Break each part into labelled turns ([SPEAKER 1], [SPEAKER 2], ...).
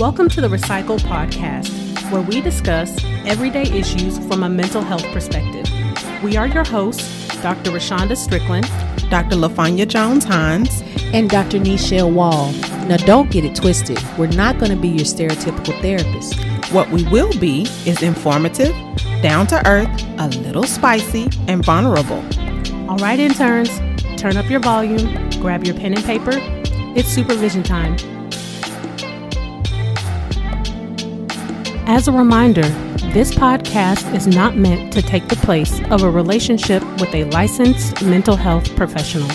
[SPEAKER 1] Welcome to the RePsychled Podcast, where we discuss everyday issues from a mental health perspective. We are your hosts, Dr. Rashonda Strickland,
[SPEAKER 2] Dr. LaFanya Jones Hines,
[SPEAKER 3] and Dr. Nichelle Wall. Now, don't get it twisted. We're not going to be your stereotypical therapist.
[SPEAKER 2] What we will be is informative, down to earth, a little spicy, and vulnerable.
[SPEAKER 1] All right, interns, turn up your volume, grab your pen and paper. It's supervision time. As a reminder, this podcast is not meant to take the place of a relationship with a licensed mental health professional.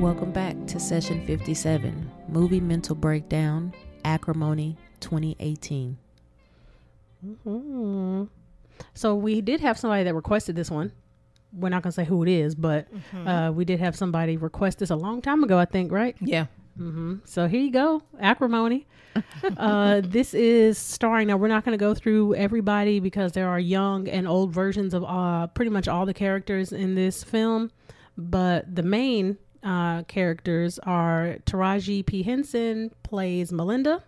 [SPEAKER 3] Welcome back to session 57 Movie Mental Breakdown Acrimony 2018.
[SPEAKER 1] Mm-hmm. So we did have somebody that requested this one. We're not gonna say who it is, but
[SPEAKER 2] Mm-hmm.
[SPEAKER 1] uh, we did have somebody request this a long time ago. I think, right?
[SPEAKER 2] Yeah.
[SPEAKER 1] hmm So here you go, acrimony. uh, this is starring. Now we're not going to go through everybody because there are young and old versions of uh, pretty much all the characters in this film, but the main uh, characters are Taraji P Henson plays Melinda,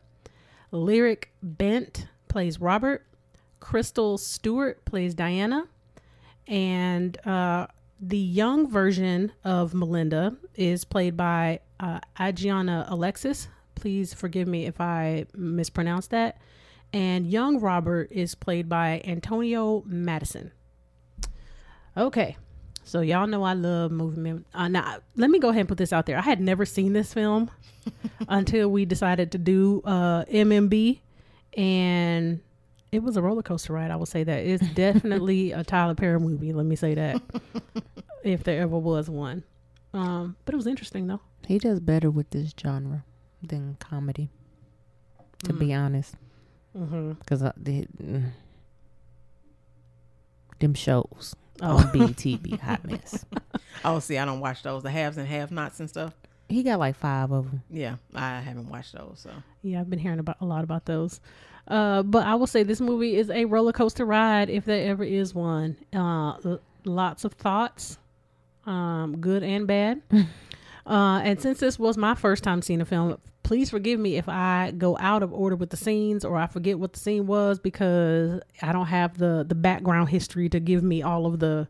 [SPEAKER 1] Lyriq Bent plays Robert, Crystal Stewart plays Diana, and uh, the young version of Melinda is played by uh, Adriana Alexus. Please forgive me if I mispronounce that. And young Robert is played by Antonio Madison. Okay, so y'all know I love movie. Uh, now, let me go ahead and put this out there. I had never seen this film until we decided to do uh, MMB, and it was a roller coaster ride. I will say that it's definitely a Tyler Perry movie. Let me say that, if there ever was one. Um, but it was interesting though.
[SPEAKER 3] He does better with this genre than comedy, to be honest.
[SPEAKER 1] Mm-hmm.
[SPEAKER 3] Because the, mm, them shows
[SPEAKER 1] Oh.
[SPEAKER 3] on BET be hot mess.
[SPEAKER 2] Oh, see, I don't watch those, the haves and have-nots and stuff.
[SPEAKER 3] He got like five of them.
[SPEAKER 2] Yeah, I haven't watched those. So
[SPEAKER 1] Yeah, I've been hearing about a lot about those. Uh, but I will say this movie is a roller coaster ride if there ever is one. Uh, l- lots of thoughts, um, good and bad. uh, and since this was my first time seeing a film, please forgive me if I go out of order with the scenes or I forget what the scene was because I don't have the the background history to give me all of the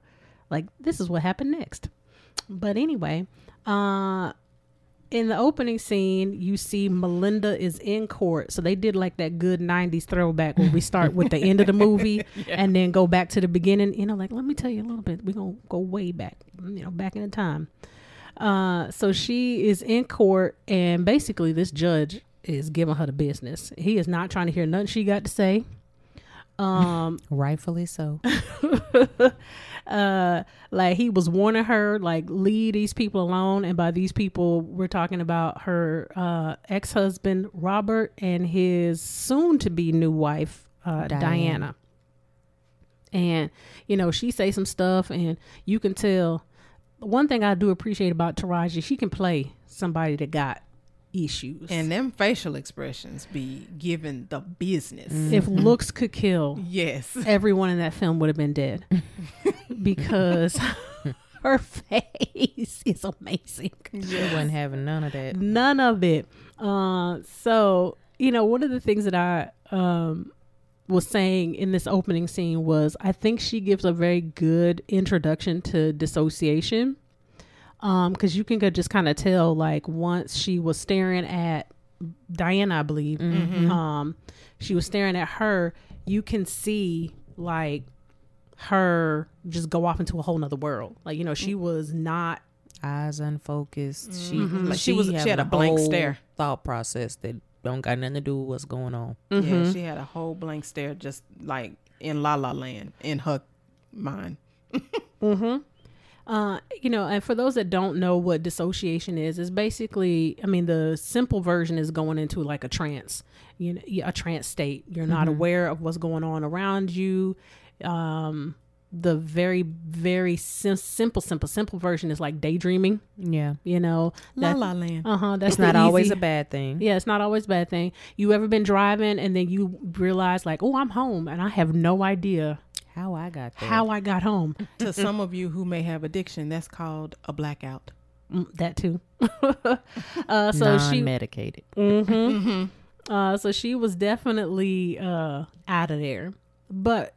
[SPEAKER 1] like this is what happened next. But anyway, uh in the opening scene, you see Melinda is in court. So they did like that good 90s throwback where we start with the end of the movie and then go back to the beginning. You know, like, let me tell you a little bit. We're going to go way back, you know, back in the time. Uh, so she is in court, and basically, this judge is giving her the business. He is not trying to hear nothing she got to say. Um,
[SPEAKER 3] Rightfully so.
[SPEAKER 1] uh like he was warning her like leave these people alone and by these people we're talking about her uh ex-husband robert and his soon to be new wife uh diana.
[SPEAKER 3] Diana.
[SPEAKER 1] and you know she say some stuff and you can tell one thing i do appreciate about taraji she can play somebody that got issues
[SPEAKER 2] and them facial expressions be given the business.
[SPEAKER 1] if looks could kill
[SPEAKER 2] Yes.
[SPEAKER 1] everyone in that film would have been dead because her face is amazing.
[SPEAKER 3] She wasn't having none of that.
[SPEAKER 1] None of it. Uh, so you know, one of the things that I um, was saying in this opening scene was I think she gives a very good introduction to dissociation. Um, because you can go just kind of tell like once she was staring at Diana, I believe, um, she was staring at her, you can see like her just go off into a whole nother world. Like, you know, she was not
[SPEAKER 3] Eyes unfocused. She
[SPEAKER 1] Mhm.
[SPEAKER 2] Like she was- she had a blank stare.
[SPEAKER 3] Thought process that don't got nothing to do with what's going on.
[SPEAKER 2] Yeah, she had a whole blank stare, just like in La La Land in her mind.
[SPEAKER 1] Mm-hmm. Uh, you know, and for those that don't know what dissociation is, is basically, I mean, the simple version is going into like a trance, you know, a trance state. You're not aware of what's going on around you. Um, the very very sim- simple simple simple version is like daydreaming
[SPEAKER 3] Yeah.
[SPEAKER 1] you know
[SPEAKER 2] La
[SPEAKER 1] that,
[SPEAKER 2] La Land.
[SPEAKER 1] uh-huh that's
[SPEAKER 3] It's
[SPEAKER 1] the
[SPEAKER 3] not always a bad thing.
[SPEAKER 1] yeah it's not always a bad thing you ever been driving and then you realize like oh i'm home and i have no idea
[SPEAKER 3] How I got there.
[SPEAKER 1] how i got home
[SPEAKER 2] to some of you who may have addiction, that's called a blackout.
[SPEAKER 1] Mm, that too uh so she
[SPEAKER 3] non-medicated.
[SPEAKER 1] hmm Uh, so she was definitely uh, out of there. But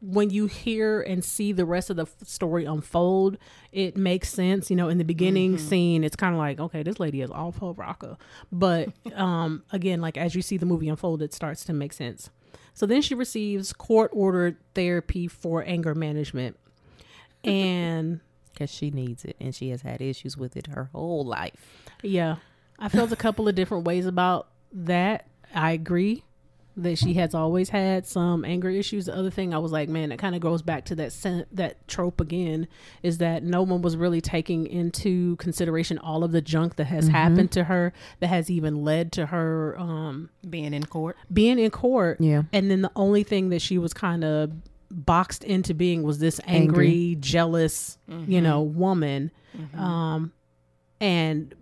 [SPEAKER 1] when you hear and see the rest of the f- story unfold, it makes sense. You know, in the beginning scene, it's kind of like, okay, this lady is awful rocker. But um, again, like as you see the movie unfold, it starts to make sense. So then she receives court ordered therapy for anger management. And
[SPEAKER 3] Because she needs it and she has had issues with it her whole life.
[SPEAKER 1] Yeah. I felt a couple of different ways about that. I agree that she has always had some anger issues. The other thing I was like, man, it kind of goes back to that sen- that trope again is that no one was really taking into consideration all of the junk that has happened to her that has even led to her um
[SPEAKER 2] Being in court.
[SPEAKER 1] being in court.
[SPEAKER 3] Yeah.
[SPEAKER 1] And then the only thing that she was kind of boxed into being was this angry, jealous, you know, woman. Um, and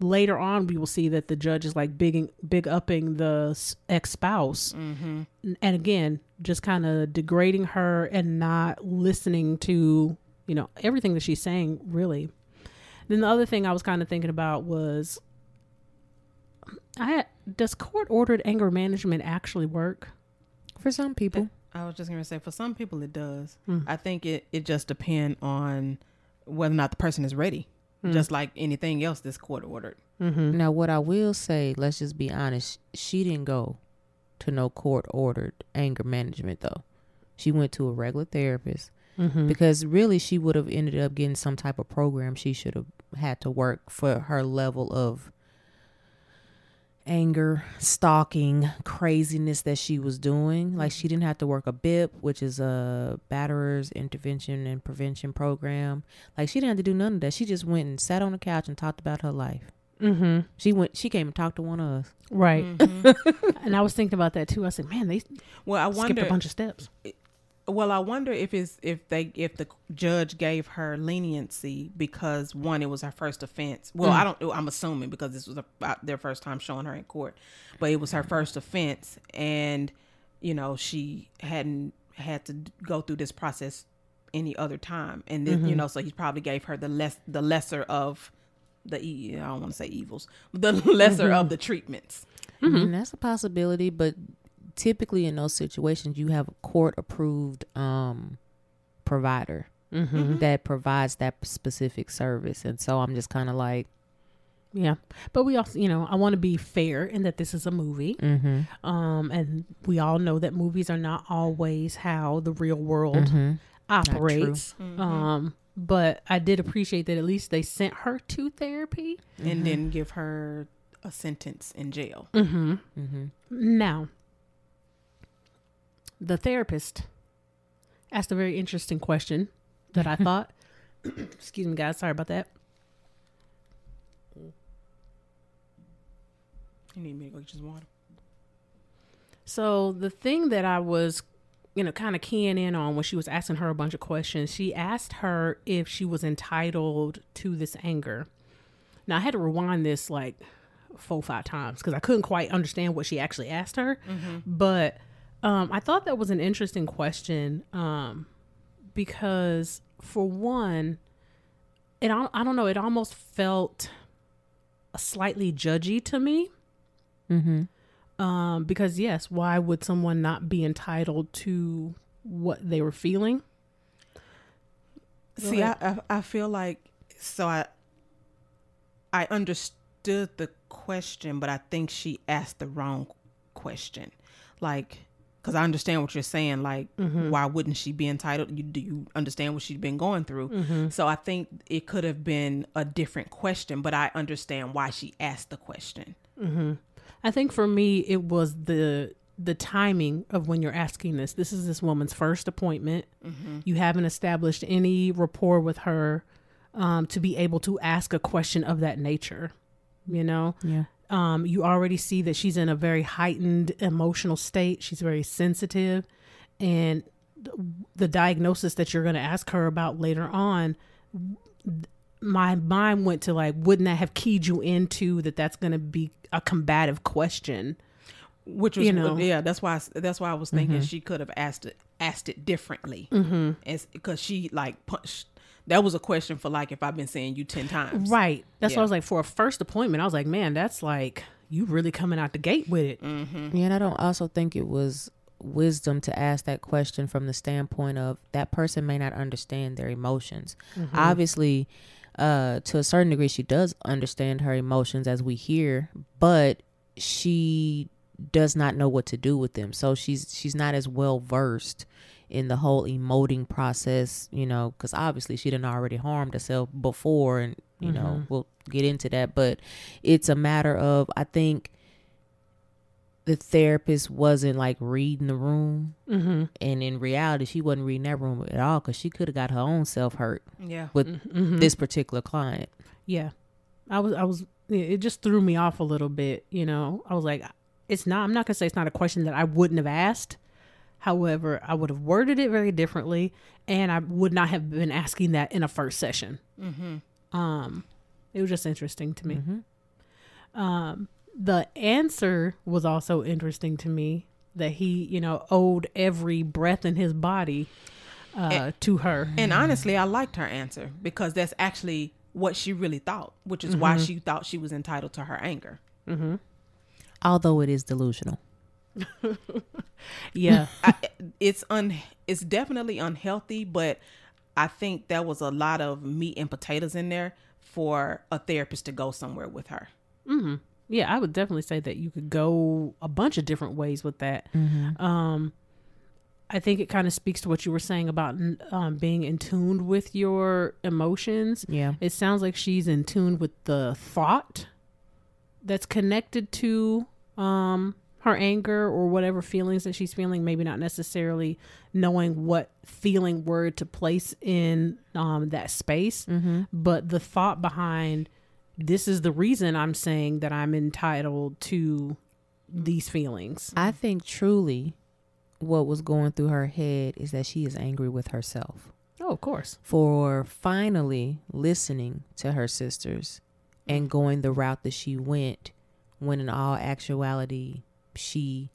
[SPEAKER 1] later on, we will see that the judge is like big, big upping the ex spouse. And again, just kind of degrading her and not listening to, you know, everything that she's saying, really. Then the other thing I was kind of thinking about was I does court ordered anger management actually work?
[SPEAKER 3] For some people.
[SPEAKER 2] I was just gonna say for some people it does.
[SPEAKER 1] Hmm.
[SPEAKER 2] I think it it just depend on whether or not the person is ready.
[SPEAKER 1] Hmm.
[SPEAKER 2] Just like anything else this court ordered.
[SPEAKER 1] Mm-hmm.
[SPEAKER 3] Now, what I will say, let's just be honest, she didn't go to no court ordered anger management, though. She went to a regular therapist
[SPEAKER 1] Mm-hmm.
[SPEAKER 3] because really she would have ended up getting some type of program she should have had to work for her level of anger, stalking, craziness that she was doing. Like she didn't have to work a BIP, which is a batterers intervention and prevention program. Like she didn't have to do none of that. She just went and sat on the couch and talked about her life.
[SPEAKER 1] Mm-hmm.
[SPEAKER 3] She went. She came and talked to one of us.
[SPEAKER 1] Right.
[SPEAKER 2] Mm-hmm.
[SPEAKER 1] and I was thinking about that too. I said, man, they
[SPEAKER 2] Well, I
[SPEAKER 1] skipped
[SPEAKER 2] wonder.
[SPEAKER 1] a bunch of steps.
[SPEAKER 2] Well, I wonder if it's if they if the judge gave her leniency because one, it was her first offense. Well, mm. I don't. I'm assuming because this was a, uh, their first time showing her in court, but it was her first offense, and you know she hadn't had to go through this process any other time, and then you mm-hmm. know so he probably gave her the less the lesser of the I don't want to say evils, the lesser of mm-hmm. the treatments. Mm-hmm.
[SPEAKER 3] I mean, that's a possibility, but typically in those situations, you have a court approved um, provider that provides that specific service, and so I'm just kind of like,
[SPEAKER 1] Yeah. But we also, you know, I want to be fair in that this is a movie.
[SPEAKER 3] mm-hmm,
[SPEAKER 1] Um, and we all know that movies are not always how the real world operates. Um, but I did appreciate that at least they sent her to therapy.
[SPEAKER 2] and then give her a sentence in jail.
[SPEAKER 1] Mm-hmm.
[SPEAKER 3] mm-hmm.
[SPEAKER 1] Now, the therapist asked a very interesting question that I thought. excuse me, guys. Sorry about that.
[SPEAKER 2] You need me to go get you some water.
[SPEAKER 1] So the thing that I was, you know, kind of keying in on when she was asking her a bunch of questions, she asked her if she was entitled to this anger. Now I had to rewind this like four five times because I couldn't quite understand what she actually asked her. Mm-hmm. But um, I thought that was an interesting question um, because for one, it I don't know, it almost felt slightly judgy to me um, because yes, why would someone not be entitled to what they were feeling?
[SPEAKER 2] See, I, I I feel like so I I understood the question, but I think she asked the wrong question. Like, because I understand what you're saying. Like, mm-hmm. why wouldn't she be entitled? You do you understand what she's been going through? Mm-hmm. So I think it could have been a different question, but I understand why she asked the question. Mm-hmm.
[SPEAKER 1] I think for me, it was the the timing of when you're asking this. This is this woman's first appointment. You haven't established any rapport with her um, to be able to ask a question of that nature. You know,
[SPEAKER 3] Yeah.
[SPEAKER 1] Um, you already see that she's in a very heightened emotional state. She's very sensitive, and the diagnosis that you're going to ask her about later on my mind went to like wouldn't that have keyed you into that that's going to be a combative question
[SPEAKER 2] which was
[SPEAKER 1] You know.
[SPEAKER 2] yeah that's why I, that's why I was thinking
[SPEAKER 1] Mm-hmm.
[SPEAKER 2] she could have asked it asked it differently mm-hmm. because she like punched that was a question for like if I've been saying you 10 times
[SPEAKER 1] right that's
[SPEAKER 2] Yeah.
[SPEAKER 1] why i was like for a first appointment i was like man that's like you really coming out the gate with it
[SPEAKER 3] Yeah, and I don't also think it was wisdom to ask that question from the standpoint of that person may not understand their emotions. Obviously, uh, to a certain degree, she does understand her emotions as we hear, but she does not know what to do with them. So she's she's not as well versed in the whole emoting process, you know, because obviously she didn't already harmed herself before, and you know we'll get into that. But it's a matter of I think the therapist wasn't like reading the room,
[SPEAKER 1] mm-hmm.
[SPEAKER 3] and in reality, she wasn't reading that room at all because she could have got her own self hurt
[SPEAKER 2] yeah
[SPEAKER 3] with
[SPEAKER 1] Mm-hmm.
[SPEAKER 3] this particular client.
[SPEAKER 1] yeah i was i was it just threw me off a little bit you know i was like it's not i'm not gonna say it's not a question that i wouldn't have asked however i would have worded it very differently and i would not have been asking that in a first session.
[SPEAKER 2] Mm-hmm.
[SPEAKER 1] um it was just interesting to me. Um the answer was also interesting to me that he you know owed every breath in his body uh to her.
[SPEAKER 2] And honestly I liked her answer because that's actually what she really thought which is why she thought she was entitled to her anger.
[SPEAKER 3] Although it is delusional.
[SPEAKER 1] yeah.
[SPEAKER 2] I, it's un it's definitely unhealthy but I think there was a lot of meat and potatoes in there for a therapist to go somewhere with her.
[SPEAKER 1] Yeah i would definitely say that you could go a bunch of different ways with that. Um i think it kind of speaks to what you were saying about um, being in tune with your emotions.
[SPEAKER 3] Yeah.
[SPEAKER 1] it sounds like she's in tune with the thought that's connected to um her anger or whatever feelings that she's feeling maybe not necessarily knowing what feeling word to place in um that space. But the thought behind this is the reason i'm saying that i'm entitled to these feelings.
[SPEAKER 3] I think truly what was going through her head is that she is angry with herself.
[SPEAKER 1] Oh of course.
[SPEAKER 3] For finally listening to her sisters and going the route that she went when in all actuality she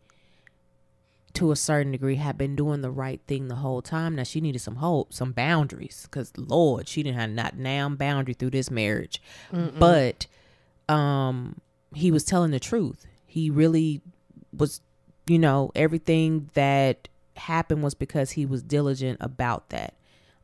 [SPEAKER 3] to a certain degree had been doing the right thing the whole time. Now she needed some hope some boundaries because lord she didn't have not damn boundary through this marriage. But um he was telling the truth. He really was you know everything that happened was because he was diligent about that.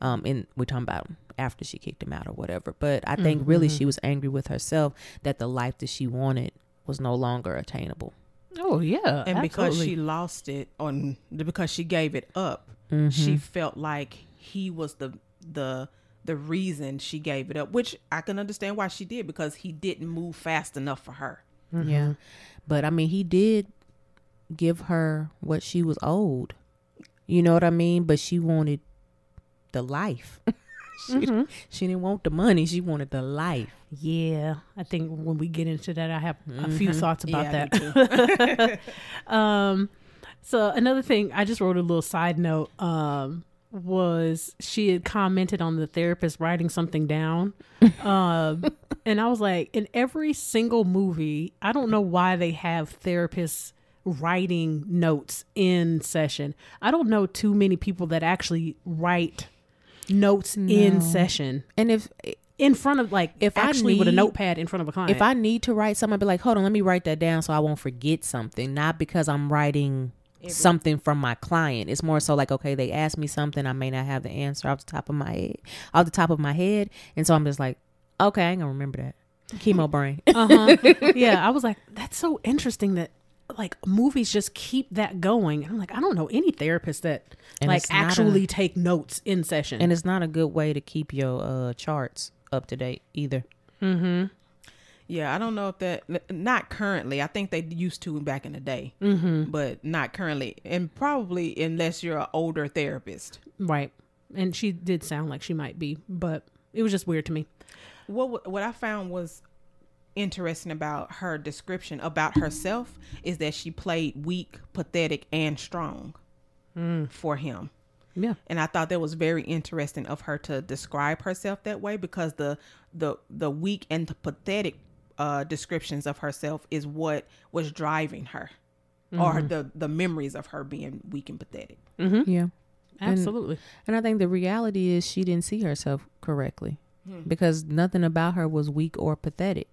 [SPEAKER 3] Um and we're talking about after she kicked him out or whatever. But i think really she was angry with herself that the life that she wanted was no longer attainable
[SPEAKER 1] oh yeah
[SPEAKER 2] and because she lost it on because she gave it up she mm-hmm. felt like he was the the the reason she gave it up which i can understand why she did because he didn't move fast enough for her. Mm-hmm.
[SPEAKER 3] Yeah. But i mean he did give her what she was owed. You know what i mean? But she wanted the life she, she didn't want the money she wanted the life
[SPEAKER 1] Yeah, I think when we get into that, I have a few thoughts about
[SPEAKER 2] Yeah,
[SPEAKER 1] that. um, so another thing, I just wrote a little side note. Um, was she had commented on the therapist writing something down, um, and I was like, in every single movie, I don't know why they have therapists writing notes in session. I don't know too many people that actually write notes in session
[SPEAKER 3] and if
[SPEAKER 1] in front of like
[SPEAKER 3] If I
[SPEAKER 1] actually with a notepad in front of a client.
[SPEAKER 3] if I need to write something, I'd be like, hold on, let me write that down so I won't forget something. Not because I'm writing something from my client. It's more so like, okay, they asked me something, I may not have the answer off the top of my head, off the top of my head, and so I'm just like, okay, I ain't gonna remember that. Chemo brain.
[SPEAKER 1] uh-huh. yeah, I was like, that's so interesting that like movies just keep that going. And I'm like, I don't know any therapists that
[SPEAKER 3] And
[SPEAKER 1] like
[SPEAKER 3] it's not a-
[SPEAKER 1] actually take notes in session.
[SPEAKER 3] and it's not a good way to keep your uh, charts up to date either. Mhm.
[SPEAKER 2] yeah i don't know if that not currently i think they used to back in the day mm-hmm. but not currently and probably unless you're an older therapist
[SPEAKER 1] right. And she did sound like she might be, but it was just weird to me.
[SPEAKER 2] what what I found was interesting about her description about herself is that she played weak, pathetic, and strong mm. for him.
[SPEAKER 1] Yeah.
[SPEAKER 2] and I thought that was very interesting of her to describe herself that way because the the the weak and the pathetic uh, descriptions of herself is what was driving her, or mm-hmm. the the memories of her being weak and pathetic. Mm-hmm.
[SPEAKER 3] Yeah.
[SPEAKER 1] Absolutely.
[SPEAKER 3] And I think the reality is she didn't see herself correctly hmm. because nothing about her was weak or pathetic.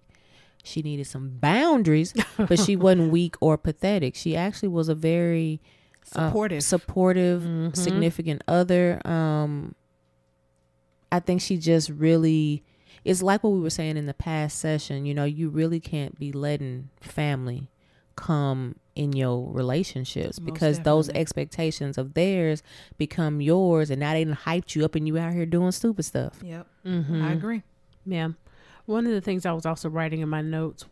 [SPEAKER 3] She needed some boundaries, but she wasn't weak or pathetic. She actually was a very uh,
[SPEAKER 2] Supportive.
[SPEAKER 3] supportive, significant other. Um, I think she just really. It's like what we were saying in the past session. You know, you really can't be letting family come in your relationships
[SPEAKER 2] Most
[SPEAKER 3] because those expectations of theirs become yours, and now they done hyped you up, and you out here doing stupid stuff.
[SPEAKER 2] Yep,
[SPEAKER 1] Mm-hmm.
[SPEAKER 2] I agree.
[SPEAKER 1] Yeah. One of the things I was also writing in my notes,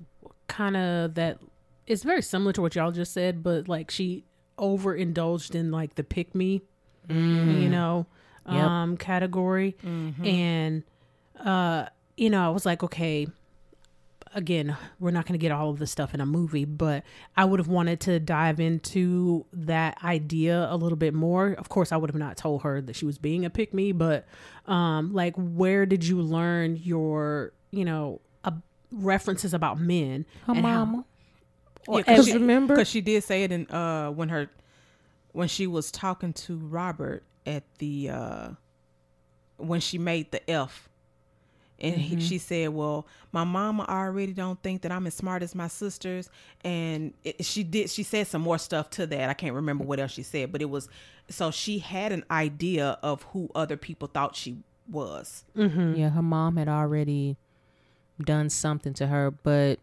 [SPEAKER 1] kind of that it's very similar to what y'all just said, but like she overindulged in like the pick me, you know,
[SPEAKER 3] Yep.
[SPEAKER 1] um, category. And, uh, you know, I was like, okay, again, we're not going to get all of this stuff in a movie, but I would have wanted to dive into that idea a little bit more. Of course, I would have not told her that she was being a pick me, but um, like, where did you learn your, you know, uh, references about men?
[SPEAKER 3] Her
[SPEAKER 1] and
[SPEAKER 3] mama.
[SPEAKER 1] Well,
[SPEAKER 2] Yeah,
[SPEAKER 3] Because
[SPEAKER 1] she-
[SPEAKER 3] remember,
[SPEAKER 2] Because she did say it in uh when her when she was talking to Robert at the uh when she made the F. And he, she said, "Well, my mama already don't think that I'm as smart as my sisters." And it, she did. She said some more stuff to that. I can't remember what else she said, but it was so she had an idea of who other people thought she was.
[SPEAKER 3] yeah, her mom had already done something to her, but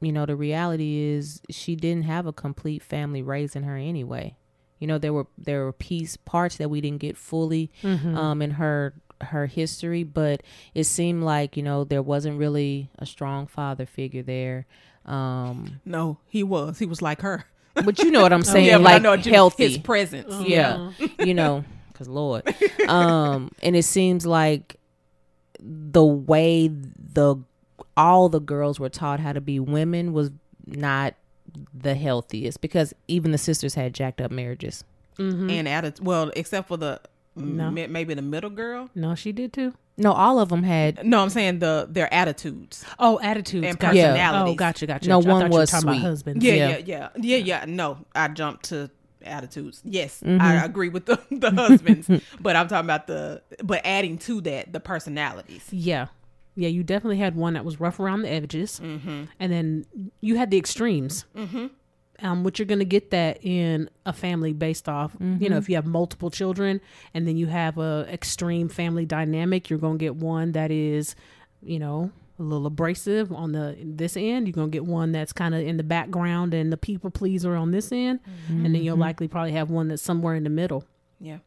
[SPEAKER 3] you know, the reality is she didn't have a complete family raising her anyway. You know, there were there were piece parts that we didn't get fully um in her her history, but it seemed like, you know, there wasn't really a strong father figure there. Um
[SPEAKER 2] No, he was. He was like her.
[SPEAKER 3] but you know what I'm saying,
[SPEAKER 2] yeah, I
[SPEAKER 3] like
[SPEAKER 2] know
[SPEAKER 3] healthy.
[SPEAKER 2] His presence.
[SPEAKER 3] yeah you know because lord um and it seems like the way the all the girls were taught how to be women was not the healthiest because even the sisters had jacked up marriages
[SPEAKER 2] and attitude. Well, except for the
[SPEAKER 1] No.
[SPEAKER 2] m- maybe the middle girl.
[SPEAKER 1] No, she did too.
[SPEAKER 3] no all of them had
[SPEAKER 2] No, I'm saying the their attitudes
[SPEAKER 1] Oh, attitudes.
[SPEAKER 2] and
[SPEAKER 1] gotcha.
[SPEAKER 2] personalities.
[SPEAKER 1] Oh, gotcha, gotcha.
[SPEAKER 3] No.
[SPEAKER 1] I
[SPEAKER 3] one
[SPEAKER 1] thought you were
[SPEAKER 3] was
[SPEAKER 1] talking about
[SPEAKER 3] sweet.
[SPEAKER 1] husbands.
[SPEAKER 2] Yeah,
[SPEAKER 3] Yeah.
[SPEAKER 2] yeah, yeah, yeah, yeah. No, I jumped to attitudes. Yes,
[SPEAKER 3] Mm-hmm.
[SPEAKER 2] I agree with the the husbands, but I'm talking about the but adding to that the personalities.
[SPEAKER 1] Yeah. Yeah, you definitely had one that was rough around the edges.
[SPEAKER 2] Mm-hmm.
[SPEAKER 1] And then you had the extremes. Mm-hmm. Um, which you're going to get that in a family based off, you
[SPEAKER 2] Mm-hmm.
[SPEAKER 1] know, if you have multiple children and then you have a extreme family dynamic, you're going to get one that is, you know, a little abrasive on the this end. You're going to get one that's kind of in the background and the people pleaser on this end. And then
[SPEAKER 2] Mm-hmm.
[SPEAKER 1] you'll likely probably have one that's somewhere in the middle.
[SPEAKER 2] Yeah,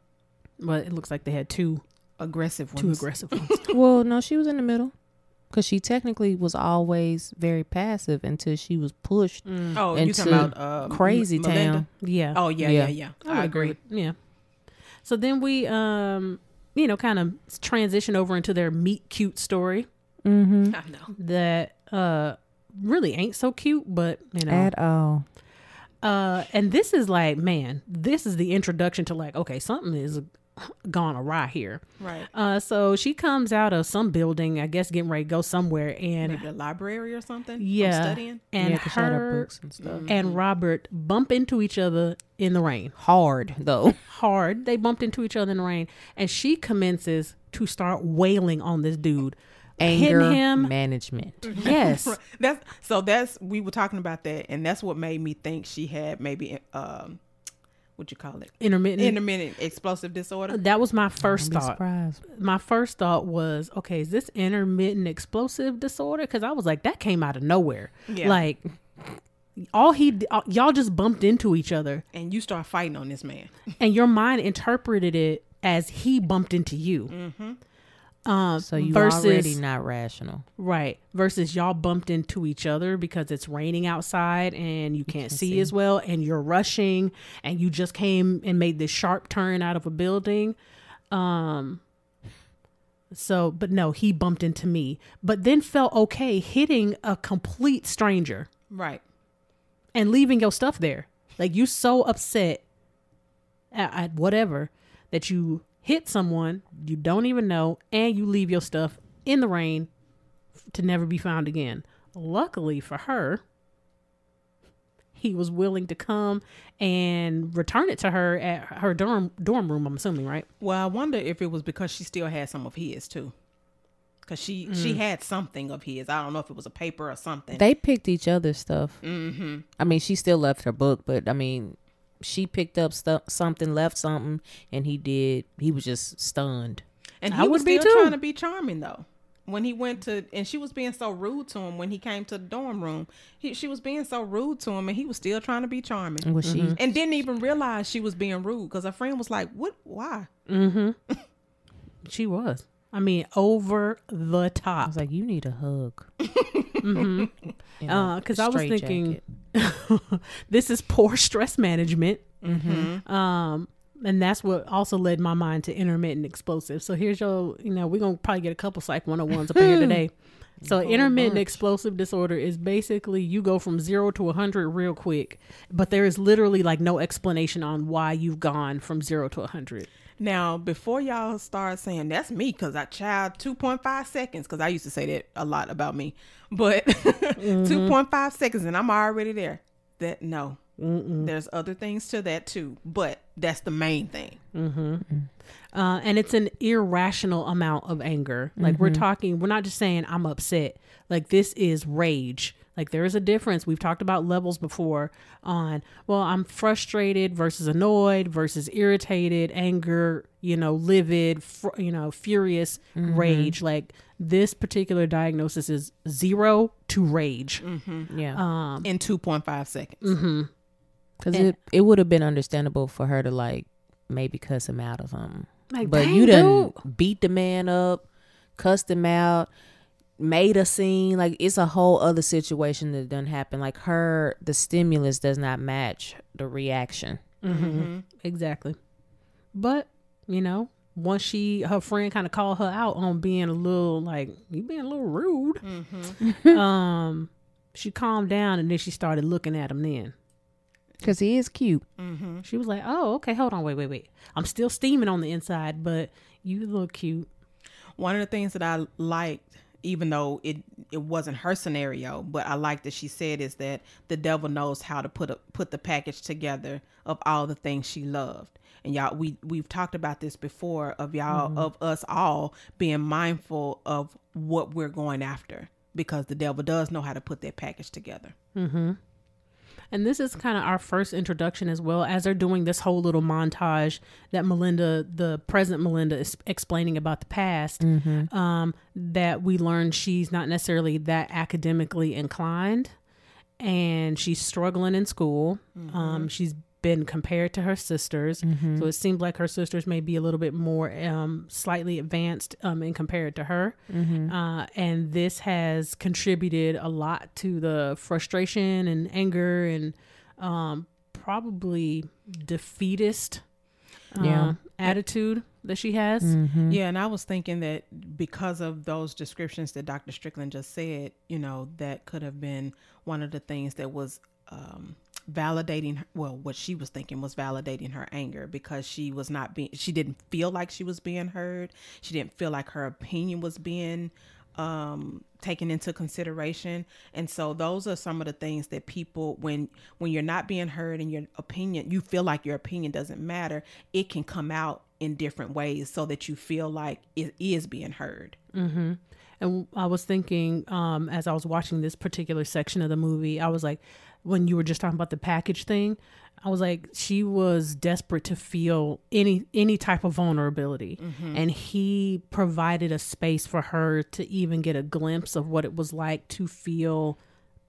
[SPEAKER 1] But it looks like they had two
[SPEAKER 2] aggressive ones.
[SPEAKER 1] two aggressive ones.
[SPEAKER 3] well no she was in the middle because she technically was always very passive until she was pushed
[SPEAKER 2] Oh, you talking
[SPEAKER 3] into
[SPEAKER 2] about uh,
[SPEAKER 3] crazy
[SPEAKER 2] M- Melinda?
[SPEAKER 3] town
[SPEAKER 1] Yeah.
[SPEAKER 2] Oh yeah,
[SPEAKER 3] Yeah.
[SPEAKER 2] yeah, yeah.
[SPEAKER 1] would
[SPEAKER 2] I agree.
[SPEAKER 1] with- Yeah. So then we, um, you know, kind of transition over into their meet cute story
[SPEAKER 3] mm-hmm.
[SPEAKER 2] I know.
[SPEAKER 1] that uh really ain't so cute, but you know,
[SPEAKER 3] at all
[SPEAKER 1] uh, and this is like, man, this is the introduction to like, okay, something is gone awry here.
[SPEAKER 2] Right.
[SPEAKER 1] Uh, so she comes out of some building, I guess, getting ready to go somewhere, and
[SPEAKER 2] Maybe a library or something.
[SPEAKER 1] yeah,
[SPEAKER 2] From studying.
[SPEAKER 1] and
[SPEAKER 3] yeah, 'cause she had her
[SPEAKER 1] her
[SPEAKER 3] books and stuff
[SPEAKER 1] and Robert bump into each other in the rain.
[SPEAKER 3] hard though
[SPEAKER 1] hard. They bumped into each other in the rain, and she commences to start wailing on this dude,
[SPEAKER 3] anger
[SPEAKER 1] hitting him.
[SPEAKER 3] management
[SPEAKER 1] Yes,
[SPEAKER 2] That's so. That's we were talking about that, and that's what made me think she had maybe um, what you call it,
[SPEAKER 1] intermittent.
[SPEAKER 2] intermittent explosive disorder.
[SPEAKER 1] that was my 1st thought.
[SPEAKER 3] surprised.
[SPEAKER 1] My first thought was, okay, is this intermittent explosive disorder? Because I was like, that came out of nowhere.
[SPEAKER 2] Yeah.
[SPEAKER 1] Like, all he, d- uh, y'all just bumped into each other,
[SPEAKER 2] And you start fighting on this man.
[SPEAKER 1] and your mind interpreted it as he bumped into you.
[SPEAKER 2] Mm-hmm.
[SPEAKER 1] Um,
[SPEAKER 3] So you
[SPEAKER 1] versus
[SPEAKER 3] already not rational.
[SPEAKER 1] Right. Versus y'all bumped into each other because it's raining outside and you can't, see, as well and you're rushing and you just came and made this sharp turn out of a building. Um so but no, he bumped into me, but then felt okay hitting a complete stranger
[SPEAKER 2] Right.
[SPEAKER 1] and leaving your stuff there. Like you so upset at, at whatever that you hit someone you don't even know and you leave your stuff in the rain to never be found again. Luckily for her, he was willing to come and return it to her at her dorm dorm room. I'm assuming, right?
[SPEAKER 2] Well, I wonder if it was because she still had some of his too. Cause she she
[SPEAKER 1] Mm.
[SPEAKER 2] had something of his. I don't know if it was a paper or something.
[SPEAKER 3] They picked each other's stuff. Mm-hmm. I mean, she still left her book, but I mean, she picked up stuff, something, left something, and he did. He was just stunned.
[SPEAKER 2] and
[SPEAKER 1] I
[SPEAKER 2] he was
[SPEAKER 1] would be
[SPEAKER 2] still trying to be charming though. When he went to, and she was being so rude to him when he came to the dorm room. He, she was being so rude to him, and he was still trying to be charming,
[SPEAKER 3] Was she?
[SPEAKER 2] and didn't even realize she was being rude because her friend was like, "What? Why?" Mm-hmm.
[SPEAKER 1] She was. I mean, over the top.
[SPEAKER 3] I was like, "You need a hug."
[SPEAKER 1] mm-hmm.
[SPEAKER 3] You
[SPEAKER 1] Because Uh, I was thinking,
[SPEAKER 3] jacket.
[SPEAKER 1] this is poor stress management.
[SPEAKER 2] Mm-hmm.
[SPEAKER 1] Um, and that's what also led my mind to intermittent explosive. So here's your, you know, we're gonna probably get a couple psych 101s up here today. So intermittent explosive disorder is basically you go from zero to 100 real quick, but there is literally like no explanation on why you've gone from zero to 100.
[SPEAKER 2] Now, before y'all start saying that's me, because I child 2.5 seconds, because I used to say that a lot about me, but 2.5 mm-hmm. seconds and I'm already there. That no, there's other things to that too, but that's the main thing. Mm-hmm.
[SPEAKER 1] uh, and it's an irrational amount of anger. Like we're mm-hmm. talking, we're not just saying I'm upset. Like this is rage. Like there is a difference. We've talked about levels before on well, I'm frustrated versus annoyed versus irritated, anger, you know, livid, fr- you know, furious, mm-hmm. rage. Like this particular diagnosis is zero to rage. Mm-hmm.
[SPEAKER 3] yeah,
[SPEAKER 1] Um,
[SPEAKER 2] In 2.5 seconds. Mm-hmm.
[SPEAKER 3] because it it would have been understandable for her to like maybe cuss him out or something.
[SPEAKER 1] like,
[SPEAKER 3] but
[SPEAKER 1] dang,
[SPEAKER 3] you done
[SPEAKER 1] dude.
[SPEAKER 3] beat the man up, cussed him out, made a scene. Like it's a whole other situation that done happen. Like her, the stimulus does not match the reaction.
[SPEAKER 1] Mm-hmm. Exactly. But, you know, once she her friend kind of called her out on being a little like you being a little rude, um, she calmed down and then she started looking at him. Then
[SPEAKER 3] Because he is cute.
[SPEAKER 1] she was like, "Oh, okay, hold on, wait, wait, wait. I'm still steaming on the inside, but you look cute."
[SPEAKER 2] One of the things that I liked, even though it it wasn't her scenario, but I like that she said is that the devil knows how to put a, put the package together of all the things she loved. And y'all, we we've talked about this before of y'all mm-hmm. of us all being mindful of what we're going after because the devil does know how to put that package together. Mm-hmm.
[SPEAKER 1] And this is kind of our first introduction as well as they're doing this whole little montage that Melinda, the present Melinda, is explaining about the past. Um, that we learn she's not necessarily that academically inclined, and she's struggling in school. Um, she's been compared to her sisters, so it seems like her sisters may be a little bit more um, slightly advanced um, in compared to her. Uh, and this has contributed a lot to the frustration and anger and um, probably defeatist uh,
[SPEAKER 3] Yeah.
[SPEAKER 1] attitude that she has.
[SPEAKER 2] Yeah, and I was thinking that because of those descriptions that Dr. Strickland just said, you know, that could have been one of the things that was um, validating. Well, what she was thinking was validating her anger because she was not being. She didn't feel like she was being heard. She didn't feel like her opinion was being um taken into consideration and so those are some of the things that people when when you're not being heard and your opinion you feel like your opinion doesn't matter it can come out in different ways so that you feel like it is being heard
[SPEAKER 1] And I was thinking, um, as I was watching this particular section of the movie, I was like, when you were just talking about the package thing, I was like, she was desperate to feel any any type of vulnerability, mm-hmm. and he provided a space for her to even get a glimpse of what it was like to feel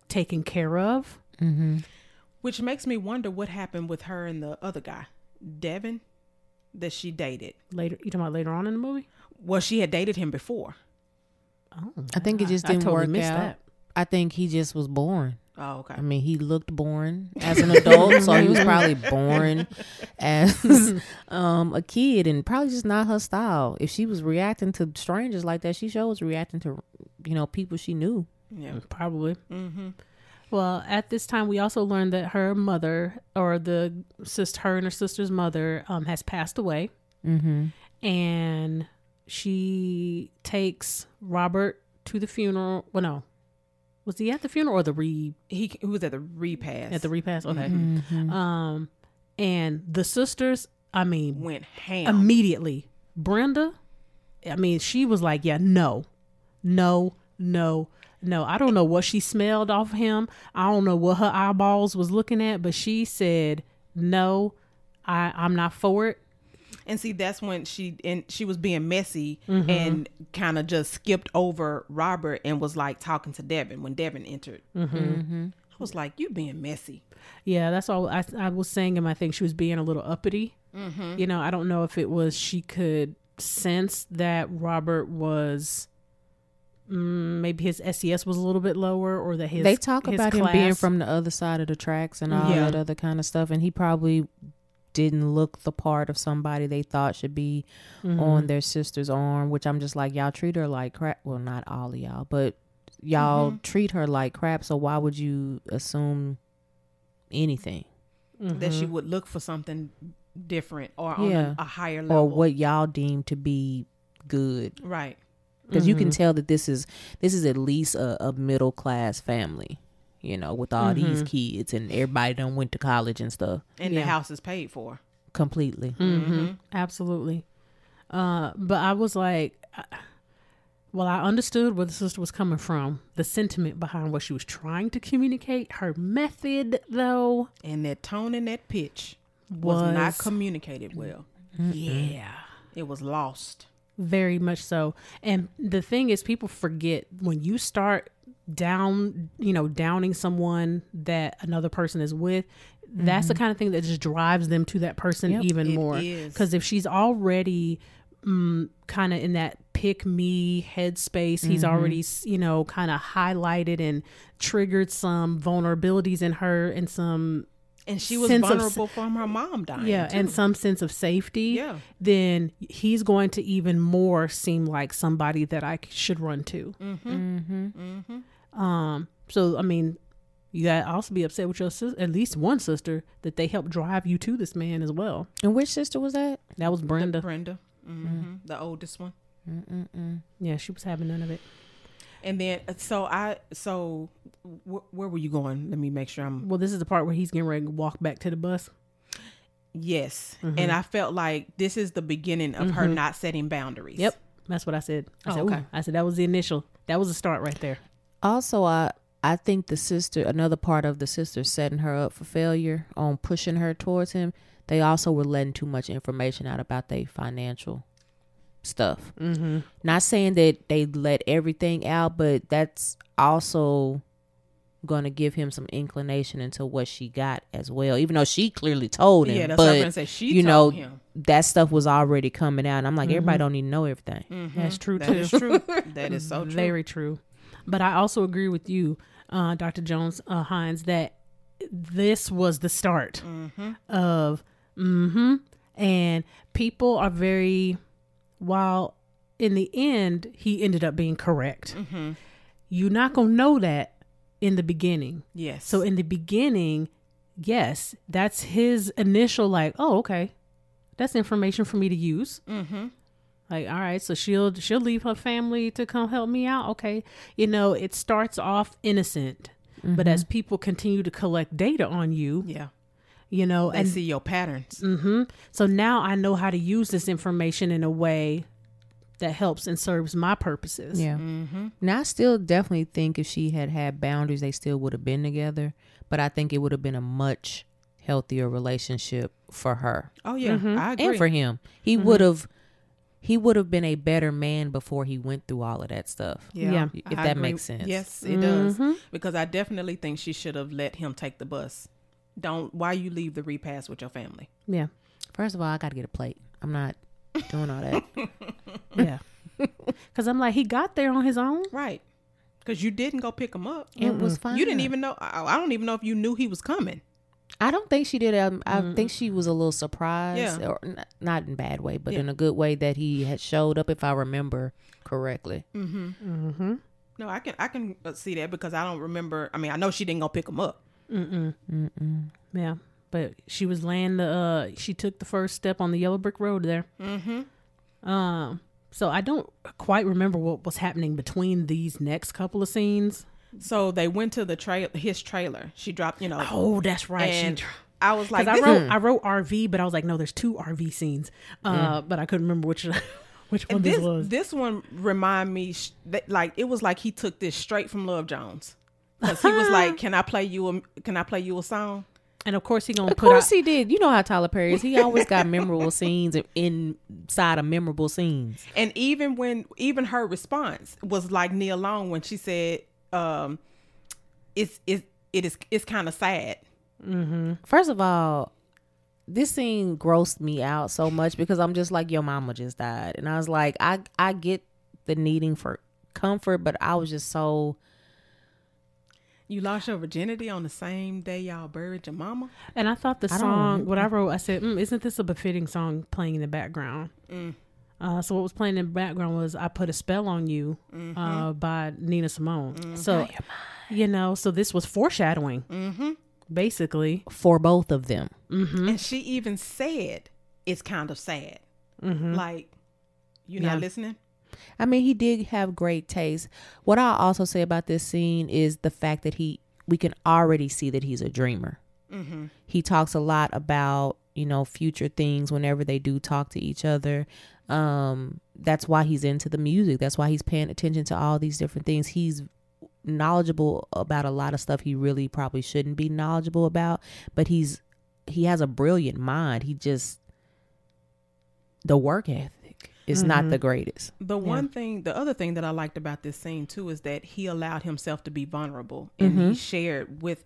[SPEAKER 1] taken care of. Mm-hmm.
[SPEAKER 2] which makes me wonder what happened with her and the other guy devin that she dated
[SPEAKER 1] Later, you talking about later on in the movie?
[SPEAKER 2] well she had dated him before
[SPEAKER 1] Oh,
[SPEAKER 3] I think it just didn't
[SPEAKER 1] totally
[SPEAKER 3] work out.
[SPEAKER 1] that.
[SPEAKER 3] I think he just was boring.
[SPEAKER 2] Oh okay
[SPEAKER 3] I mean, he looked boring as an adult, so he was probably boring as um, a kid, and probably just not her style. If she was reacting to strangers like that, she sure was reacting to, you know, people she knew.
[SPEAKER 2] yeah
[SPEAKER 1] Probably. Well, at this time, we also learned that her mother, or the sister, her and her sister's mother, um, has passed away.
[SPEAKER 3] Mm-hmm.
[SPEAKER 1] and she takes Robert to the funeral. Well, no, was he at the funeral or the re
[SPEAKER 2] He, he was at the repass.
[SPEAKER 1] at the repast? Okay.
[SPEAKER 3] Mm-hmm.
[SPEAKER 1] Um, and the sisters. I mean,
[SPEAKER 2] went ham.
[SPEAKER 1] immediately, Brenda. I mean, she was like, "Yeah, no, no, no." No, I don't know what she smelled off him. I don't know what her eyeballs was looking at, but she said, "No, I, I'm not for it."
[SPEAKER 2] And see, that's when she and she was being messy
[SPEAKER 1] Mm-hmm.
[SPEAKER 2] and kind of just skipped over Robert and was like talking to Devin when Devin entered.
[SPEAKER 1] Mm-hmm.
[SPEAKER 2] I was like, "You being messy."
[SPEAKER 1] Yeah, that's all I, I was saying him. I think she was being a little uppity. You know, I don't know if it was she could sense that Robert was mm, maybe his SES was a little bit lower, or that his
[SPEAKER 3] they talk
[SPEAKER 1] his
[SPEAKER 3] about him being from the other side of the tracks and all
[SPEAKER 2] Yeah.
[SPEAKER 3] that other kind of stuff, and he probably didn't look the part of somebody they thought should be
[SPEAKER 1] Mm-hmm.
[SPEAKER 3] on their sister's arm. Which I'm just like, y'all treat her like crap. Well, not all of y'all, but y'all
[SPEAKER 1] Mm-hmm.
[SPEAKER 3] treat her like crap. So why would you assume anything
[SPEAKER 2] That she
[SPEAKER 1] Mm-hmm.
[SPEAKER 2] would look for something different or on
[SPEAKER 3] Yeah.
[SPEAKER 2] a, a higher level.
[SPEAKER 3] or what y'all deem to be good?
[SPEAKER 2] Right.
[SPEAKER 3] because you
[SPEAKER 1] Mm-hmm.
[SPEAKER 3] can tell that this is this is at least a, a middle class family you know with all these kids and everybody done went to college and stuff
[SPEAKER 2] And
[SPEAKER 1] Yeah.
[SPEAKER 2] the house is paid for.
[SPEAKER 3] completely
[SPEAKER 1] hmm Absolutely. Uh, but I was like, well, I understood where the sister was coming from, the sentiment behind what she was trying to communicate. Her method, though,
[SPEAKER 2] And that tone and that pitch was,
[SPEAKER 1] was,
[SPEAKER 2] not communicated well.
[SPEAKER 1] yeah,
[SPEAKER 2] It was lost.
[SPEAKER 1] Very much so. And the thing is, people forget when you start down, you know, downing someone that another person is with. That's the kind of thing that just drives them to that person
[SPEAKER 3] Yep,
[SPEAKER 1] even more. Because if she's already mm, kind of in that pick me headspace, he's already, you know, kind of highlighted and triggered some vulnerabilities in her and some,
[SPEAKER 2] And she was
[SPEAKER 1] Sense of
[SPEAKER 2] vulnerable from her mom dying.
[SPEAKER 1] yeah, and some sense of safety.
[SPEAKER 2] Yeah.
[SPEAKER 1] Then he's going to even more seem like somebody that I should run to. Mhm mhm um. So I mean, you got to also be upset with your sis- at least one sister that they helped drive you to this man as well.
[SPEAKER 3] and which sister was that
[SPEAKER 1] That was Brenda.
[SPEAKER 2] Brenda, hmm the oldest one.
[SPEAKER 1] Yeah, she was having none of it.
[SPEAKER 2] And then, uh, so I, so wh- where were you going? Let me make sure I'm.
[SPEAKER 1] Well, this is the part where he's getting ready to walk back to the bus.
[SPEAKER 2] Yes.
[SPEAKER 1] Mm-hmm.
[SPEAKER 2] And I felt like this is the beginning of her not setting boundaries.
[SPEAKER 1] Yep, that's what I said. I
[SPEAKER 2] Oh,
[SPEAKER 1] said,
[SPEAKER 2] okay.
[SPEAKER 1] "Ooh." I said that was the initial. That was the start right there.
[SPEAKER 3] also i i think the sister another part of the sister setting her up for failure on pushing her towards him they also were letting too much information out about their financial stuff
[SPEAKER 1] Mm-hmm.
[SPEAKER 3] not saying that they let everything out but that's also gonna give him some inclination into what she got as well even though she clearly told him
[SPEAKER 2] Yeah, that's what I'm
[SPEAKER 3] but
[SPEAKER 2] gonna say. She
[SPEAKER 3] you know
[SPEAKER 2] him.
[SPEAKER 3] that stuff was already coming out and i'm like everybody don't even know everything
[SPEAKER 1] That's true
[SPEAKER 2] That
[SPEAKER 1] too.
[SPEAKER 2] is true. That is so true.
[SPEAKER 1] Very true. But I also agree with you, uh, Dr. Jones uh, Hines, that this was the start of, mm-hmm, and people are very, while in the end, he ended up being correct. You're not to know that in the beginning.
[SPEAKER 2] yes.
[SPEAKER 1] So in the beginning, yes, that's his initial, like, oh, okay, that's information for me to use.
[SPEAKER 2] mm-hmm.
[SPEAKER 1] Like, all right, so she'll she'll leave her family to come help me out. Okay, you know, it starts off innocent, but as people continue to collect data on you,
[SPEAKER 2] yeah,
[SPEAKER 1] you know,
[SPEAKER 2] they
[SPEAKER 1] and
[SPEAKER 2] see your patterns.
[SPEAKER 1] hmm so now I know how to use this information in a way that helps and serves my purposes.
[SPEAKER 3] Yeah.
[SPEAKER 2] Mm-hmm.
[SPEAKER 3] Now I still definitely think if she had had boundaries, they still would have been together. But I think it would have been a much healthier relationship for her
[SPEAKER 2] Oh yeah, I agree.
[SPEAKER 3] and for him. He would have, he would have been a better man before he went through all of that stuff.
[SPEAKER 2] yeah,
[SPEAKER 1] Yeah.
[SPEAKER 3] If
[SPEAKER 2] I
[SPEAKER 3] that
[SPEAKER 2] agree.
[SPEAKER 3] makes sense.
[SPEAKER 2] Yes, it does.
[SPEAKER 1] Mhm.
[SPEAKER 2] Because I definitely think she should have let him take the bus. Don't why you leave the repass with your family.
[SPEAKER 1] Yeah,
[SPEAKER 3] First of all, I got to get a plate. I'm not doing all that.
[SPEAKER 1] yeah. Because I'm like, he got there on his own.
[SPEAKER 2] Right. Because you didn't go pick him up.
[SPEAKER 3] it was fine.
[SPEAKER 2] You didn't even know. I, I don't even know if you knew he was coming.
[SPEAKER 3] I don't think she did. Um, I think she was a little surprised,
[SPEAKER 2] Yeah.
[SPEAKER 3] or n- not in bad way, but
[SPEAKER 2] Yeah.
[SPEAKER 3] in a good way that he had showed up, if I remember correctly.
[SPEAKER 1] Mm-hmm.
[SPEAKER 2] No, I can I can uh, see that because I don't remember. I mean, I know she didn't go pick him up.
[SPEAKER 1] Yeah. but she was laying the. Uh, she took the first step on the yellow brick road there.
[SPEAKER 2] Mm-hmm.
[SPEAKER 1] Um, so I don't quite remember what was happening between these next couple of scenes.
[SPEAKER 2] So they went to the trail, his trailer. She dropped, you know.
[SPEAKER 1] Oh, that's right. She
[SPEAKER 2] and I was like,
[SPEAKER 1] I
[SPEAKER 2] this-
[SPEAKER 1] wrote I wrote RV, but I was like, no, there's two RV scenes. Uh, but I couldn't remember which which one
[SPEAKER 2] And
[SPEAKER 1] this,
[SPEAKER 2] this
[SPEAKER 1] was.
[SPEAKER 2] this one remind me sh- that, like it was like he took this straight from Love Jones because he was like, "Can I play you a Can I play you a song?"
[SPEAKER 1] and of course he gonna
[SPEAKER 3] Of
[SPEAKER 1] put out.
[SPEAKER 3] course he did. You know how Tyler Perry is. He always got memorable scenes in- inside of memorable scenes.
[SPEAKER 2] And even when even her response was like Nia Long when she said, um, "It's it it is it's kind of sad."
[SPEAKER 3] First of all, this scene grossed me out so much because I'm just like, your mama just died. And I was like, I I get the needing for comfort, but I was just so
[SPEAKER 2] You lost your virginity on the same day y'all buried your mama.
[SPEAKER 1] And I thought the
[SPEAKER 3] I
[SPEAKER 1] song, what I wrote, I said, mm, "Isn't this a befitting song playing in the background?" Uh, so what was playing in the background was "I Put a Spell on You" uh, by Nina Simone. So you know, so this was foreshadowing,
[SPEAKER 2] Mm-hmm.
[SPEAKER 1] basically.
[SPEAKER 3] for both of them.
[SPEAKER 2] And she even said, "It's kind of sad." Like, you
[SPEAKER 1] Yeah.
[SPEAKER 2] not listening?
[SPEAKER 3] I mean, he did have great taste. What I'll also say about this scene is the fact that he, we can already see that he's a dreamer. He talks a lot about, you know, future things whenever they do talk to each other. Um, that's why he's into the music. That's why he's paying attention to all these different things. He's knowledgeable about a lot of stuff he really probably shouldn't be knowledgeable about, but he's, he has a brilliant mind. He just, the work ethic is not the mm-hmm. greatest.
[SPEAKER 2] The one thing, the other thing that I liked about this scene too is that he allowed himself to be vulnerable and he mm-hmm. shared with,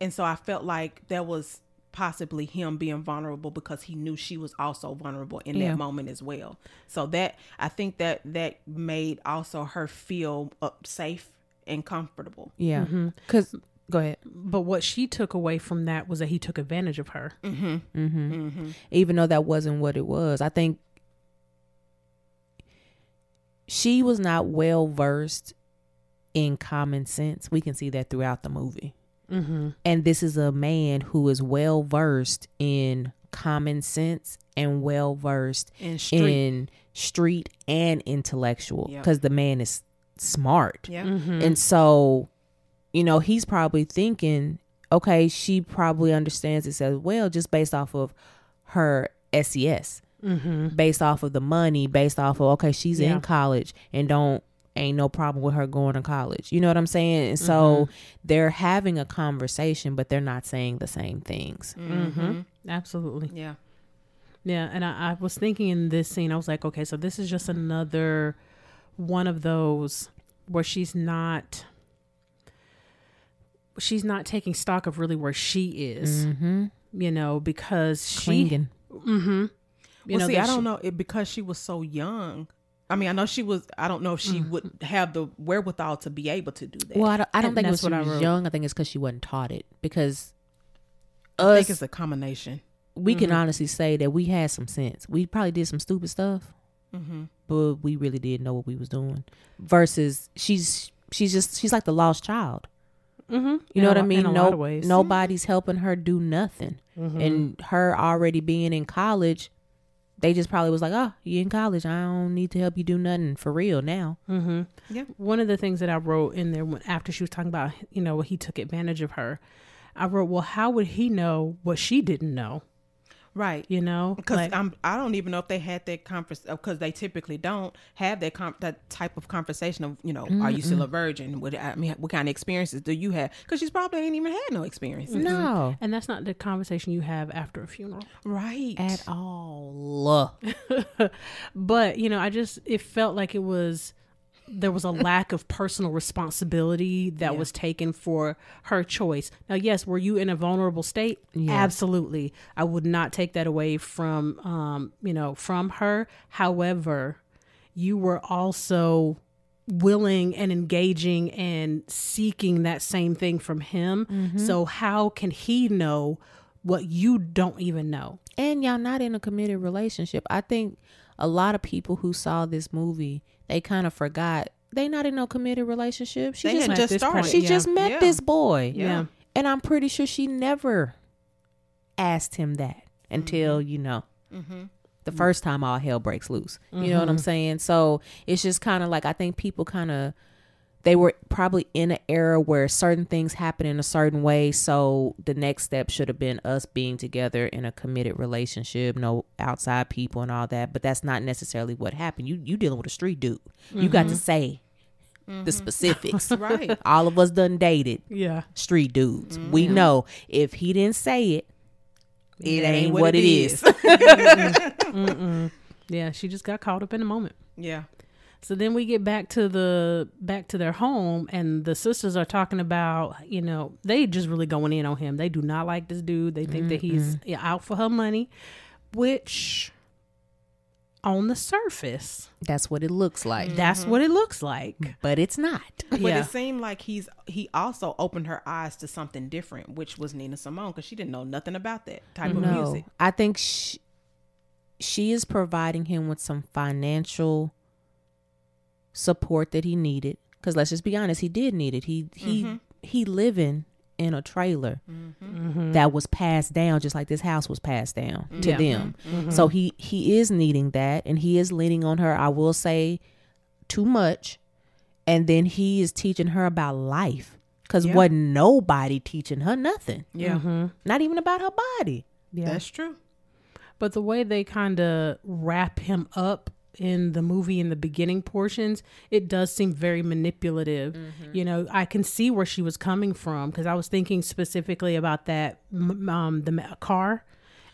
[SPEAKER 2] and so I felt like that was possibly him being vulnerable because he knew she was also vulnerable in
[SPEAKER 3] Yeah.
[SPEAKER 2] that moment as well. So that I think that that made also her feel uh, safe and comfortable.
[SPEAKER 3] Yeah. Mm-hmm. Because, go ahead.
[SPEAKER 1] But what she took away from that was that he took advantage of her.
[SPEAKER 3] Even though that wasn't what it was. I think she was not well versed in common sense. We can see that throughout the movie.
[SPEAKER 1] Mm-hmm.
[SPEAKER 3] And this is a man who is well versed in common sense and well versed
[SPEAKER 2] And
[SPEAKER 3] in street and intellectual
[SPEAKER 2] Yep.
[SPEAKER 3] because the man is smart.
[SPEAKER 2] Yeah.
[SPEAKER 1] Mm-hmm.
[SPEAKER 3] And so, you know, he's probably thinking, okay, she probably understands this as well, just based off of her SES,
[SPEAKER 1] Mm-hmm.
[SPEAKER 3] based off of the money, based off of, okay, she's
[SPEAKER 1] Yeah.
[SPEAKER 3] in college and don't, ain't no problem with her going to college. You know what I'm saying? And so they're having a conversation, but they're not saying the same things.
[SPEAKER 1] Mm-hmm. Absolutely.
[SPEAKER 2] Yeah.
[SPEAKER 1] Yeah, and I, I was thinking in this scene, I was like, okay, so this is just another one of those where she's not she's not taking stock of really where she is,
[SPEAKER 3] Mm-hmm.
[SPEAKER 1] you know, because she
[SPEAKER 3] Clinging.
[SPEAKER 1] mm-hmm. You
[SPEAKER 2] well,
[SPEAKER 1] know,
[SPEAKER 2] see,
[SPEAKER 1] that
[SPEAKER 2] I don't
[SPEAKER 1] she-
[SPEAKER 2] know it because she was so young. I mean, I know she was. I don't know if she would have the wherewithal to be able to do that.
[SPEAKER 3] Well, I don't, I don't think it
[SPEAKER 1] that's
[SPEAKER 3] was she
[SPEAKER 1] what I
[SPEAKER 3] was
[SPEAKER 1] wrote.
[SPEAKER 3] young. I think it's because she wasn't taught it. Because
[SPEAKER 2] I think
[SPEAKER 3] us,
[SPEAKER 2] it's a combination.
[SPEAKER 3] we
[SPEAKER 1] Mm-hmm.
[SPEAKER 3] can honestly say that we had some sense. We probably did some stupid stuff,
[SPEAKER 2] Mm-hmm.
[SPEAKER 3] but we really did know what we was doing. Versus she's she's just she's like the lost child.
[SPEAKER 1] Mhm.
[SPEAKER 3] You
[SPEAKER 1] In
[SPEAKER 3] know
[SPEAKER 1] a
[SPEAKER 3] what I mean?
[SPEAKER 1] In a
[SPEAKER 3] no,
[SPEAKER 1] lot of ways.
[SPEAKER 3] nobody's helping her do nothing,
[SPEAKER 1] Mhm.
[SPEAKER 3] and her already being in college, they just probably was like, "Oh, you in college? I don't need to help you do nothing for real now."
[SPEAKER 1] Mm-hmm.
[SPEAKER 2] Yeah.
[SPEAKER 1] One of the things that I wrote in there when, after she was talking about, you know, he took advantage of her, I wrote, well, how would he know what she didn't know?
[SPEAKER 2] Right.
[SPEAKER 1] You know,
[SPEAKER 2] Because
[SPEAKER 1] Like-
[SPEAKER 2] I'm. I don't even know if they had that conference because uh, they typically don't have that com- that type of conversation of you know, are you still a virgin? What I mean, what kind of experiences do you have? Because she's probably ain't even had no experiences.
[SPEAKER 3] No,
[SPEAKER 1] and that's not the conversation you have after a funeral.
[SPEAKER 2] Right.
[SPEAKER 3] at all.
[SPEAKER 1] but you know i just it felt like it was there was a lack of personal responsibility that
[SPEAKER 2] Yeah.
[SPEAKER 1] was taken for her choice. Now yes were you in a vulnerable state? Absolutely. I would not take that away from um you know from her. However you were also willing and engaging and seeking that same thing from him. So how can he know what you don't even know?
[SPEAKER 3] And y'all not in a committed relationship. I think a lot of people who saw this movie, they kind of forgot they not in no committed relationship. She
[SPEAKER 2] They
[SPEAKER 3] just
[SPEAKER 2] had just
[SPEAKER 1] this
[SPEAKER 2] started.
[SPEAKER 1] point,
[SPEAKER 3] she
[SPEAKER 1] yeah.
[SPEAKER 3] just met
[SPEAKER 2] Yeah.
[SPEAKER 3] this boy.
[SPEAKER 2] Yeah.
[SPEAKER 3] And I'm pretty sure she never asked him that until mm-hmm. you know mm-hmm. the first time all hell breaks loose. You know what I'm mm-hmm. saying? So it's just kind of like I think people kind of they were probably in an era where certain things happen in a certain way. So the next step should have been us being together in a committed relationship, no outside people and all that. But that's not necessarily what happened. You you dealing with a street dude. You got to mm-hmm. say the mm-hmm. specifics.
[SPEAKER 2] Right.
[SPEAKER 3] All of us done dated
[SPEAKER 1] Yeah.
[SPEAKER 3] street dudes. Mm-hmm. We know if he didn't say it, it ain't, what, it is.
[SPEAKER 1] Yeah. She just got caught up in the moment.
[SPEAKER 2] yeah.
[SPEAKER 1] So then we get back to the back to their home, and the sisters are talking about, you know, they just really going in on him. They do not like this dude. They think that he's mm-hmm. out for her money, which, on the surface,
[SPEAKER 3] That's what it looks like.
[SPEAKER 1] that's mm-hmm. what it looks like.
[SPEAKER 3] But it's not.
[SPEAKER 2] But
[SPEAKER 1] Yeah.
[SPEAKER 2] it seemed like he's he also opened her eyes to something different, which was Nina Simone, because she didn't know nothing about that type of music.
[SPEAKER 3] I think she, she is providing him with some financial support that he needed. Because let's just be honest, he did need it. He he mm-hmm. he living in a trailer mm-hmm. Mm-hmm. that was passed down just like this house was passed down to
[SPEAKER 1] Yeah.
[SPEAKER 3] them. So he he is needing that and he is leaning on her. I will say too much. And then he is teaching her about life. Cause
[SPEAKER 2] Yeah.
[SPEAKER 3] wasn't nobody teaching her nothing.
[SPEAKER 2] Yeah,
[SPEAKER 3] Not even about her body.
[SPEAKER 1] Yeah.
[SPEAKER 2] that's true.
[SPEAKER 1] But the way they kind of wrap him up in the movie in the beginning portions, it does seem very manipulative. You know, I can see where she was coming from because I was thinking specifically about that um, the ma- car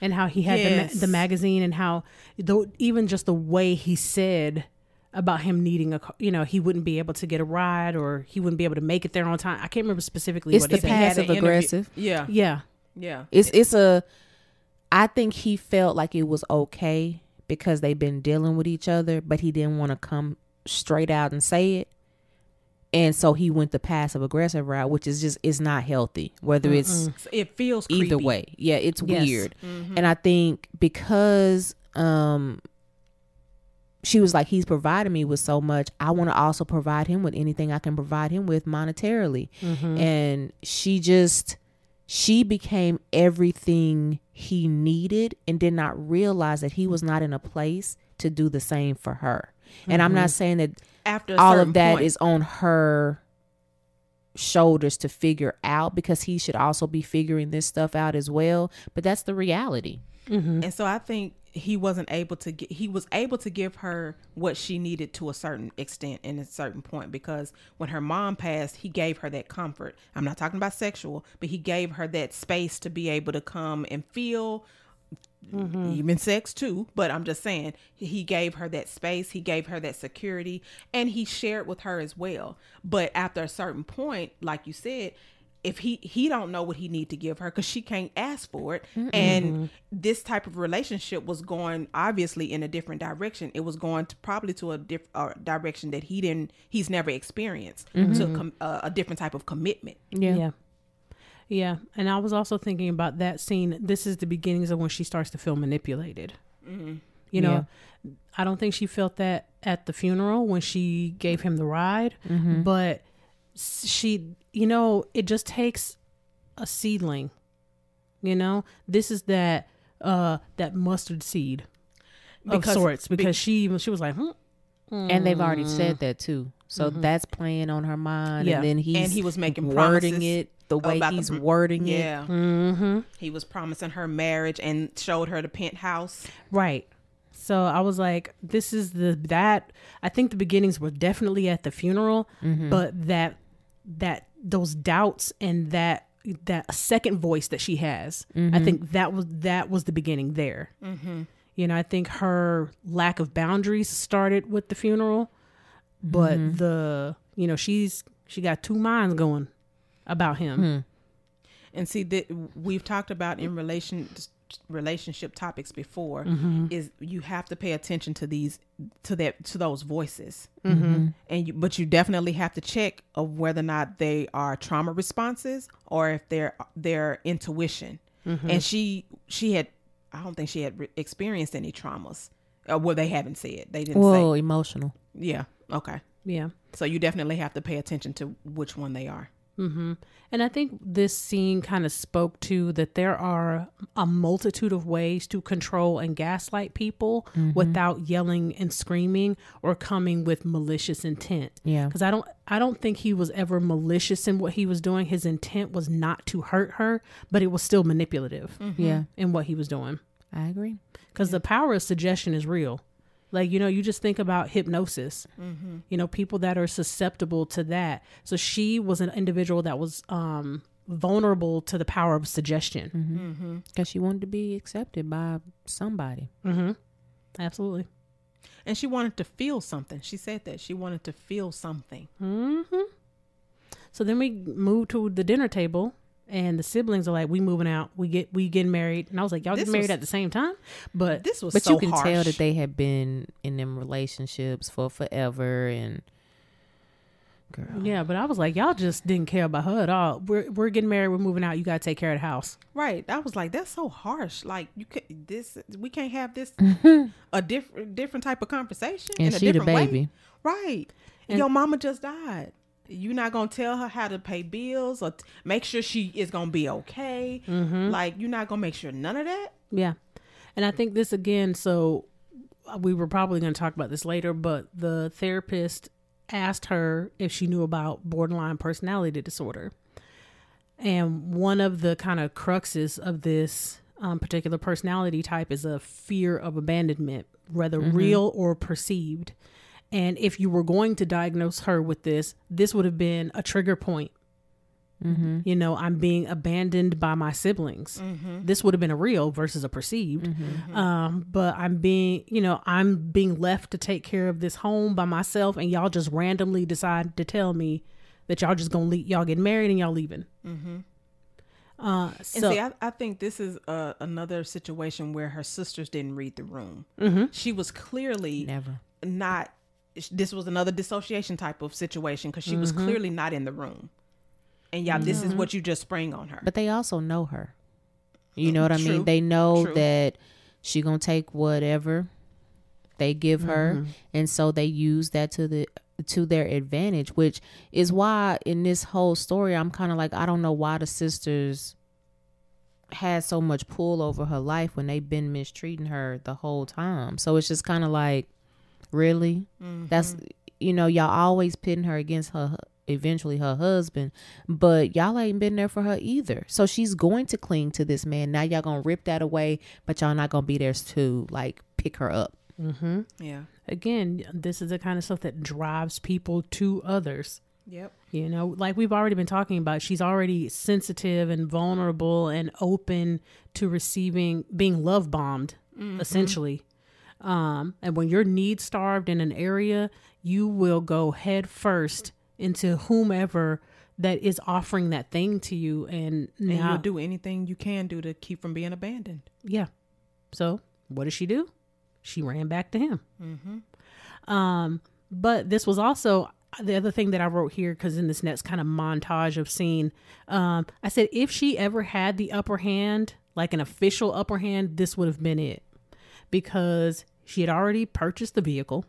[SPEAKER 1] and how he had the, ma- the magazine and how though even just the way he said about him needing a car, you know, he wouldn't be able to get a ride or he wouldn't be able to make it there on time. I can't remember specifically
[SPEAKER 3] It's
[SPEAKER 1] what
[SPEAKER 3] the
[SPEAKER 1] he said.
[SPEAKER 2] He
[SPEAKER 3] passive
[SPEAKER 2] interview-
[SPEAKER 3] aggressive.
[SPEAKER 2] Yeah,
[SPEAKER 1] Yeah.
[SPEAKER 2] yeah.
[SPEAKER 3] It's it's a I think he felt like it was okay because they've been dealing with each other, but he didn't want to come straight out and say it. And so he went the passive aggressive route, which is just it's not healthy. Whether it's
[SPEAKER 2] it feels
[SPEAKER 3] either
[SPEAKER 2] creepy.
[SPEAKER 3] way. Yeah, it's
[SPEAKER 1] Yes.
[SPEAKER 3] weird. And I think because um she was like he's providing me with so much, I want to also provide him with anything I can provide him with monetarily. And she just she became everything he needed and did not realize that he was not in a place to do the same for her. And I'm not mm-hmm. saying that
[SPEAKER 2] After
[SPEAKER 3] all of that is
[SPEAKER 2] point.
[SPEAKER 3] on her shoulders to figure out because he should also be figuring this stuff out as well but that's the reality mm-hmm.
[SPEAKER 2] and so I think he wasn't able to get. He was able to give her what she needed to a certain extent and a certain point because when her mom passed, he gave her that comfort. I'm not talking about sexual, but he gave her that space to be able to come and feel mm-hmm. even sex too but i'm just saying he gave her that space he gave her that security and he shared with her as well but after a certain point like you said if he he don't know what he need to give her because she can't ask for it. And this type of relationship was going obviously in a different direction. It was going to probably to a different uh, direction that he didn't he's never experienced to com- uh, a different type of commitment.
[SPEAKER 1] Yeah. Yeah. And I was also thinking about that scene. This is the beginnings of when she starts to feel manipulated. You know, I don't think she felt that at the funeral when she gave him the ride, but she, you know, it just takes a seedling. You know, this is that uh that mustard seed of
[SPEAKER 2] Because-
[SPEAKER 1] sorts
[SPEAKER 2] be-
[SPEAKER 1] because she she was like, hmm,
[SPEAKER 3] and they've already said that too so that's playing on her mind
[SPEAKER 1] Yeah.
[SPEAKER 3] and then he's
[SPEAKER 2] And he was making
[SPEAKER 3] wording it the way
[SPEAKER 2] about the
[SPEAKER 3] he's
[SPEAKER 2] pr-
[SPEAKER 3] wording it
[SPEAKER 2] yeah
[SPEAKER 1] mm-hmm.
[SPEAKER 2] he was promising her marriage and showed her the penthouse
[SPEAKER 1] Right. So I was like, this is the that I think the beginnings were definitely at the funeral, but that that those doubts and that that second voice that she has, I mm-hmm. think that was that was the beginning there. Mm-hmm. You know, I think her lack of boundaries started with the funeral, but mm-hmm. the you know she's she got two minds going about him. Hmm.
[SPEAKER 2] and see that we've talked about in relation relationship topics before mm-hmm. is you have to pay attention to these to that to those voices. Mm-hmm. And you but you definitely have to check of whether or not they are trauma responses or if they're their intuition. Mm-hmm. And she she had i don't think she had re- experienced any traumas. Uh, well they haven't said. They didn't
[SPEAKER 3] whoa emotional.
[SPEAKER 2] Yeah. Okay.
[SPEAKER 1] Yeah.
[SPEAKER 2] so you definitely have to pay attention to which one they are
[SPEAKER 1] hmm And I think this scene kind of spoke to that there are a multitude of ways to control and gaslight people without yelling and screaming or coming with malicious intent.
[SPEAKER 3] Yeah.
[SPEAKER 1] Because I don't, I don't think he was ever malicious in what he was doing. His intent was not to hurt her, but it was still manipulative
[SPEAKER 3] Yeah.
[SPEAKER 1] in what he was doing.
[SPEAKER 3] I agree.
[SPEAKER 1] Because the power of suggestion is real. Like, you know, you just think about hypnosis, you know, people that are susceptible to that. So she was an individual that was um, vulnerable to the power of suggestion.
[SPEAKER 3] Because she wanted to be accepted by somebody.
[SPEAKER 1] Mm-hmm. Absolutely.
[SPEAKER 2] And she wanted to feel something. She said that she wanted to feel something.
[SPEAKER 1] Mm-hmm. So then we move to the dinner table. And the siblings are like, "We moving out. We get we getting married." And I was like, "Y'all
[SPEAKER 2] This
[SPEAKER 1] get married
[SPEAKER 2] was-
[SPEAKER 1] at the same time?" But
[SPEAKER 2] This was
[SPEAKER 3] But
[SPEAKER 2] so
[SPEAKER 3] you can
[SPEAKER 2] harsh.
[SPEAKER 3] tell that they had been in them relationships for forever and girl.
[SPEAKER 1] yeah, but I was like, "Y'all just didn't care about her at all. We're we're getting married. We're moving out. You gotta take care of the house."
[SPEAKER 2] Right. I was like, that's so harsh. Like you could this we can't have this a different different type of conversation.
[SPEAKER 3] And
[SPEAKER 2] in a
[SPEAKER 3] she the
[SPEAKER 2] different way.
[SPEAKER 3] baby.
[SPEAKER 2] Right.
[SPEAKER 1] And-
[SPEAKER 2] Your mama just died. You're not gonna tell her how to pay bills or t- make sure she is gonna be okay.
[SPEAKER 1] Mm-hmm.
[SPEAKER 2] Like you're not gonna make sure none of that.
[SPEAKER 1] Yeah. And I think this again, so uh, we were probably going to talk about this later, but the therapist asked her if she knew about borderline personality disorder. And one of the kind of cruxes of this um, particular personality type is a fear of abandonment, whether real or perceived. And if you were going to diagnose her with this, this would have been a trigger point. You know, I'm being abandoned by my siblings. This would have been a real versus a perceived. Um, but I'm being, you know, I'm being left to take care of this home by myself, and y'all just randomly decide to tell me that y'all just gonna leave, y'all getting married and y'all leaving. Uh,
[SPEAKER 2] And see, I, I think this is uh, another situation where her sisters didn't read the room.
[SPEAKER 1] Mm-hmm.
[SPEAKER 2] She was clearly
[SPEAKER 3] Never.
[SPEAKER 2] not. This was another dissociation type of situation because she was
[SPEAKER 1] Mm-hmm.
[SPEAKER 2] clearly not in the room. And yeah, this is what you just sprang on her.
[SPEAKER 3] But they also know her. You know what I
[SPEAKER 2] True.
[SPEAKER 3] mean? They know
[SPEAKER 2] True.
[SPEAKER 3] that she gonna take whatever they give her,
[SPEAKER 1] Mm-hmm.
[SPEAKER 3] and so they use that to the to their advantage, which is why in this whole story, I'm kind of like, I don't know why the sisters had so much pull over her life when they've been mistreating her the whole time. So it's just kind of like, really? That's you know, y'all always pitting her against her eventually her husband, but y'all ain't been there for her either. So she's going to cling to this man. Now y'all gonna rip that away, but y'all not gonna be there to like pick her up.
[SPEAKER 1] mm-hmm.
[SPEAKER 2] yeah.
[SPEAKER 1] again, this is the kind of stuff that drives people to others.
[SPEAKER 2] Yep.
[SPEAKER 1] You know, like we've already been talking about, she's already sensitive and vulnerable and open to receiving, being love bombed, essentially. Um, and when you're need starved in an area, you will go head first into whomever that is offering that thing to you. And
[SPEAKER 2] And
[SPEAKER 1] now,
[SPEAKER 2] you'll do anything you can do to keep from being abandoned.
[SPEAKER 1] yeah. So what did she do? She ran back to him. Um, but this was also the other thing that I wrote here because in this next kind of montage of scene, um, I said if she ever had the upper hand, like an official upper hand, this would have been it because she had already purchased the vehicle.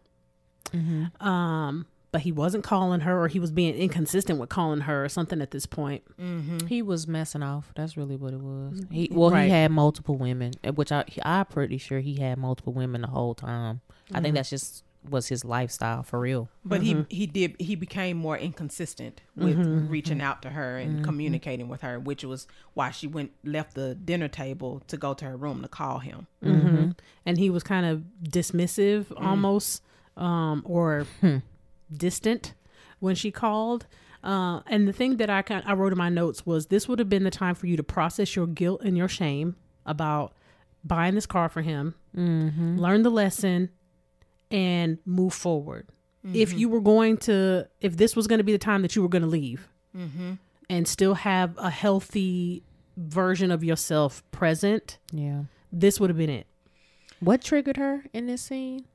[SPEAKER 1] Mm-hmm. Um, but he wasn't calling her, or he was being inconsistent with calling her, or something at this point. Mm-hmm.
[SPEAKER 3] He was messing off. That's really what it was. He mm-hmm. well,
[SPEAKER 1] Right.
[SPEAKER 3] he had multiple women, which I I'm pretty sure he had multiple women the whole time. I think that's just was his lifestyle for real.
[SPEAKER 2] But he mm-hmm. he did he became more inconsistent with mm-hmm. reaching mm-hmm. out to her and communicating with her, which was why she went left the dinner table to go to her room to call him.
[SPEAKER 1] hmm And he was kind of dismissive mm. almost, um, or hmm. distant when she called. Uh, and the thing that I kind I wrote in my notes was this would have been the time for you to process your guilt and your shame about buying this car for him, learn the lesson, and move forward. If mm-hmm. you were going to, if this was going to be the time that you were going to leave, mm-hmm. and still have a healthy version of yourself present,
[SPEAKER 3] Yeah.
[SPEAKER 1] this would have been it.
[SPEAKER 3] What triggered her in this scene?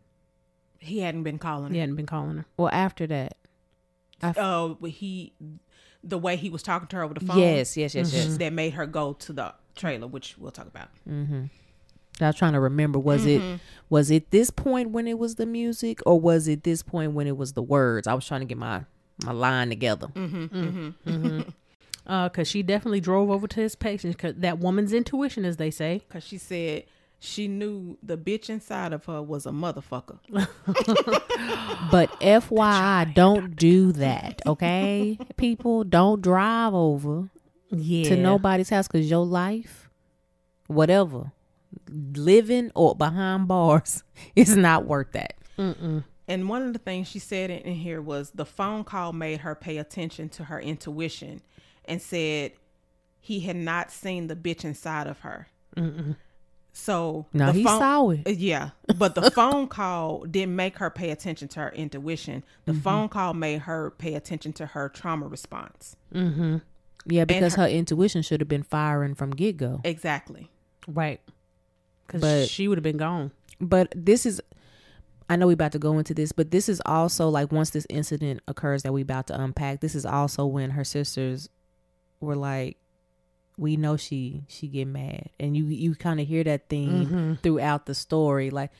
[SPEAKER 2] He hadn't been calling Her.
[SPEAKER 1] He
[SPEAKER 2] her.
[SPEAKER 1] hadn't been calling her.
[SPEAKER 3] Well, after that.
[SPEAKER 2] Oh, but he the way he was talking to her over the phone.
[SPEAKER 3] Yes, yes, yes, mm-hmm. yes.
[SPEAKER 2] That made her go to the trailer, which we'll talk about.
[SPEAKER 3] I was trying to remember was it mm-hmm. was it this point when it was the music or was it this point when it was the words? I was trying to get my my line together. Mm-hmm, mm-hmm.
[SPEAKER 1] Uh, cause she definitely drove over to his patient. Cause that woman's intuition, as they say.
[SPEAKER 2] Because she said she knew the bitch inside of her was a motherfucker.
[SPEAKER 3] But FYI, don't do that, okay? People, don't drive over
[SPEAKER 1] Yeah.
[SPEAKER 3] to nobody's house because your life, whatever, living or behind bars, is not worth that.
[SPEAKER 2] And one of the things she said in, in here was the phone call made her pay attention to her intuition and said he had not seen the bitch inside of her. So
[SPEAKER 3] No,
[SPEAKER 2] the
[SPEAKER 3] he
[SPEAKER 2] phone-
[SPEAKER 3] saw it.
[SPEAKER 2] Uh, Yeah, but the phone call didn't make her pay attention to her intuition. The
[SPEAKER 3] Mm-hmm.
[SPEAKER 2] phone call made her pay attention to her trauma response.
[SPEAKER 3] Yeah, because her, intuition should have been firing from get go.
[SPEAKER 2] Exactly.
[SPEAKER 1] Right. Cause
[SPEAKER 3] But-
[SPEAKER 1] she would have been gone.
[SPEAKER 3] But this is, I know we about to go into this, but this is also like once this incident occurs that we about to unpack. This is also when her sisters were like, "We know she she get mad," and you you kind of hear that theme mm-hmm. throughout the story, like.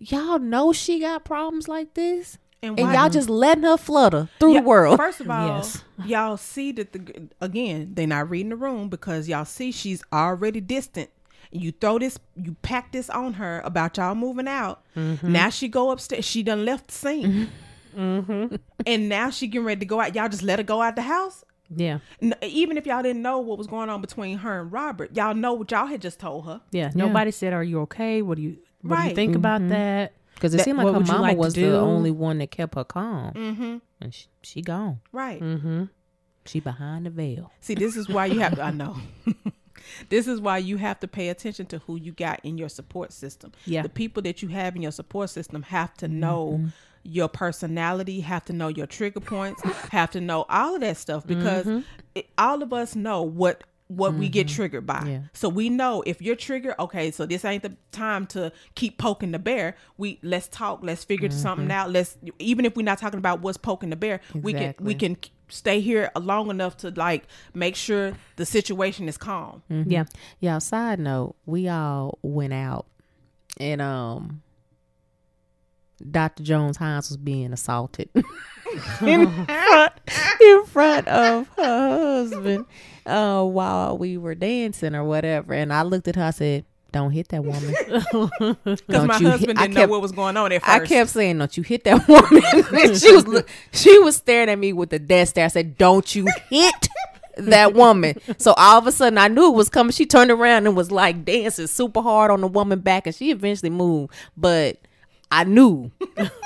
[SPEAKER 3] Y'all know she got problems like this, and
[SPEAKER 2] why-
[SPEAKER 3] y'all just letting her flutter through
[SPEAKER 2] Yeah,
[SPEAKER 3] the world.
[SPEAKER 2] First of all,
[SPEAKER 1] Yes.
[SPEAKER 2] y'all see that the again they're not reading the room because y'all see she's already distant. You throw this, you pack this on her about y'all moving out.
[SPEAKER 3] Mm-hmm.
[SPEAKER 2] Now she go upstairs. She done left the scene,
[SPEAKER 3] Mm-hmm.
[SPEAKER 2] and now she getting ready to go out. Y'all just let her go out the house.
[SPEAKER 1] Yeah.
[SPEAKER 2] N- even if y'all didn't know what was going on between her and Robert, y'all know what y'all had just told her.
[SPEAKER 1] Yeah. Nobody said, "Are you okay? What do you What do you
[SPEAKER 2] Right.
[SPEAKER 1] think about that?"
[SPEAKER 3] Because it
[SPEAKER 1] That-
[SPEAKER 3] seemed like her mama
[SPEAKER 1] like
[SPEAKER 3] was the only one that kept her calm,
[SPEAKER 2] Mm-hmm.
[SPEAKER 3] and she, she gone.
[SPEAKER 2] Right.
[SPEAKER 1] Mm-hmm.
[SPEAKER 3] She behind the veil.
[SPEAKER 2] See, this is why you have to, I know. this is why you have to pay attention to who you got in your support system.
[SPEAKER 1] Yeah.
[SPEAKER 2] The people that you have in your support system have to mm-hmm. know your personality, have to know your trigger points, have to know all of that stuff because mm-hmm. it, all of us know what what we get mm-hmm. triggered by.
[SPEAKER 3] Yeah.
[SPEAKER 2] So we know if you're triggered, okay, so this ain't the time to keep poking the bear. We let's talk, let's figure something out. Let's even if we're not talking about what's poking the bear, we can we can stay here long enough to like make sure the situation is calm.
[SPEAKER 1] Yeah.
[SPEAKER 3] Yeah. Side note: We all went out, and um, Dr. Jones Hines was being assaulted in front in front of her husband uh, while we were dancing or whatever. And I looked at her. I said, "Don't hit that woman."
[SPEAKER 2] Because my
[SPEAKER 3] you hit-
[SPEAKER 2] husband didn't
[SPEAKER 3] kept-
[SPEAKER 2] know what was going on at first.
[SPEAKER 3] I kept saying, "Don't you hit that woman?" and she was she was staring at me with the death stare. I said, "Don't you hit that woman?" So all of a sudden, I knew it was coming. She turned around and was like dancing super hard on the woman back, and she eventually moved. But I knew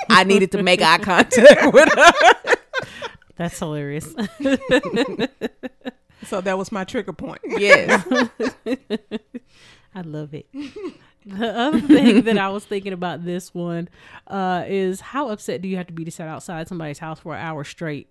[SPEAKER 3] I needed to make eye contact with her.
[SPEAKER 1] That's hilarious.
[SPEAKER 2] so that was my trigger point.
[SPEAKER 3] Yes,
[SPEAKER 1] I love it. The other thing that I was thinking about this one uh, is how upset do you have to be to sit outside somebody's house for an hour straight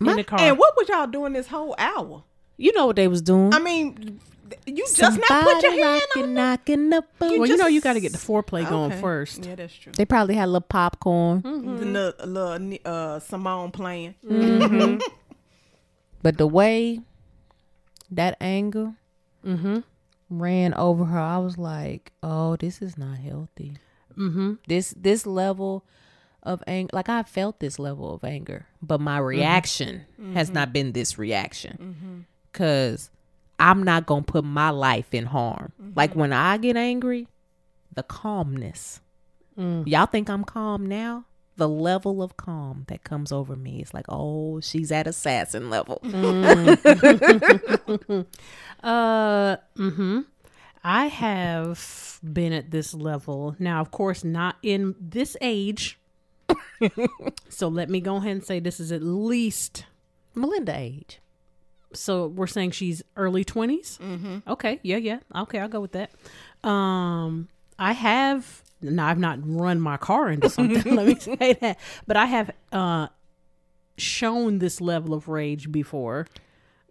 [SPEAKER 1] in the car?
[SPEAKER 2] And what was y'all doing this whole hour?
[SPEAKER 3] you know what they was doing.
[SPEAKER 2] I mean, you just not put your
[SPEAKER 3] Somebody
[SPEAKER 2] hand
[SPEAKER 3] rocking,
[SPEAKER 2] on
[SPEAKER 3] knocking up.
[SPEAKER 1] well, you know you got to get the foreplay going
[SPEAKER 2] Okay.
[SPEAKER 1] first.
[SPEAKER 2] Yeah, that's true.
[SPEAKER 3] They probably had a little popcorn,
[SPEAKER 2] The little, little uh, Simone playing.
[SPEAKER 3] but the way that anger
[SPEAKER 1] Mm-hmm.
[SPEAKER 3] Ran over her, I was like, "Oh, this is not healthy."
[SPEAKER 1] Mm-hmm.
[SPEAKER 3] This this level of anger, like I felt this level of anger, but my mm-hmm. reaction has mm-hmm. not been this reaction, mm-hmm. because I'm not gonna put my life in harm. Like when I get angry, the calmness. Mm. Y'all think I'm calm now? The level of calm that comes over me is like, oh, she's at assassin level.
[SPEAKER 1] Uh, mm-hmm. I have been at this level now. Of course, not in this age. so let me go ahead and say this is at least.
[SPEAKER 3] Melinda age.
[SPEAKER 1] So we're saying she's early 20s Mm-hmm. Okay, yeah, yeah. Okay, I'll go with that. Um, I have. Now I've not run my car into something. let me say that, but I have uh shown this level of rage before.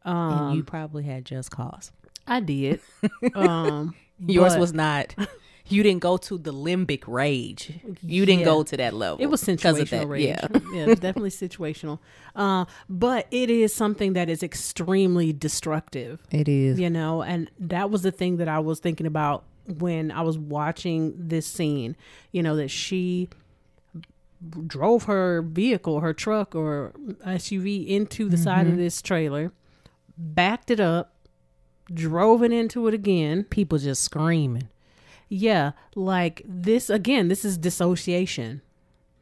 [SPEAKER 3] and you probably had just cause.
[SPEAKER 1] I did. Um,
[SPEAKER 3] Yours
[SPEAKER 1] but-
[SPEAKER 3] was not. You didn't go to the limbic rage. You didn't
[SPEAKER 1] Yeah.
[SPEAKER 3] go to that level.
[SPEAKER 1] It was
[SPEAKER 3] 'cause of
[SPEAKER 1] situational
[SPEAKER 3] that.
[SPEAKER 1] rage.
[SPEAKER 3] Yeah.
[SPEAKER 1] Yeah, definitely situational. Uh, but it is something that is extremely destructive,
[SPEAKER 3] It is.
[SPEAKER 1] you know, and that was the thing that I was thinking about when I was watching this scene, you know, that she drove her vehicle, her truck or SUV into the side of this trailer, backed it up, drove it into it again.
[SPEAKER 3] People just screaming.
[SPEAKER 1] Yeah, like this again, this is dissociation.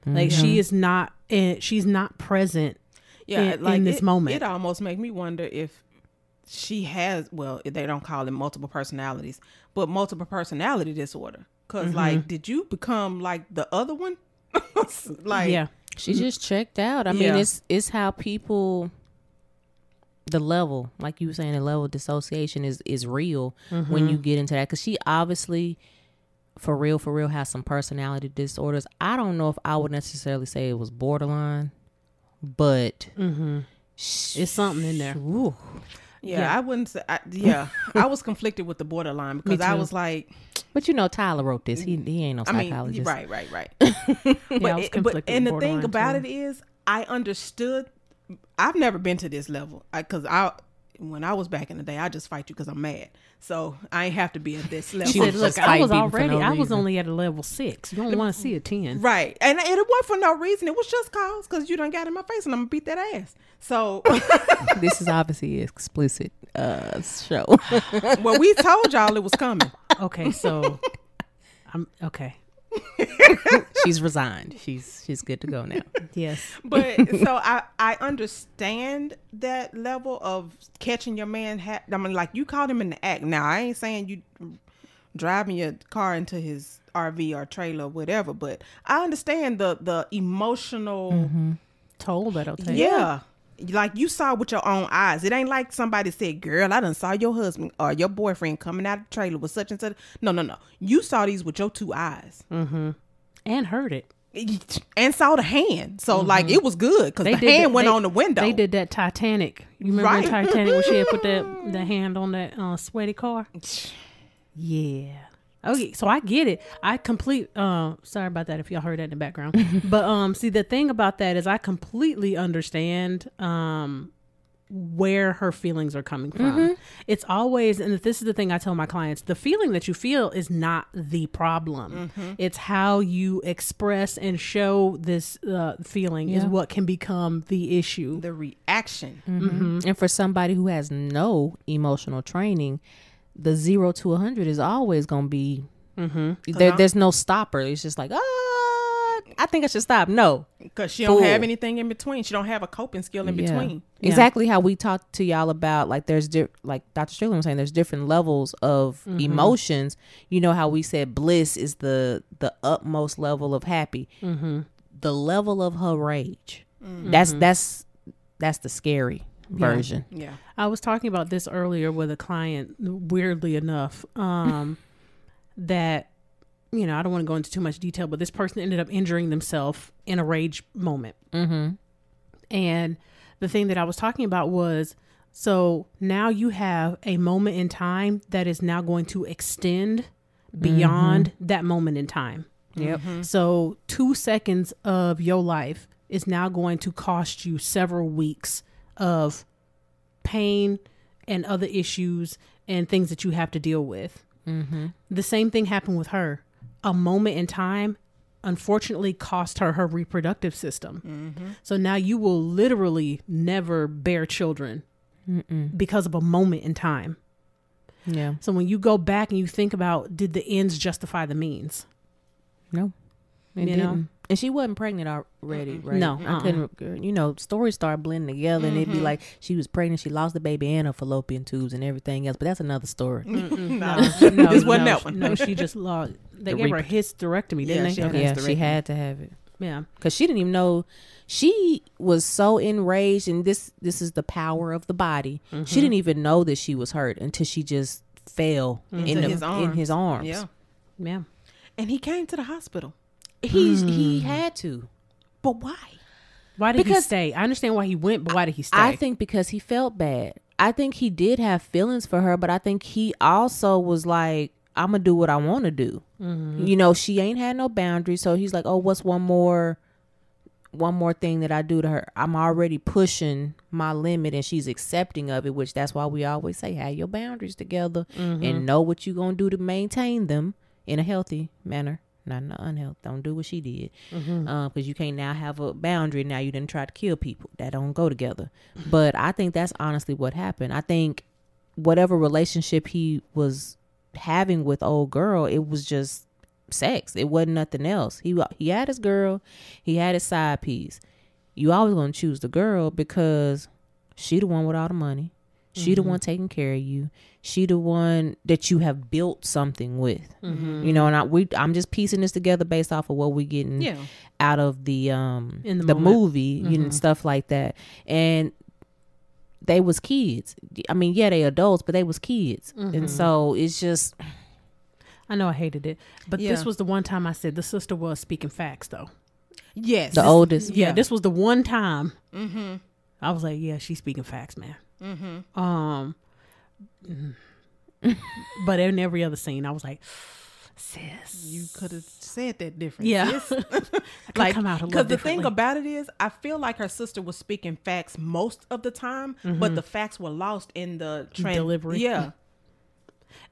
[SPEAKER 1] Like she is not eh, she's not present
[SPEAKER 2] yeah,
[SPEAKER 1] in-
[SPEAKER 2] like
[SPEAKER 1] in this
[SPEAKER 2] it,
[SPEAKER 1] moment.
[SPEAKER 2] It almost make me wonder if she has. Well, they don't call it multiple personalities, but multiple personality disorder. Because
[SPEAKER 1] Mm-hmm.
[SPEAKER 2] like, did you become like the other one? like,
[SPEAKER 1] yeah.
[SPEAKER 3] She mm-hmm. just checked out. I mean, it's it's how people the level, like you were saying, the level of dissociation is is real when mm-hmm. you get into that. Because she obviously, for real, for real, has some personality disorders. I don't know if I would necessarily say it was borderline, but mm-hmm.
[SPEAKER 1] It's something in there.
[SPEAKER 3] ooh,
[SPEAKER 2] Yeah,
[SPEAKER 1] Yeah.
[SPEAKER 2] I wouldn't say. I, yeah, I was conflicted with the borderline because I was like,
[SPEAKER 3] but you know, Tyler wrote this. He he ain't no
[SPEAKER 2] I mean,
[SPEAKER 3] psychologist.
[SPEAKER 2] right, right, right.
[SPEAKER 1] Yeah,
[SPEAKER 2] but,
[SPEAKER 1] I was
[SPEAKER 2] it- but
[SPEAKER 1] conflicted
[SPEAKER 2] and the thing about
[SPEAKER 1] too.
[SPEAKER 2] it is, I understood. I've never been to this level because I, when I was back in the day, I just fight you because I'm mad. So I ain't have to be at this level.
[SPEAKER 3] She
[SPEAKER 1] Said, look, I was
[SPEAKER 3] fighting people for
[SPEAKER 1] already
[SPEAKER 3] no
[SPEAKER 1] I was only at a level six. You don't want to see a ten.
[SPEAKER 2] Right. And it wasn't for no reason. It was just cause because you done got in my face and I'm gonna beat that ass. So
[SPEAKER 3] this is obviously an explicit uh show.
[SPEAKER 2] well we told y'all it was coming.
[SPEAKER 1] Okay, so I'm okay.
[SPEAKER 3] she's resigned. She's she's good to go now.
[SPEAKER 1] Yes.
[SPEAKER 2] But so I I understand that level of catching your man hat I mean like you caught him in the act. Now I ain't saying you driving your car into his RV or trailer or whatever, but I understand the the emotional
[SPEAKER 1] Toll that'll take.
[SPEAKER 2] Yeah. Like you saw with your own eyes. It ain't like somebody said, Girl, I done saw your husband or your boyfriend coming out of the trailer with such and such. No, no, no. You saw these with your two eyes.
[SPEAKER 1] And heard it.
[SPEAKER 2] And saw the hand. So like it was good because the hand
[SPEAKER 1] that-
[SPEAKER 2] went
[SPEAKER 1] they-
[SPEAKER 2] on the window.
[SPEAKER 1] They did that Titanic. You remember
[SPEAKER 2] Right.
[SPEAKER 1] Titanic when she had put that the hand on that uh, sweaty car? Yeah. Okay, so I get it. I complete. Uh, sorry about that if y'all heard that in the background. but um, see the thing about that is I completely understand um where her feelings are coming from. It's always, and this is the thing I tell my clients: the feeling that you feel is not the problem. It's how you express and show this uh, feeling is what can become the issue.
[SPEAKER 2] the reaction.
[SPEAKER 3] And for somebody who has no emotional training, the zero to a hundred is always going to be. Mm-hmm. There, there's no stopper. It's just like, ah, I think I should stop. No,
[SPEAKER 2] Because she don't have anything in between. She don't have a coping skill in
[SPEAKER 3] Yeah.
[SPEAKER 2] between.
[SPEAKER 3] Exactly how we talked to y'all about like there's di- like Dr. Strickland was saying there's different levels of mm-hmm. emotions. You know how we said bliss is the the utmost level of happy. Mm-hmm. The level of her rage. Mm. That's that's that's the scary version.
[SPEAKER 2] Yeah.
[SPEAKER 1] I was talking about this earlier with a client, weirdly enough, um, that, you know, I don't want to go into too much detail, but this person ended up injuring themselves in a rage moment.
[SPEAKER 3] Mm-hmm.
[SPEAKER 1] And the thing that I was talking about was so now you have a moment in time that is now going to extend beyond that moment in time.
[SPEAKER 3] Yep.
[SPEAKER 1] So, two seconds of your life is now going to cost you several weeks of pain and other issues and things that you have to deal with.
[SPEAKER 3] Mm-hmm.
[SPEAKER 1] The same thing happened with her. A moment in time, unfortunately, cost her her reproductive system. So now you will literally never bear children because of a moment in time.
[SPEAKER 3] Yeah.
[SPEAKER 1] So when you go back and you think about, did the ends justify the means?
[SPEAKER 3] No. It
[SPEAKER 1] You know?
[SPEAKER 3] Didn't. And she wasn't pregnant already, right?
[SPEAKER 1] No,
[SPEAKER 3] I
[SPEAKER 1] uh-uh.
[SPEAKER 3] couldn't. You know, stories start blending together, and it'd be like she was pregnant, she lost the baby and her fallopian tubes and everything else. But that's another story.
[SPEAKER 2] Nah,
[SPEAKER 1] no,
[SPEAKER 2] this wasn't
[SPEAKER 1] no,
[SPEAKER 2] that one.
[SPEAKER 1] No, she just lost. They
[SPEAKER 3] The
[SPEAKER 1] gave her a hysterectomy, didn't
[SPEAKER 2] she
[SPEAKER 1] they?
[SPEAKER 2] had
[SPEAKER 3] yeah,
[SPEAKER 2] hysterectomy.
[SPEAKER 3] she had to have it
[SPEAKER 1] Yeah.
[SPEAKER 3] because she didn't even know. She was so enraged, and this this is the power of the body.
[SPEAKER 1] Mm-hmm.
[SPEAKER 3] She didn't even know that she was hurt until she just fell in
[SPEAKER 2] Into
[SPEAKER 3] the,
[SPEAKER 2] his
[SPEAKER 3] in his arms.
[SPEAKER 2] Yeah.
[SPEAKER 1] Yeah.
[SPEAKER 2] And he came to the hospital.
[SPEAKER 3] He's
[SPEAKER 1] Hmm.
[SPEAKER 3] he had to.
[SPEAKER 2] But why?
[SPEAKER 1] Why did he
[SPEAKER 3] Because-
[SPEAKER 1] stay? I understand why he went, but why did he stay?
[SPEAKER 3] I think because he felt bad. I think he did have feelings for her, but I think he also was like, I'm gonna do what I want to do.
[SPEAKER 1] Mm-hmm.
[SPEAKER 3] You know, she ain't had no boundaries, so he's like, oh, what's one more, one more thing that I do to her? I'm already pushing my limit, and she's accepting of it. Which that's why we always say, have your boundaries together
[SPEAKER 1] Mm-hmm.
[SPEAKER 3] and know what you're gonna do to maintain them in a healthy manner, not in the unhealth. Don't do what she did, mm-hmm. um, because you can't now have a boundary. Now you didn't try to kill people. That don't go together. But I think that's honestly what happened. I think whatever relationship he was having with old girl, it was just sex. It wasn't nothing else. He he had his girl, he had his side piece. You always gonna choose the girl because she the one with all the money. She the one taking care of you. She the one that you have built something with. You know, and I we I'm just piecing this together based off of what we're getting
[SPEAKER 2] Yeah.
[SPEAKER 3] out of the um
[SPEAKER 1] In the
[SPEAKER 3] the,
[SPEAKER 1] moment.
[SPEAKER 3] movie you know, and stuff like that. And they was kids. I mean, yeah, they adults, but they was kids. And so it's just
[SPEAKER 1] I know I hated it, but
[SPEAKER 2] Yeah.
[SPEAKER 1] this was the one time I said the sister was speaking facts, though.
[SPEAKER 2] Yes.
[SPEAKER 3] the oldest.
[SPEAKER 1] Yeah,
[SPEAKER 2] Yeah.
[SPEAKER 1] this was the one time. Mm-hmm. I was like, yeah, she's speaking facts, man. Mm-hmm. Um, but in every other scene, I was like, sis,
[SPEAKER 2] You could have said that different.
[SPEAKER 1] yeah, like come out
[SPEAKER 2] Because the thing about it is, I feel like her sister was speaking facts most of the time, but mm-hmm. the facts were lost in the tran-
[SPEAKER 1] Delivery.
[SPEAKER 2] Yeah,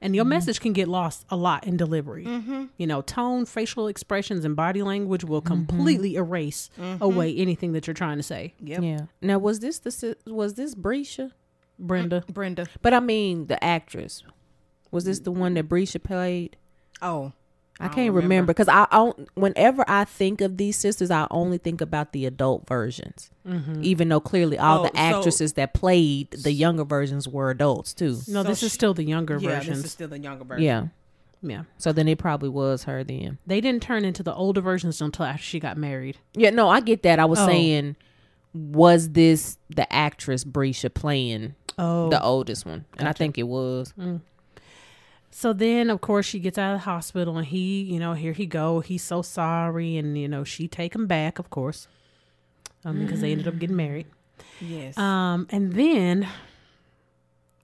[SPEAKER 1] and your mm-hmm. message can get lost a lot in delivery. Mm-hmm. You know, tone, facial expressions, and body language will completely erase away anything that you're trying to say.
[SPEAKER 2] yep.
[SPEAKER 3] Yeah. Now was this the was this Bresha?
[SPEAKER 1] Brenda, mm,
[SPEAKER 2] Brenda.
[SPEAKER 3] But I mean the actress. Was this the one that Bresha played?
[SPEAKER 2] Oh,
[SPEAKER 3] I,
[SPEAKER 2] don't
[SPEAKER 3] can't remember because I, I don't- whenever I think of these sisters, I only think about the adult versions. Mm-hmm. Even though clearly all
[SPEAKER 2] Oh,
[SPEAKER 3] the
[SPEAKER 2] so-
[SPEAKER 3] actresses that played the younger versions were adults too.
[SPEAKER 1] no,
[SPEAKER 2] So
[SPEAKER 1] this is still the younger
[SPEAKER 2] yeah.
[SPEAKER 1] versions.
[SPEAKER 2] This is still the younger version.
[SPEAKER 3] Yeah.
[SPEAKER 1] yeah,
[SPEAKER 3] So then it probably was her then.
[SPEAKER 1] they didn't turn into the older versions until after she got married.
[SPEAKER 3] Yeah, no, I get that. I was
[SPEAKER 1] Oh.
[SPEAKER 3] saying, was this the actress Bresha playing
[SPEAKER 1] Oh,
[SPEAKER 3] the oldest one? And I think it was.
[SPEAKER 1] So then, of course, she gets out of the hospital, and he, you know, here he go. He's so sorry, and you know, she take him back, of course, um, because they ended up getting married.
[SPEAKER 2] Yes.
[SPEAKER 1] Um, and then,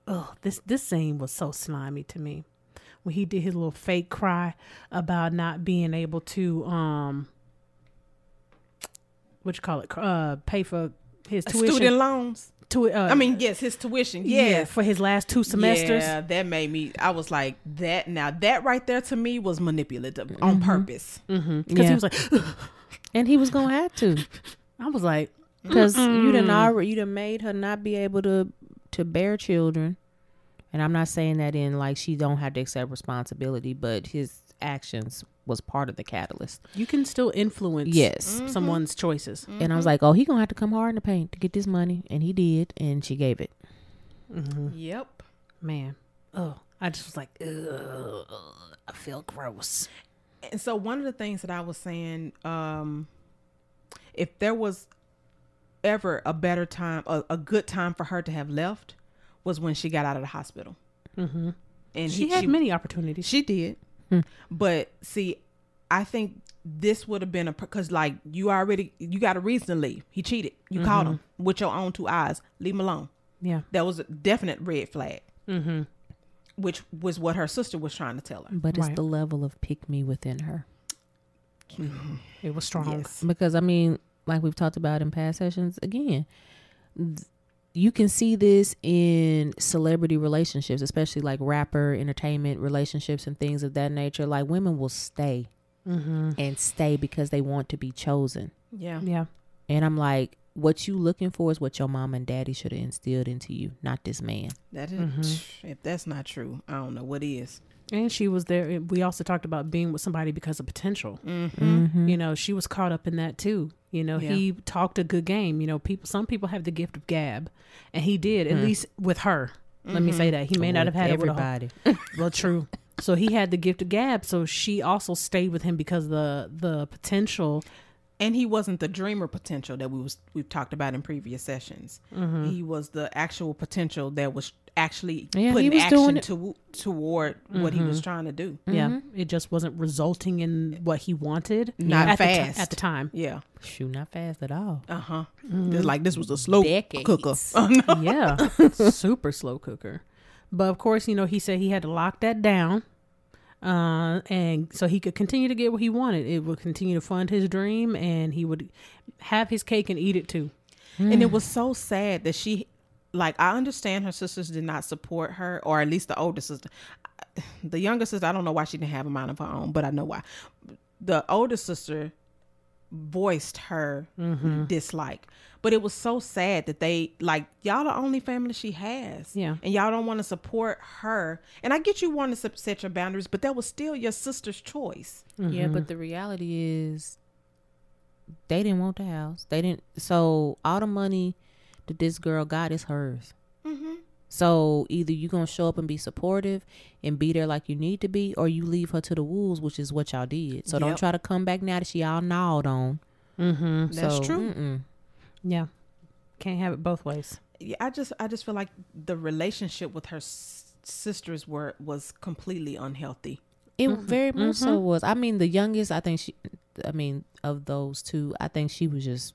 [SPEAKER 1] oh, this this scene was so slimy to me when he did his little fake cry about not being able to, um, what you call it, uh, pay for his tuition.
[SPEAKER 2] Student loans.
[SPEAKER 1] Tu- uh,
[SPEAKER 2] I mean, yes, his tuition.
[SPEAKER 1] yeah, for his last two semesters.
[SPEAKER 2] Yeah, that made me. I was like, that. Now that right there to me was manipulative on purpose.
[SPEAKER 1] Because
[SPEAKER 3] Yeah.
[SPEAKER 1] he was like,
[SPEAKER 3] And he was gonna have to.
[SPEAKER 1] I was like,
[SPEAKER 3] because you done already you done made her not be able to to bear children and i'm not saying that in like she don't have to accept responsibility but his actions was part of the catalyst
[SPEAKER 1] you can still influence
[SPEAKER 3] yes
[SPEAKER 1] someone's choices.
[SPEAKER 3] and i was like oh he gonna have to come hard in the paint to get this money and he did and she gave it
[SPEAKER 2] Yep.
[SPEAKER 1] Man, oh, I just was like, ugh, I feel gross.
[SPEAKER 2] And so one of the things that I was saying, um, if there was ever a better time, a, a good time for her to have left, was when she got out of the hospital. Mm-hmm. And
[SPEAKER 1] She
[SPEAKER 2] he-
[SPEAKER 1] had many opportunities.
[SPEAKER 2] She did. But see, I think this would have been a because like you already you got a reason to leave. He cheated. You caught him with your own two eyes. Leave him alone.
[SPEAKER 1] yeah,
[SPEAKER 2] That was a definite red flag. Mm-hmm. Which was what her sister was trying to tell her.
[SPEAKER 3] but it's
[SPEAKER 1] Right.
[SPEAKER 3] the level of pick me within her
[SPEAKER 1] it was strong.
[SPEAKER 2] Yes.
[SPEAKER 3] because I mean, like we've talked about in past sessions, again, th- you can see this in celebrity relationships, especially like rapper entertainment relationships and things of that nature. Like women will stay mm-hmm. and stay because they want to be chosen.
[SPEAKER 2] Yeah.
[SPEAKER 1] Yeah,
[SPEAKER 3] And I'm like, what you looking for is what your mom and daddy should have instilled into you, not this man.
[SPEAKER 2] That is, mm-hmm. if that's not true, I don't know what is.
[SPEAKER 1] And she was there. We also talked about being with somebody because of potential.
[SPEAKER 3] Mm-hmm. mm-hmm.
[SPEAKER 1] You know, she was caught up in that too. You know, he talked a good game. You know, people. Some people have the gift of gab, and he did at mm. least with her. Let me say mm-hmm. that he may not have had it with a whole-
[SPEAKER 3] everybody.
[SPEAKER 1] Well, true. So he had the gift of gab. So she also stayed with him because the the potential.
[SPEAKER 2] And he wasn't the dreamer potential that we was we've talked about in previous sessions. Mm-hmm. He was the actual potential that was actually
[SPEAKER 3] Yeah, he
[SPEAKER 2] putting
[SPEAKER 3] was doing
[SPEAKER 2] action
[SPEAKER 3] it.
[SPEAKER 2] to, toward what he was mm-hmm. trying to do.
[SPEAKER 1] Yeah, mm-hmm. it just wasn't resulting in what he wanted.
[SPEAKER 2] Not
[SPEAKER 1] at the ti-
[SPEAKER 2] fast.
[SPEAKER 1] at the time.
[SPEAKER 2] Yeah.
[SPEAKER 3] Shoot, not fast at all.
[SPEAKER 2] Uh huh. Like this was a slow
[SPEAKER 3] Decades.
[SPEAKER 2] cooker.
[SPEAKER 1] yeah, super slow cooker. But of course, you know, he said he had to lock that down, uh, and so he could continue to get what he wanted. It would continue to fund his dream, and he would have his cake and eat it too.
[SPEAKER 2] And it was so sad that she, like, I understand her sisters did not support her, or at least the older sister. The younger sister, I don't know why she didn't have a mind of her own, but I know why. the older sister voiced her
[SPEAKER 1] Mm-hmm.
[SPEAKER 2] dislike. But it was so sad that they like y'all the only family she has.
[SPEAKER 1] Yeah.
[SPEAKER 2] And y'all don't want to support her. And I get you want to set- set your boundaries, but that was still your sister's choice.
[SPEAKER 3] Yeah, but the reality is they didn't want the house. They didn't. So all the money that this girl got is hers.
[SPEAKER 2] Mm-hmm.
[SPEAKER 3] So either you're gonna show up and be supportive and be there like you need to be, or you leave her to the wolves, which is what y'all did. So don't try to come back now that she all gnawed on.
[SPEAKER 1] Mm-hmm.
[SPEAKER 2] That's
[SPEAKER 3] So,
[SPEAKER 2] true.
[SPEAKER 3] Mm-mm.
[SPEAKER 1] Yeah. Can't have it both ways.
[SPEAKER 2] Yeah, I just I just feel like the relationship with her s- sisters were was completely unhealthy.
[SPEAKER 3] It mm-hmm. very much so mm-hmm. was. I mean, the youngest, I think she, I mean, of those two, I think she was just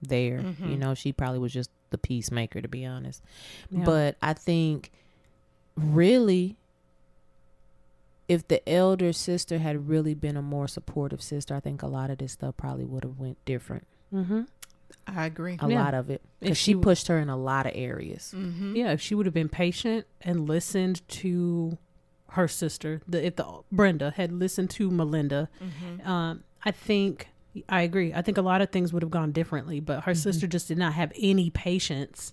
[SPEAKER 3] there. Mm-hmm. You know, she probably was just the peacemaker, to be honest.
[SPEAKER 1] Yeah.
[SPEAKER 3] But I think really, if the elder sister had really been a more supportive sister, I think a lot of this stuff probably would have went different.
[SPEAKER 1] Mm-hmm.
[SPEAKER 2] I agree.
[SPEAKER 3] A
[SPEAKER 1] Yeah.
[SPEAKER 3] lot of it,
[SPEAKER 1] If
[SPEAKER 3] because
[SPEAKER 1] she
[SPEAKER 3] she
[SPEAKER 1] w-
[SPEAKER 3] pushed her in a lot of areas.
[SPEAKER 2] Mm-hmm.
[SPEAKER 1] Yeah, if she would have been patient and listened to her sister, the if the Brenda had listened to Melinda,
[SPEAKER 2] Mm-hmm.
[SPEAKER 1] um, I think I agree. I think a lot of things would have gone differently, but her sister just did not have any patience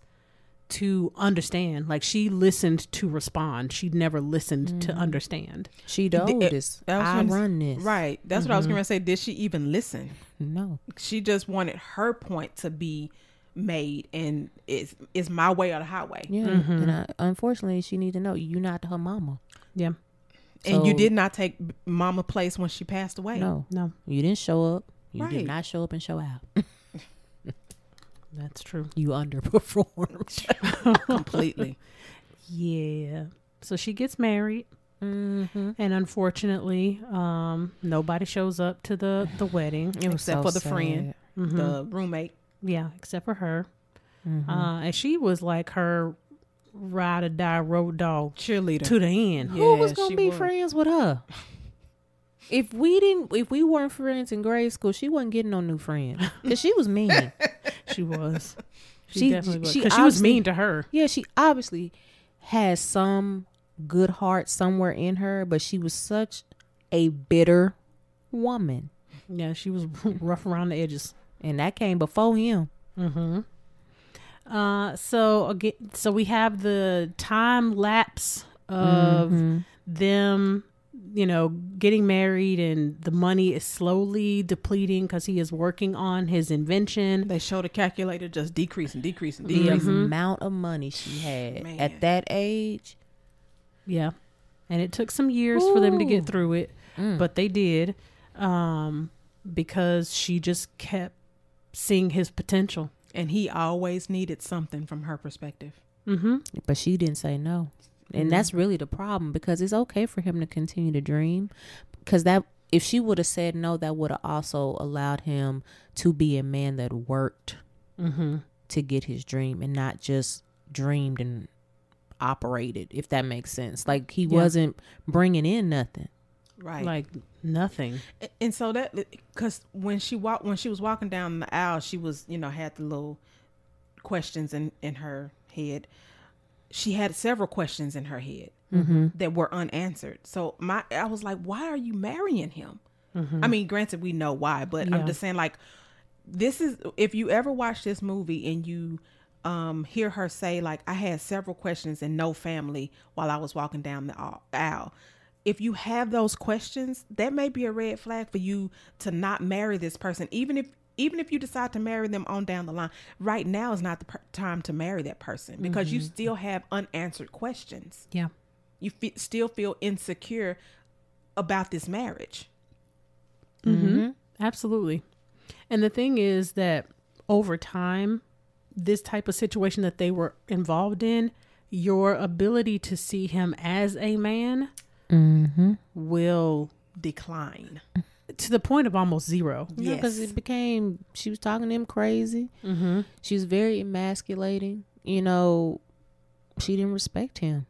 [SPEAKER 1] to understand. Like she listened to respond. She never listened to mm. understand.
[SPEAKER 3] She the
[SPEAKER 2] The- it-
[SPEAKER 3] oldest. I run this.
[SPEAKER 2] Right. That's what I was mm-hmm. going to say. Did she even listen?
[SPEAKER 3] No.
[SPEAKER 2] She just wanted her point to be made, and it's it's my way or the highway.
[SPEAKER 3] Yeah. Mm-hmm. And I, unfortunately, she need to know you're not her mama.
[SPEAKER 1] Yeah.
[SPEAKER 2] And you did not take Mama place when she passed away.
[SPEAKER 3] No,
[SPEAKER 1] No,
[SPEAKER 3] you didn't show up. You
[SPEAKER 2] Right.
[SPEAKER 3] did not show up and show out.
[SPEAKER 1] that's true.
[SPEAKER 3] You underperformed.
[SPEAKER 2] completely.
[SPEAKER 1] Yeah. So she gets married.
[SPEAKER 3] mm-hmm.
[SPEAKER 1] And unfortunately, um, nobody shows up to the the wedding.
[SPEAKER 3] It was
[SPEAKER 2] Except
[SPEAKER 3] so
[SPEAKER 2] for the friend.
[SPEAKER 1] Mhm.
[SPEAKER 2] The roommate.
[SPEAKER 1] yeah, except for her.
[SPEAKER 3] Mhm.
[SPEAKER 1] Uh, and she was like her ride or die road dog
[SPEAKER 2] Cheerleader.
[SPEAKER 1] to the end.
[SPEAKER 3] Who was gonna be
[SPEAKER 2] was.
[SPEAKER 3] friends with her? If we didn't, if we weren't friends in grade school, she wasn't getting no new friends because she was mean.
[SPEAKER 1] She was. She,
[SPEAKER 3] She-
[SPEAKER 1] definitely was.
[SPEAKER 3] she
[SPEAKER 1] Because she, was mean to her.
[SPEAKER 3] yeah, she obviously has some good heart somewhere in her, but she was such a bitter woman,
[SPEAKER 1] Yeah, she was rough around the edges.
[SPEAKER 3] and that came before him.
[SPEAKER 1] Mm-hmm. Uh, so again, so we have the time lapse of
[SPEAKER 3] Mhm.
[SPEAKER 1] them, you know, getting married, and the money is slowly depleting because he is working on his invention.
[SPEAKER 2] They showed a calculator just decreasing, decreasing, decreasing.
[SPEAKER 3] the
[SPEAKER 2] decreasing.
[SPEAKER 3] amount of money she had
[SPEAKER 2] Man.
[SPEAKER 3] at that age.
[SPEAKER 1] Yeah, and it took some years for them to get through it,
[SPEAKER 3] Mm.
[SPEAKER 1] but they did, um, because she just kept seeing his potential.
[SPEAKER 2] And he always needed something from her perspective.
[SPEAKER 1] Mm-hmm.
[SPEAKER 3] But she didn't say no. And that's really the problem because it's okay for him to continue to dream. Because that if she would have said no, that would have also allowed him to be a man that worked
[SPEAKER 1] Mm-hmm.
[SPEAKER 3] to get his dream and not just dreamed and operated, if that makes sense. Like he
[SPEAKER 1] Yeah.
[SPEAKER 3] wasn't bringing in nothing.
[SPEAKER 2] Right.
[SPEAKER 1] Like nothing.
[SPEAKER 2] And so that because when she walked when she was walking down the aisle she was you know had the little questions in in her head she had several questions in her head
[SPEAKER 3] Mm-hmm.
[SPEAKER 2] that were unanswered so my i was like why are you marrying him i mean granted we know why but
[SPEAKER 1] Yeah.
[SPEAKER 2] i'm just saying like this is if you ever watch this movie and you um hear her say like i had several questions and no family while i was walking down the aisle if you have those questions that may be a red flag for you to not marry this person even if even if you decide to marry them on down the line right now is not the per- time to marry that person because you still have unanswered questions
[SPEAKER 1] Yeah.
[SPEAKER 2] you fe- still feel insecure about this marriage
[SPEAKER 1] Mm-hmm. Absolutely. And the thing is that over time, this type of situation that they were involved in, your ability to see him as a man
[SPEAKER 3] Mm-hmm.
[SPEAKER 1] will
[SPEAKER 2] decline
[SPEAKER 1] to the point of almost zero.
[SPEAKER 3] Yeah, because
[SPEAKER 2] Yes.
[SPEAKER 3] it became she was talking to him crazy.
[SPEAKER 1] Mm-hmm.
[SPEAKER 3] She was very emasculating. You know, she didn't respect him.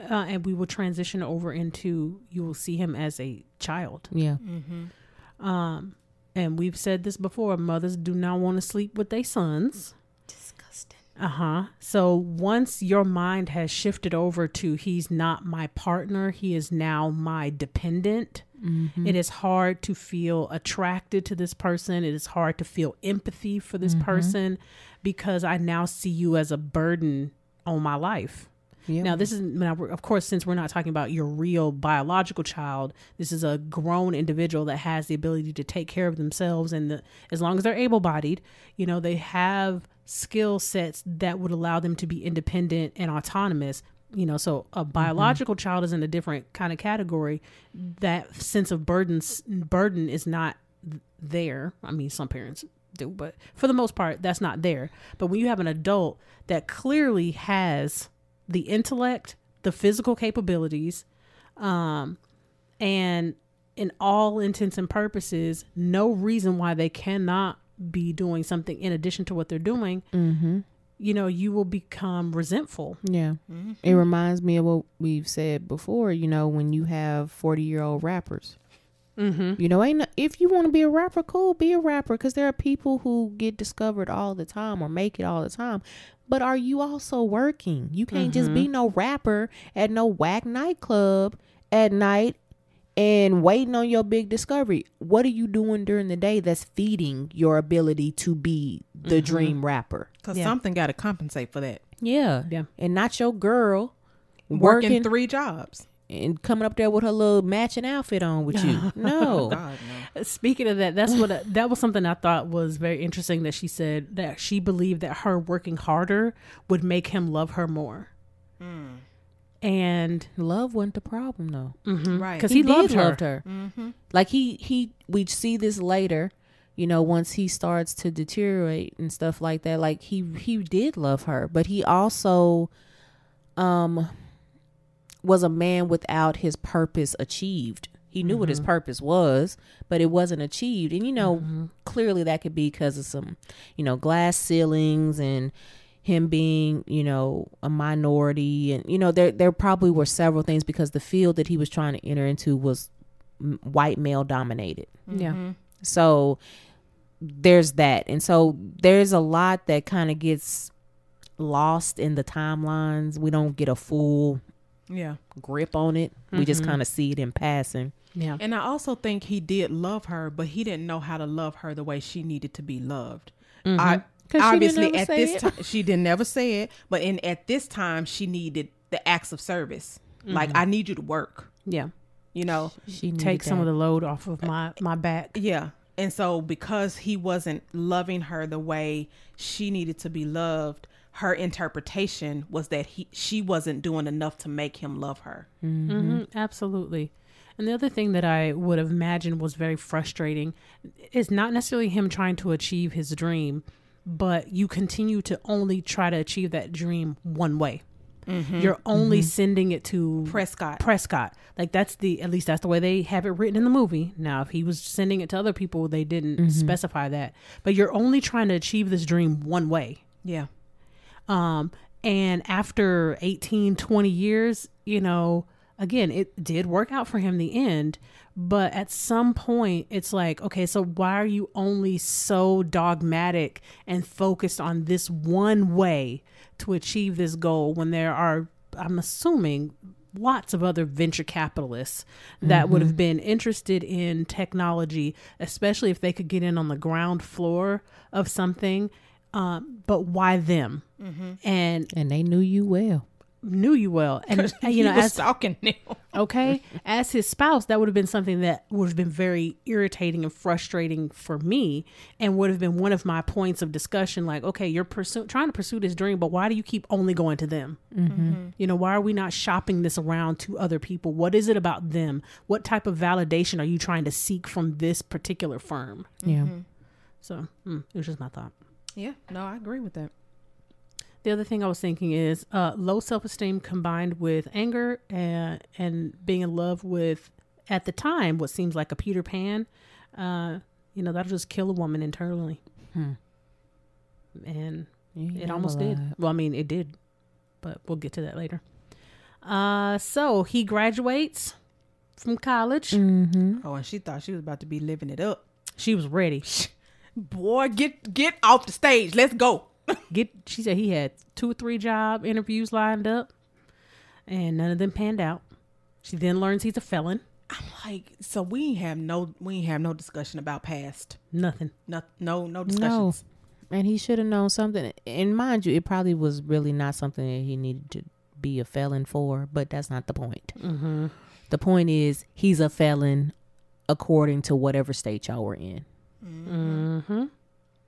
[SPEAKER 1] Uh, and we will transition over into you will see him as a child.
[SPEAKER 3] Yeah.
[SPEAKER 2] mm-hmm.
[SPEAKER 1] Um, and we've said this before: mothers do not want to sleep with their sons. Uh huh. So once your mind has shifted over to he's not my partner, he is now my dependent. It is hard to feel attracted to this person. It is hard to feel empathy for this person because I now see you as a burden on my life.
[SPEAKER 3] Yeah.
[SPEAKER 1] Now, this is now, of course, since we're not talking about your real biological child, this is a grown individual that has the ability to take care of themselves, and the, as long as they're able-bodied, you know, they have skill sets that would allow them to be independent and autonomous. You know, so a biological child is in a different kind of category. That sense of burdens burden is not there. I mean, some parents do, but for the most part, that's not there. But when you have an adult that clearly has the intellect, the physical capabilities, um, and in all intents and purposes, no reason why they cannot be doing something in addition to what they're doing,
[SPEAKER 3] Mm-hmm.
[SPEAKER 1] you know, you will become resentful.
[SPEAKER 3] Yeah. It reminds me of what we've said before, you know, when you have 40 year old rappers.
[SPEAKER 1] Mm-hmm.
[SPEAKER 3] You know, ain't no, if you want to be a rapper, cool, be a rapper because there are people who get discovered all the time or make it all the time. But are you also working? You can't just be no rapper at no whack nightclub at night and waiting on your big discovery. What are you doing during the day that's feeding your ability to be the mm-hmm. dream rapper?
[SPEAKER 2] Because
[SPEAKER 1] Yeah.
[SPEAKER 2] something got to compensate for that.
[SPEAKER 3] Yeah.
[SPEAKER 1] Yeah.
[SPEAKER 3] And not your girl
[SPEAKER 2] Working,
[SPEAKER 3] working,
[SPEAKER 2] three jobs.
[SPEAKER 3] and coming up there with her little matching outfit on with you. No.
[SPEAKER 2] God, no.
[SPEAKER 1] Speaking of that, that's what that was something I thought was very interesting that she said that she believed that her working harder would make him love her more. Hmm. And
[SPEAKER 3] Love wasn't the problem though. Mm-hmm.
[SPEAKER 2] Right.
[SPEAKER 1] because he, loved
[SPEAKER 3] did
[SPEAKER 1] her.
[SPEAKER 3] loved her. Mm-hmm. Mm-hmm. Like he he we see this later, you know, once he starts to deteriorate and stuff like that. Like he he did love her, but he also um was a man without his purpose achieved. He knew what his purpose was, but it wasn't achieved. And you know, clearly that could be because of some, you know, glass ceilings and him being, you know, a minority and you know, there there probably were several things because the field that he was trying to enter into was m- white male dominated.
[SPEAKER 1] Yeah. Mm-hmm.
[SPEAKER 3] So there's that. And so there's a lot that kind of gets lost in the timelines. We don't get a full
[SPEAKER 2] Yeah.
[SPEAKER 3] grip on it. We just mm-hmm. kind of see it in passing.
[SPEAKER 1] Yeah.
[SPEAKER 2] And I also think he did love her, but he didn't know how to love her the way she needed to be loved. I
[SPEAKER 3] 'Cause she didn't
[SPEAKER 2] obviously
[SPEAKER 3] ever
[SPEAKER 2] at this time she didn't never say it, but in at this time she needed the acts of service. Like I need you to work,
[SPEAKER 1] Yeah.
[SPEAKER 2] you know.
[SPEAKER 3] She
[SPEAKER 1] Take some of the load off of my my back.
[SPEAKER 2] Yeah. And so because he wasn't loving her the way she needed to be loved, her interpretation was that he she wasn't doing enough to make him love her.
[SPEAKER 1] hmm absolutely. And the other thing that I would have imagined was very frustrating is not necessarily him trying to achieve his dream, but you continue to only try to achieve that dream one way. Mm-hmm. You're only mm-hmm. sending it to
[SPEAKER 2] Prescott.
[SPEAKER 1] Prescott. Like that's the at least that's the way they have it written in the movie. Now, if he was sending it to other people, they didn't mm-hmm. specify that. But you're only trying to achieve this dream one way.
[SPEAKER 2] Yeah.
[SPEAKER 1] Um, and after 18, 20 years, you know, again, it did work out for him in the end. But at some point, it's like, okay, so why are you only so dogmatic and focused on this one way to achieve this goal when there are, I'm assuming, lots of other venture capitalists that would have been interested in technology, especially if they could get in on the ground floor of something. Um, but why them? And
[SPEAKER 3] And they knew you well.
[SPEAKER 1] Knew you well, and you know, as
[SPEAKER 2] stalking them.
[SPEAKER 1] okay, as his spouse, that would have been something that would have been very irritating and frustrating for me, and would have been one of my points of discussion. Like, okay, you're pursuing trying to pursue this dream, but why do you keep only going to them? Mm-hmm. Mm-hmm. You know, why are we not shopping this around to other people? What is it about them? What type of validation are you trying to seek from this particular firm?
[SPEAKER 3] Yeah. Mm-hmm.
[SPEAKER 1] So, mm, it was just my thought.
[SPEAKER 2] Yeah. No, I agree with that.
[SPEAKER 1] The other thing I was thinking is uh, low self esteem combined with anger and and being in love with at the time what seems like a Peter Pan. Uh, you know that'll just kill a woman internally,
[SPEAKER 3] Hmm.
[SPEAKER 1] and
[SPEAKER 3] You
[SPEAKER 1] it almost did. Well, I mean it did, but we'll get to that later. Uh, so he graduates from college.
[SPEAKER 3] Mm-hmm.
[SPEAKER 2] Oh, and she thought she was about to be living it up.
[SPEAKER 1] She was ready.
[SPEAKER 2] Boy, get get off the stage. Let's go.
[SPEAKER 1] Get. She said he had two or three job interviews lined up, and none of them panned out. She then learns he's a felon.
[SPEAKER 2] I'm like, so we ain't have no we ain't have no discussion about past.
[SPEAKER 1] Nothing.
[SPEAKER 2] No no no discussions.
[SPEAKER 3] And he should have known something. And mind you, it probably was really not something that he needed to be a felon for, but that's not the point.
[SPEAKER 1] Mm-hmm.
[SPEAKER 3] The point is, he's a felon according to whatever state y'all were in.
[SPEAKER 1] Mm-hmm.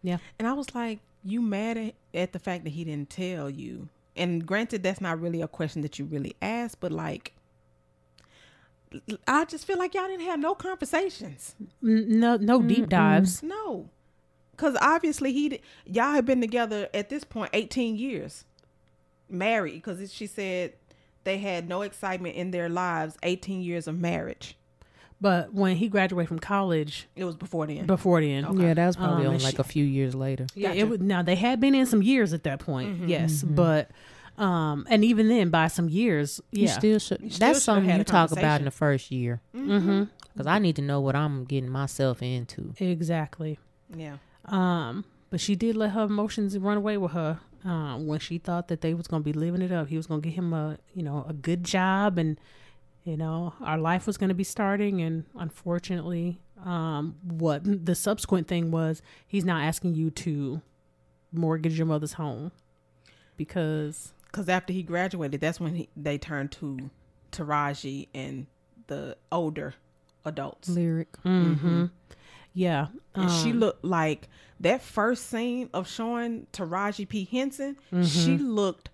[SPEAKER 2] And I was like, you mad at, at the fact that he didn't tell you? And granted, that's not really a question that you really asked, but like, I just feel like y'all didn't have no conversations.
[SPEAKER 1] No, no deep dives.
[SPEAKER 2] No, because obviously he, di- y'all have been together at this point 18 years, married. Because she said they had no excitement in their lives. 18 years of marriage.
[SPEAKER 1] But when he graduated from college,
[SPEAKER 2] It was before then.
[SPEAKER 1] before then,
[SPEAKER 2] Okay.
[SPEAKER 3] Yeah, that was probably
[SPEAKER 1] Um,
[SPEAKER 3] only like
[SPEAKER 1] she-
[SPEAKER 3] a few years later.
[SPEAKER 1] Yeah,
[SPEAKER 2] Gotcha.
[SPEAKER 1] it was now they had been in some years at that point. Yes, but um, and even then, by some years,
[SPEAKER 3] You
[SPEAKER 1] yeah,
[SPEAKER 3] still should.
[SPEAKER 2] You still
[SPEAKER 3] that's something you talk about in the first year.
[SPEAKER 1] mm-hmm.
[SPEAKER 3] Because I need to know what I'm getting myself into.
[SPEAKER 1] exactly.
[SPEAKER 2] Yeah.
[SPEAKER 1] Um, but she did let her emotions run away with her um, when she thought that they was gonna be living it up. He was gonna get him a you know a good job and you know our life was gonna be starting. And unfortunately, um, what the subsequent thing was, he's now asking you to mortgage your mother's home because
[SPEAKER 2] Because after he graduated, that's when he, they turned to Taraji and the older adults.
[SPEAKER 3] Lyriq.
[SPEAKER 1] Mm-hmm. Yeah.
[SPEAKER 2] And she
[SPEAKER 1] um,
[SPEAKER 2] looked like that first scene of showing Taraji P. Henson, she looked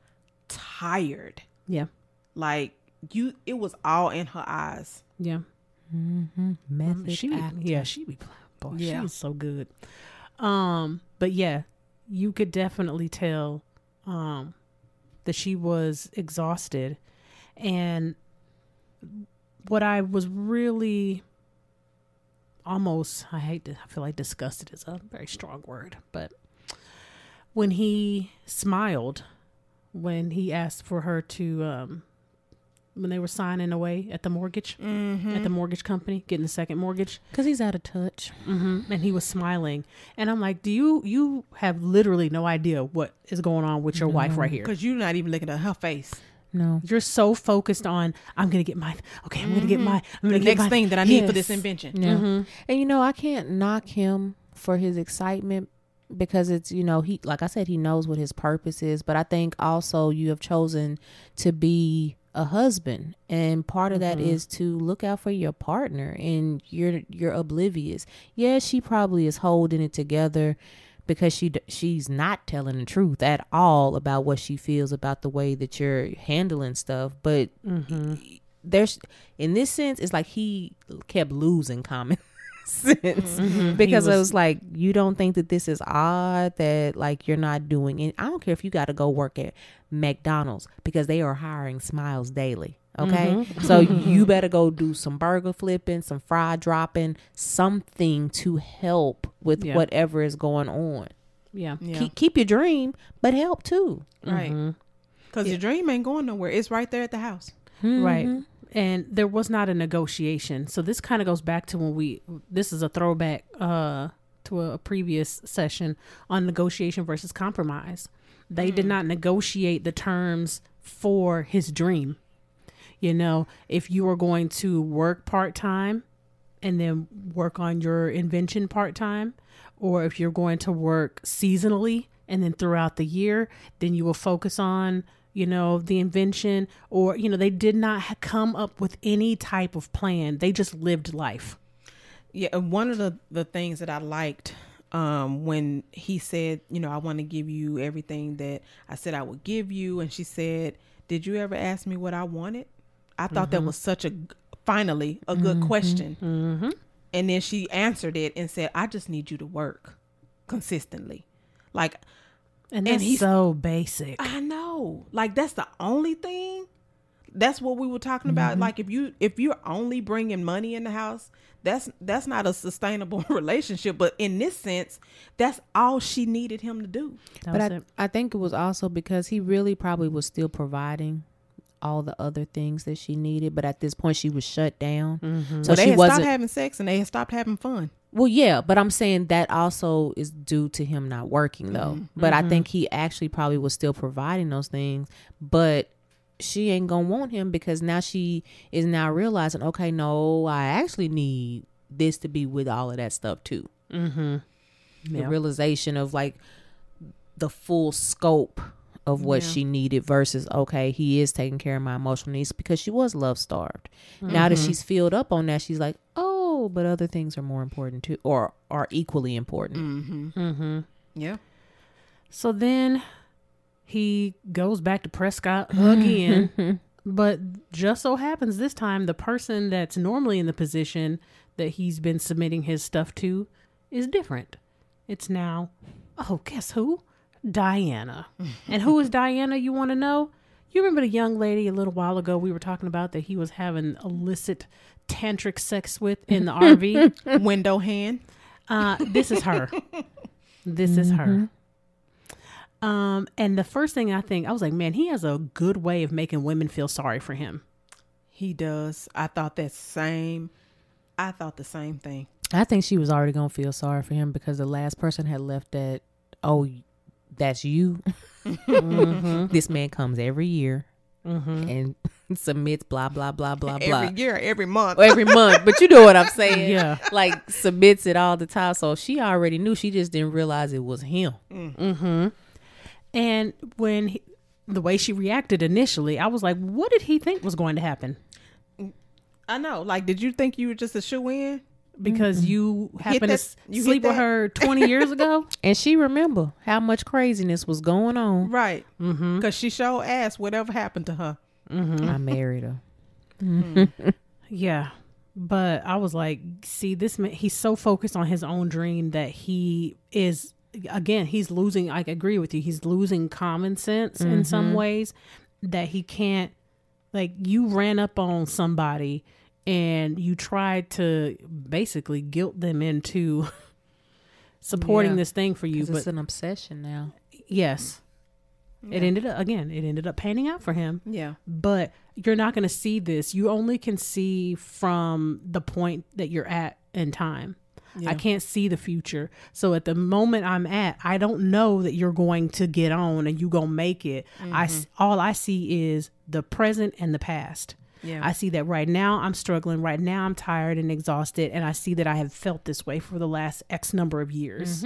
[SPEAKER 2] tired.
[SPEAKER 1] Yeah.
[SPEAKER 2] Like you it was all in her eyes.
[SPEAKER 1] Yeah.
[SPEAKER 3] Mm-hmm. Method
[SPEAKER 1] she,
[SPEAKER 3] actor.
[SPEAKER 1] yeah, she be boy,
[SPEAKER 2] Yeah.
[SPEAKER 1] she is so good. Um, but yeah, you could definitely tell um that she was exhausted and what I was really almost I hate to I feel like disgusted is a very strong word, but when he smiled when he asked for her to um when they were signing away at the mortgage at the mortgage company getting the second mortgage
[SPEAKER 3] Because he's out of touch.
[SPEAKER 1] hmm and he was smiling and i'm like do you you have literally no idea what is going on with your wife right here
[SPEAKER 2] Because you're not even looking at her face.
[SPEAKER 3] No.
[SPEAKER 1] you're so focused on i'm gonna get my okay i'm gonna get my i'm
[SPEAKER 2] The
[SPEAKER 1] gonna get
[SPEAKER 2] next
[SPEAKER 1] my
[SPEAKER 2] thing that I need for this invention.
[SPEAKER 3] Yeah.
[SPEAKER 1] Mhm.
[SPEAKER 3] And you know, I can't knock him for his excitement because it's, you know, he like I said, he knows what his purpose is. But I think also you have chosen to be a husband. And part of that mm-hmm. is to look out for your partner and you're you're oblivious. Yeah, she probably is holding it together because she she's not telling the truth at all about what she feels about the way that you're handling stuff, but mm-hmm. there's in this sense it's like he kept losing common sense mm-hmm. mm-hmm. because it
[SPEAKER 1] was-
[SPEAKER 3] was like you don't think that this is odd that like you're not doing it. I don't care if you got to go work at mcdonald's because they are hiring smiles daily okay? Mm-hmm. So you better go do some burger flipping some fry dropping something to help with
[SPEAKER 1] Yeah.
[SPEAKER 3] whatever is going on.
[SPEAKER 1] Yeah.
[SPEAKER 2] Yeah.
[SPEAKER 3] keep, keep your dream but help too.
[SPEAKER 2] Right. Because your dream ain't going nowhere. It's right there at the house.
[SPEAKER 1] right and there was not a negotiation. So this kind of goes back to when we this is a throwback uh to a, previous session on negotiation versus compromise. They did not negotiate the terms for his dream. You know if you were going to work part-time and then work on your invention part-time or if you're going to work seasonally and then throughout the year then you will focus on you know the invention or you know they did not come up with any type of plan they just lived life
[SPEAKER 2] Yeah, one of the the things that I liked um when he said, you know, I want to give you everything that I said I would give you and she said, "Did you ever ask me what I wanted?" I thought that was such a, finally a good question.
[SPEAKER 1] mm-hmm.
[SPEAKER 2] And then she answered it and said, "I just need you to work consistently." Like
[SPEAKER 1] and
[SPEAKER 2] And he's-
[SPEAKER 1] so basic
[SPEAKER 2] I know. Like that's the only thing. That's what we were talking about. Like if you if you're only bringing money in the house, that's that's not a sustainable relationship. But in this sense, that's all she needed him to do.
[SPEAKER 1] that
[SPEAKER 3] but I,
[SPEAKER 1] it.
[SPEAKER 3] I think it was also because he really probably was still providing all the other things that she needed but at this point she was shut down
[SPEAKER 1] Mm-hmm.
[SPEAKER 3] so
[SPEAKER 2] So they
[SPEAKER 3] she
[SPEAKER 2] had
[SPEAKER 3] wasn't
[SPEAKER 2] stopped having sex and they had stopped having fun.
[SPEAKER 3] Well, yeah, but I'm saying that also is due to him not working though. Mm-hmm. But I mm-hmm. think he actually probably was still providing those things, but she ain't gonna want him because now she is now realizing, okay, no, I actually need this to be with all of that stuff too.
[SPEAKER 1] Mm-hmm.
[SPEAKER 3] The realization of like the full scope of what
[SPEAKER 2] Yeah.
[SPEAKER 3] she needed versus okay, he is taking care of my emotional needs because she was love starved. Now that mm-hmm. she's filled up on that, she's like, oh, but other things are more important too, or are equally important.
[SPEAKER 2] Mm-hmm.
[SPEAKER 1] Mm-hmm.
[SPEAKER 2] Yeah.
[SPEAKER 1] So then he goes back to Prescott again. but just so happens this time the person that's normally in the position that he's been submitting his stuff to is different. It's now, oh, guess who? Diana. and who is Diana, you want to know? You remember the young lady a little while ago we were talking about that he was having illicit tantric sex with in the RV?
[SPEAKER 2] Window hand.
[SPEAKER 1] Uh, this is her. This is her. Um, and the first thing I think, I was like, man, he has a good way of making women feel sorry for him.
[SPEAKER 2] He does. I thought that same. I thought the same thing.
[SPEAKER 3] I think she was already gonna feel sorry for him because the last person had left that. Oh, that's you. This man comes every year and submits blah blah blah blah blah
[SPEAKER 2] Every year, every month.
[SPEAKER 3] every month. But you know what I'm saying?
[SPEAKER 1] Yeah.
[SPEAKER 3] like submits it all the time. So she already knew. She just didn't realize it was him.
[SPEAKER 1] Mm-hmm. And when he, the way she reacted initially, I was like, what did he think was going to happen?
[SPEAKER 2] I know. Like, did you think you were just a shoe in?
[SPEAKER 1] Because you happened to
[SPEAKER 2] that-
[SPEAKER 1] s-
[SPEAKER 2] you
[SPEAKER 1] sleep with her 20 years ago?
[SPEAKER 3] And she remember how much craziness was going on.
[SPEAKER 2] Right.
[SPEAKER 1] Mm-hmm.
[SPEAKER 2] Because she sure asked whatever happened to her. Mm-hmm.
[SPEAKER 3] I married her. Mm-hmm.
[SPEAKER 1] Yeah. But I was like, see, this man, he's so focused on his own dream that he is, again, he's losing, I agree with you, he's losing common sense in some mm-hmm. ways that he can't, like, you ran up on somebody and you tried to basically guilt them into supporting
[SPEAKER 2] Yeah.
[SPEAKER 1] this thing for you. But
[SPEAKER 3] it's an obsession now.
[SPEAKER 1] yes, it ended up, again, it ended up panning out for him
[SPEAKER 2] Yeah.
[SPEAKER 1] but you're not going to see this. You only can see from the point that you're at in time.
[SPEAKER 2] Yeah.
[SPEAKER 1] I can't see the future. So at the moment I'm at, I don't know that you're going to get on and you going to make I mm-hmm. all I see is the present and the past.
[SPEAKER 2] Yeah.
[SPEAKER 1] I see that right now I'm struggling. Right now I'm tired and exhausted and I see that I have felt this way for the last X number of years.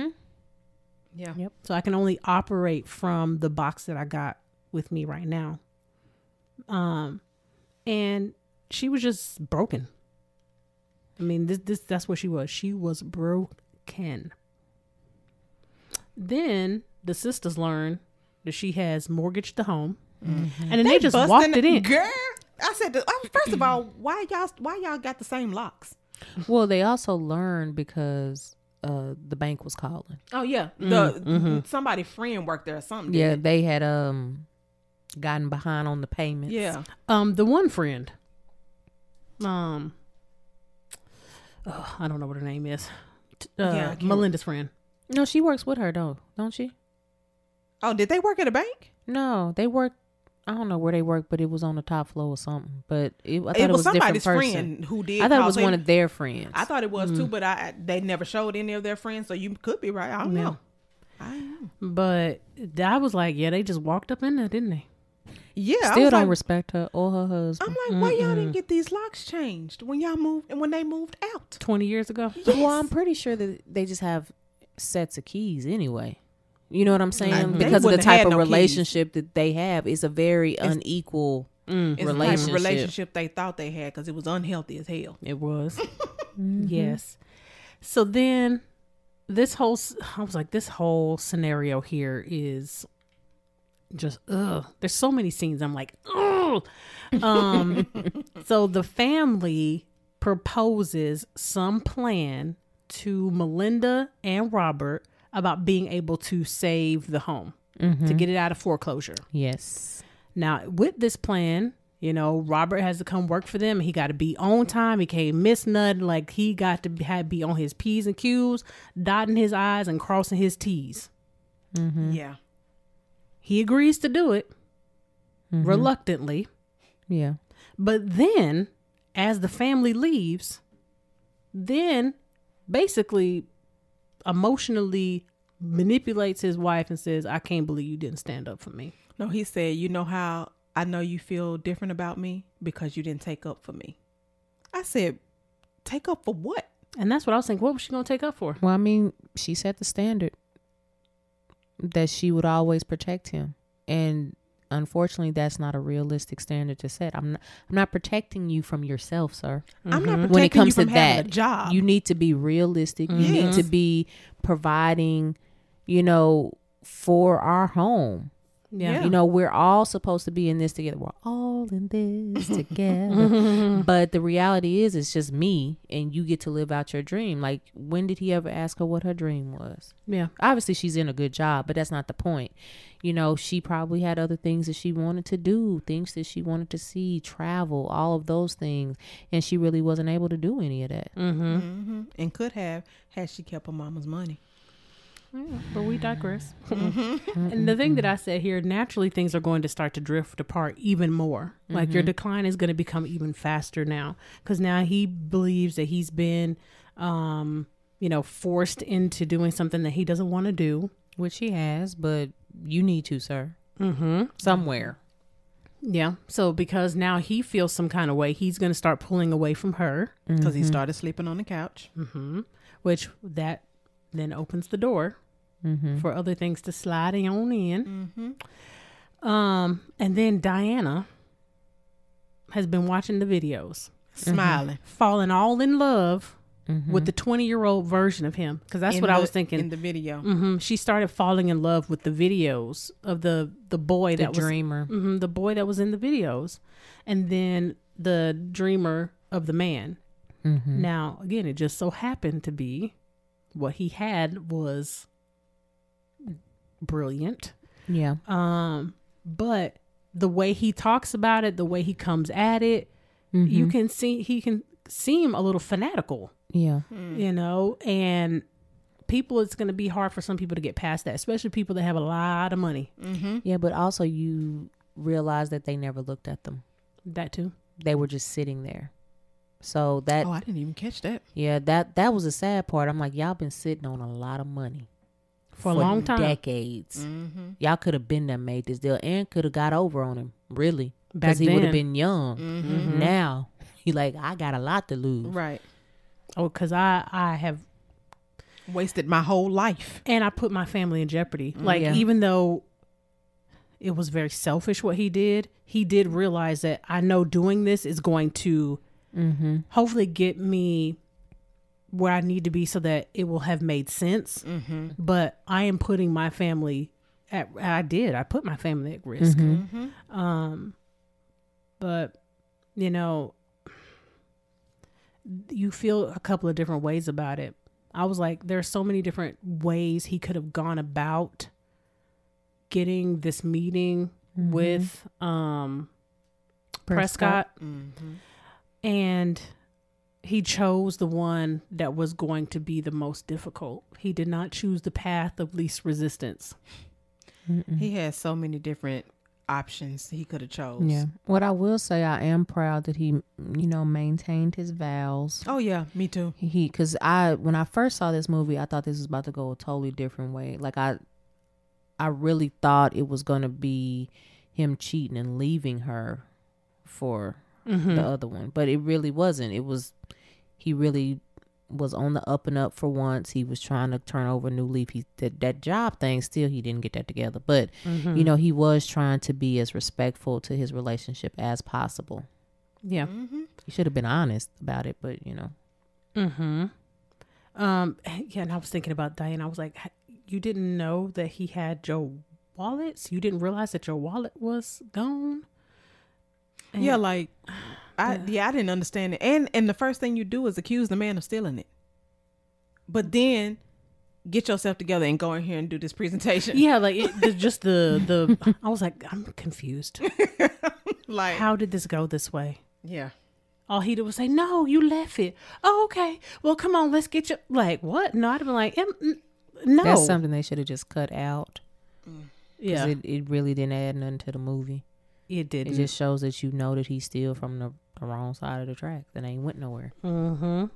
[SPEAKER 2] yeah.
[SPEAKER 1] Yep. So I can only operate from the box that I got with me right now. Um, and she was just broken. I mean, this this that's what she was. She was broken. Then the sisters learn that she has mortgaged the home, and then they, just walked it in.
[SPEAKER 2] Girl, I said, that- oh, first of all, why y'all why y'all got the same locks?
[SPEAKER 3] Well, they also learned because uh, the bank was calling.
[SPEAKER 2] Oh yeah, the somebody friend worked there or something.
[SPEAKER 3] Yeah,
[SPEAKER 2] didn't
[SPEAKER 3] they had um gotten behind on the
[SPEAKER 2] it?
[SPEAKER 3] payments.
[SPEAKER 2] yeah.
[SPEAKER 1] Um, the one friend, um, oh, I don't know what her name is. Uh,
[SPEAKER 2] Yeah,
[SPEAKER 1] Melinda's friend.
[SPEAKER 3] No, she works with her though, don't she?
[SPEAKER 2] Oh, did they work at a bank?
[SPEAKER 3] No, they work. I don't know where they work, but it was on the top floor or something. But it, I thought
[SPEAKER 2] it
[SPEAKER 3] it,
[SPEAKER 2] was,
[SPEAKER 3] was, a different
[SPEAKER 2] somebody's
[SPEAKER 3] person.
[SPEAKER 2] friend who did.
[SPEAKER 3] I thought it was
[SPEAKER 2] They-
[SPEAKER 3] one of their friends.
[SPEAKER 2] I thought it was too, mm. but I they never showed any of their friends, so you could be right. I don't
[SPEAKER 1] Yeah.
[SPEAKER 2] know. I don't know.
[SPEAKER 1] But I was like, yeah, they just walked up in there, didn't they?
[SPEAKER 2] Yeah, I
[SPEAKER 3] Still
[SPEAKER 2] was
[SPEAKER 3] don't
[SPEAKER 2] like,
[SPEAKER 3] respect her or her husband.
[SPEAKER 2] I'm like, why y'all didn't get these locks changed when y'all moved and when they moved out?
[SPEAKER 1] 20 years ago.
[SPEAKER 3] Well, I'm pretty sure that they just have sets of keys anyway. You know what I'm saying?
[SPEAKER 2] Like, they
[SPEAKER 3] because of the type of
[SPEAKER 2] no keys.
[SPEAKER 3] relationship that they have, it's a very unequal.
[SPEAKER 1] Mm,
[SPEAKER 2] It's the type of
[SPEAKER 3] Relationship.
[SPEAKER 2] relationship they thought they had because it was unhealthy as hell.
[SPEAKER 1] it was. Yes. So then this whole, I was like, this whole scenario here is just, ugh. There's so many scenes. I'm like, ugh. Um, so the family proposes some plan to Melinda and Robert about being able to save the home to mm-hmm. get it out of foreclosure.
[SPEAKER 3] Yes.
[SPEAKER 1] Now, with this plan, you know, Robert has to come work for them. He got to be on time. He can't miss nothing. Like he got to be, be on his p's and q's, dotting his i's and crossing his t's. Mm-hmm.
[SPEAKER 2] Yeah.
[SPEAKER 1] He agrees to do it mm-hmm. reluctantly,
[SPEAKER 3] Yeah.
[SPEAKER 1] but then, as the family leaves, then basically emotionally manipulates his wife and says, "I can't believe you didn't stand up for me."
[SPEAKER 2] No, he said, "You know how I know you feel different about me because you didn't take up for me." I said, "Take up for what?"
[SPEAKER 1] And that's what I was thinking. What was she gonna take up for?
[SPEAKER 3] Well, I mean, she set the standard that she would always protect him, and unfortunately, that's not a realistic standard to set. I'm not, I'm not protecting you from yourself, sir.
[SPEAKER 2] I'm not protecting
[SPEAKER 3] When it comes
[SPEAKER 2] you
[SPEAKER 3] to that,
[SPEAKER 2] job.
[SPEAKER 3] You need to be realistic. You need
[SPEAKER 2] mm-hmm.
[SPEAKER 3] to be providing, you know, for our home.
[SPEAKER 1] Yeah.
[SPEAKER 3] You know, we're all supposed to be in this together. We're all in this together. but the reality is, it's just me, and you get to live out your dream. Like, when did he ever ask her what her dream was?
[SPEAKER 1] Yeah.
[SPEAKER 3] Obviously, she's in a good job, but that's not the point. You know, she probably had other things that she wanted to do, things that she wanted to see, travel, all of those things. And she really wasn't able to do any of that.
[SPEAKER 1] Mm-hmm.
[SPEAKER 2] hmm and could have had she kept her mama's money.
[SPEAKER 1] Yeah, but we digress. and the thing that I said here, naturally things are going to start to drift apart even more. Like your decline is going to become even faster now because now he believes that he's been, um, you know, forced into doing something that he doesn't want to do.
[SPEAKER 3] Which he has, but you need to, sir.
[SPEAKER 1] Mm-hmm.
[SPEAKER 3] Somewhere.
[SPEAKER 1] Yeah. So because now he feels some kind of way, he's going to start pulling away from her.
[SPEAKER 2] because he started sleeping on the couch.
[SPEAKER 1] Mm-hmm. Which that then opens the door
[SPEAKER 3] Mm-hmm.
[SPEAKER 1] for other things to slide on in.
[SPEAKER 2] Mm-hmm.
[SPEAKER 1] Um, and then Diana has been watching the videos,
[SPEAKER 2] Smiling
[SPEAKER 1] falling all in love
[SPEAKER 3] Mm-hmm.
[SPEAKER 1] with the 20 year old version of him. Because that's
[SPEAKER 2] In
[SPEAKER 1] what I was thinking.
[SPEAKER 2] in the video.
[SPEAKER 1] hmm She started falling in love with the videos of the the boy
[SPEAKER 3] the
[SPEAKER 1] that was
[SPEAKER 3] dreamer.
[SPEAKER 1] hmm the boy that was in the videos, and then the dreamer of the man.
[SPEAKER 3] Mm-hmm.
[SPEAKER 1] Now, again, it just so happened to be what he had was brilliant.
[SPEAKER 3] Yeah.
[SPEAKER 1] Um, but the way he talks about it, the way he comes at it,
[SPEAKER 3] Mm-hmm.
[SPEAKER 1] you can see he can seem a little fanatical,
[SPEAKER 3] Yeah.
[SPEAKER 1] you know, and people it's going to be hard for some people to get past that, especially people that have a lot of money.
[SPEAKER 2] Mm-hmm.
[SPEAKER 3] Yeah, but also you realize that they never looked at them.
[SPEAKER 1] That too.
[SPEAKER 3] They were just sitting there. So that
[SPEAKER 2] Oh, I didn't even catch that.
[SPEAKER 3] yeah, that that was the sad part. I'm like, y'all been sitting on a lot of money
[SPEAKER 1] For a long time.
[SPEAKER 3] decades.
[SPEAKER 2] Mm-hmm.
[SPEAKER 3] Y'all could have been there, made this deal, and could have got over on him. Really, because he would have been young.
[SPEAKER 2] Mm-hmm.
[SPEAKER 3] Now he like, I got a lot to lose.
[SPEAKER 2] Right.
[SPEAKER 1] Oh, because I I have
[SPEAKER 2] Wasted my whole life.
[SPEAKER 1] and I put my family in jeopardy. Like
[SPEAKER 3] Yeah.
[SPEAKER 1] even though it was very selfish what he did, he did realize that I know doing this is going to
[SPEAKER 3] Mm-hmm.
[SPEAKER 1] hopefully get me where I need to be so that it will have made sense.
[SPEAKER 2] Mm-hmm.
[SPEAKER 1] But I am putting my family at I did. I put my family at risk.
[SPEAKER 3] Mm-hmm.
[SPEAKER 1] Um but you know you feel a couple of different ways about it. I was like there's so many different ways he could have gone about getting this meeting with um Prescott
[SPEAKER 2] Mm-hmm.
[SPEAKER 1] and he chose the one that was going to be the most difficult. He did not choose the path of least resistance.
[SPEAKER 2] He had so many different options he could have chose.
[SPEAKER 3] Yeah. What I will say, I am proud that he, you know, maintained his vows.
[SPEAKER 2] Oh yeah, me too.
[SPEAKER 3] He, because I, when I first saw this movie, I thought this was about to go a totally different way. Like I, I really thought it was gonna be him cheating and leaving her for
[SPEAKER 1] Mm-hmm.
[SPEAKER 3] the other one, but it really wasn't. It was, he really was on the up and up for once. He was trying to turn over a new leaf. He that that job thing still he didn't get that together, but
[SPEAKER 1] Mm-hmm.
[SPEAKER 3] you know he was trying to be as respectful to his relationship as possible.
[SPEAKER 1] Yeah.
[SPEAKER 2] Mm-hmm.
[SPEAKER 3] He should have been honest about it, but you know.
[SPEAKER 1] Mm-hmm. Um. Yeah, and I was thinking about Diane. I was like, you didn't know that he had your wallets. You didn't realize that your wallet was gone. And-
[SPEAKER 2] Yeah, like I yeah. I didn't understand it. And and the first thing you do is accuse the man of stealing it. But then get yourself together and go in here and do this presentation.
[SPEAKER 1] Yeah, like it, the, just the the. I was like, I'm confused.
[SPEAKER 2] Like
[SPEAKER 1] How did this go this way?
[SPEAKER 2] yeah.
[SPEAKER 1] All he did was say, "No, you left it." Oh, okay. Well, come on, let's get you. Like what? No, I'd have been like, em, n- "No."
[SPEAKER 3] That's something they should have just cut out. Mm. 'cause
[SPEAKER 1] yeah,
[SPEAKER 3] It, it really didn't add nothing to the movie.
[SPEAKER 1] It did.
[SPEAKER 3] It just shows that you know that he's still from the, the wrong side of the track. That ain't went nowhere.
[SPEAKER 1] Mm-hmm.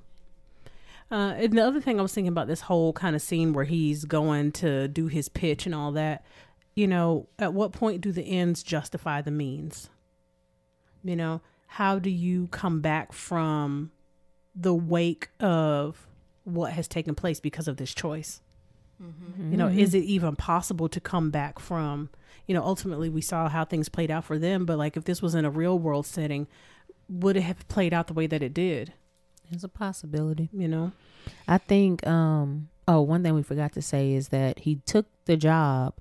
[SPEAKER 1] Uh, and the other thing I was thinking about this whole kind of scene where he's going to do his pitch and all that, you know, at what point do the ends justify the means? You know, how do you come back from the wake of what has taken place because of this choice? You know, is it even possible to come back from, you know, ultimately we saw how things played out for them, but like if this was in a real world setting, would it have played out the way that it did?
[SPEAKER 3] It's a possibility.
[SPEAKER 1] You know?
[SPEAKER 3] I think um oh one thing we forgot to say is that he took the job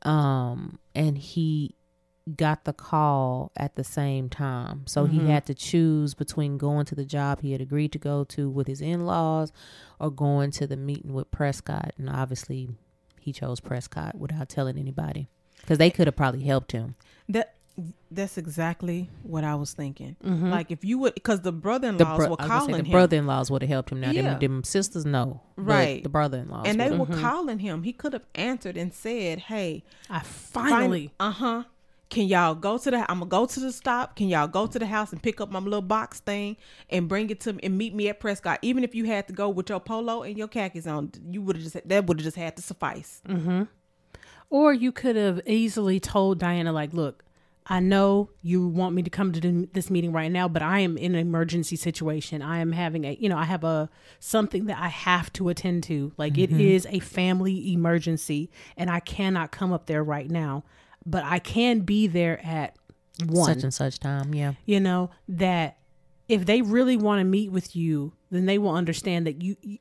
[SPEAKER 3] um and he got the call at the same time. So he had to choose between going to the job he had agreed to go to with his in-laws or going to the meeting with Prescott and obviously he chose Prescott without telling anybody cuz they could have probably helped him.
[SPEAKER 2] That that's exactly what I was thinking.
[SPEAKER 1] Mm-hmm.
[SPEAKER 2] Like if you would, because the
[SPEAKER 3] The,
[SPEAKER 2] brother-in-laws
[SPEAKER 3] bro-
[SPEAKER 2] were
[SPEAKER 3] I say
[SPEAKER 2] calling
[SPEAKER 3] the
[SPEAKER 2] him,
[SPEAKER 3] brother-in-laws would have helped him. Now
[SPEAKER 2] Yeah.
[SPEAKER 3] them, them sisters no.
[SPEAKER 2] Right.
[SPEAKER 3] The brother-in-laws
[SPEAKER 2] and they
[SPEAKER 3] would've.
[SPEAKER 2] were calling him. He could have answered and said, "Hey,
[SPEAKER 1] I finally
[SPEAKER 2] uh huh." Can y'all go to the? I'm gonna go to the stop. Can y'all go to the house and pick up my little box thing and bring it to me and meet me at Prescott? Even if you had to go with your polo and your khakis on, you would have just that would have just had to suffice.
[SPEAKER 1] Or you could have easily told Diana, like, look, I know you want me to come to this meeting right now, but I am in an emergency situation. I am having a, you know, I have a something that I have to attend to. Like, it mm-hmm. is a family emergency, and I cannot come up there right now, but I can be there at one.
[SPEAKER 3] such and such time, yeah.
[SPEAKER 1] you know that if they really want to meet with you then they will understand that you, you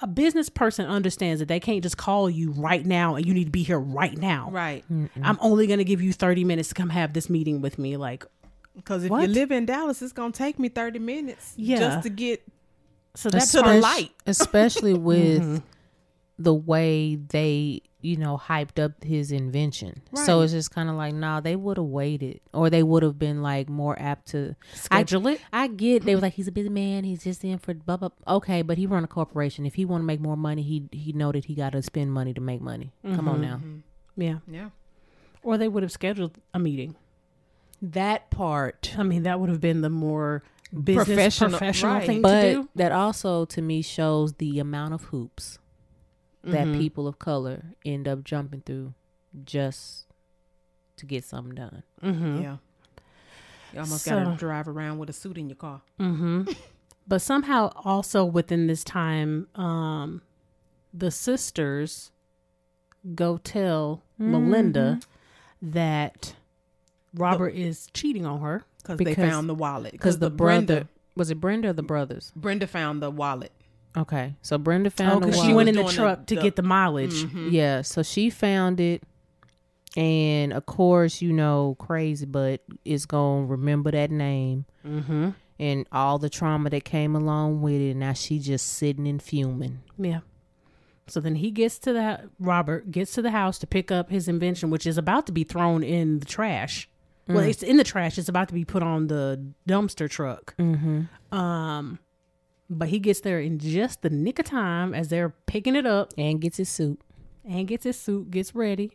[SPEAKER 1] a business person understands that they can't just call you right now and you need to be here right now
[SPEAKER 2] Right.
[SPEAKER 1] i'm only going to give you 30 minutes to come have this meeting with me like
[SPEAKER 2] Because if
[SPEAKER 1] What?
[SPEAKER 2] you live in Dallas, it's gonna take me 30 minutes
[SPEAKER 1] Yeah.
[SPEAKER 2] just to get
[SPEAKER 1] so that's
[SPEAKER 2] to the light.
[SPEAKER 3] especially with mm-hmm. the way they you know hyped up his invention. So it's just kind of like nah they would have waited or they would have been like more apt to
[SPEAKER 1] Schedule
[SPEAKER 3] I,
[SPEAKER 1] it.
[SPEAKER 3] i get they were like he's a busy man he's just in for blah blah okay but he run a corporation. If he want to make more money he he know that he got to spend money to make money. Come on mm-hmm. now. Mm-hmm.
[SPEAKER 1] Yeah.
[SPEAKER 2] Yeah.
[SPEAKER 1] or they would have scheduled a meeting.
[SPEAKER 3] That part.
[SPEAKER 1] I mean that would have been the more business
[SPEAKER 2] Professional,
[SPEAKER 1] professional,
[SPEAKER 2] right.
[SPEAKER 1] thing to
[SPEAKER 3] but
[SPEAKER 1] do.
[SPEAKER 3] that also to me shows the amount of hoops that
[SPEAKER 1] Mhm.
[SPEAKER 3] people of color end up jumping through just to get something done
[SPEAKER 1] mm-hmm.
[SPEAKER 2] Yeah. You almost
[SPEAKER 1] So-
[SPEAKER 2] gotta drive around with a suit in your car.
[SPEAKER 1] Mm-hmm. but somehow also within this time, um, the sisters go tell Melinda that Robert is cheating on her.
[SPEAKER 2] Because they found the wallet.
[SPEAKER 3] because the brother was it Brenda or the brothers?
[SPEAKER 2] Brenda found the wallet.
[SPEAKER 3] Okay, so Brenda
[SPEAKER 1] Oh,
[SPEAKER 3] found the
[SPEAKER 1] because she went in the
[SPEAKER 2] doing the-
[SPEAKER 1] truck to
[SPEAKER 2] the-
[SPEAKER 1] get the mileage.
[SPEAKER 2] Mhm.
[SPEAKER 3] Yeah, so she found it, and of course, you know, crazy, but is gonna remember that name
[SPEAKER 1] Mm-hmm.
[SPEAKER 3] and all the trauma that came along with it. And now she just sitting and fuming.
[SPEAKER 1] Yeah. So then he gets to the Robert gets to the house to pick up his invention, which is about to be thrown in the trash. Well, it's in the trash. It's about to be put on the dumpster truck.
[SPEAKER 3] Mm-hmm.
[SPEAKER 1] Um, but he gets there in just the nick of time as they're picking it up
[SPEAKER 3] And gets his suit.
[SPEAKER 1] and gets his suit, gets ready.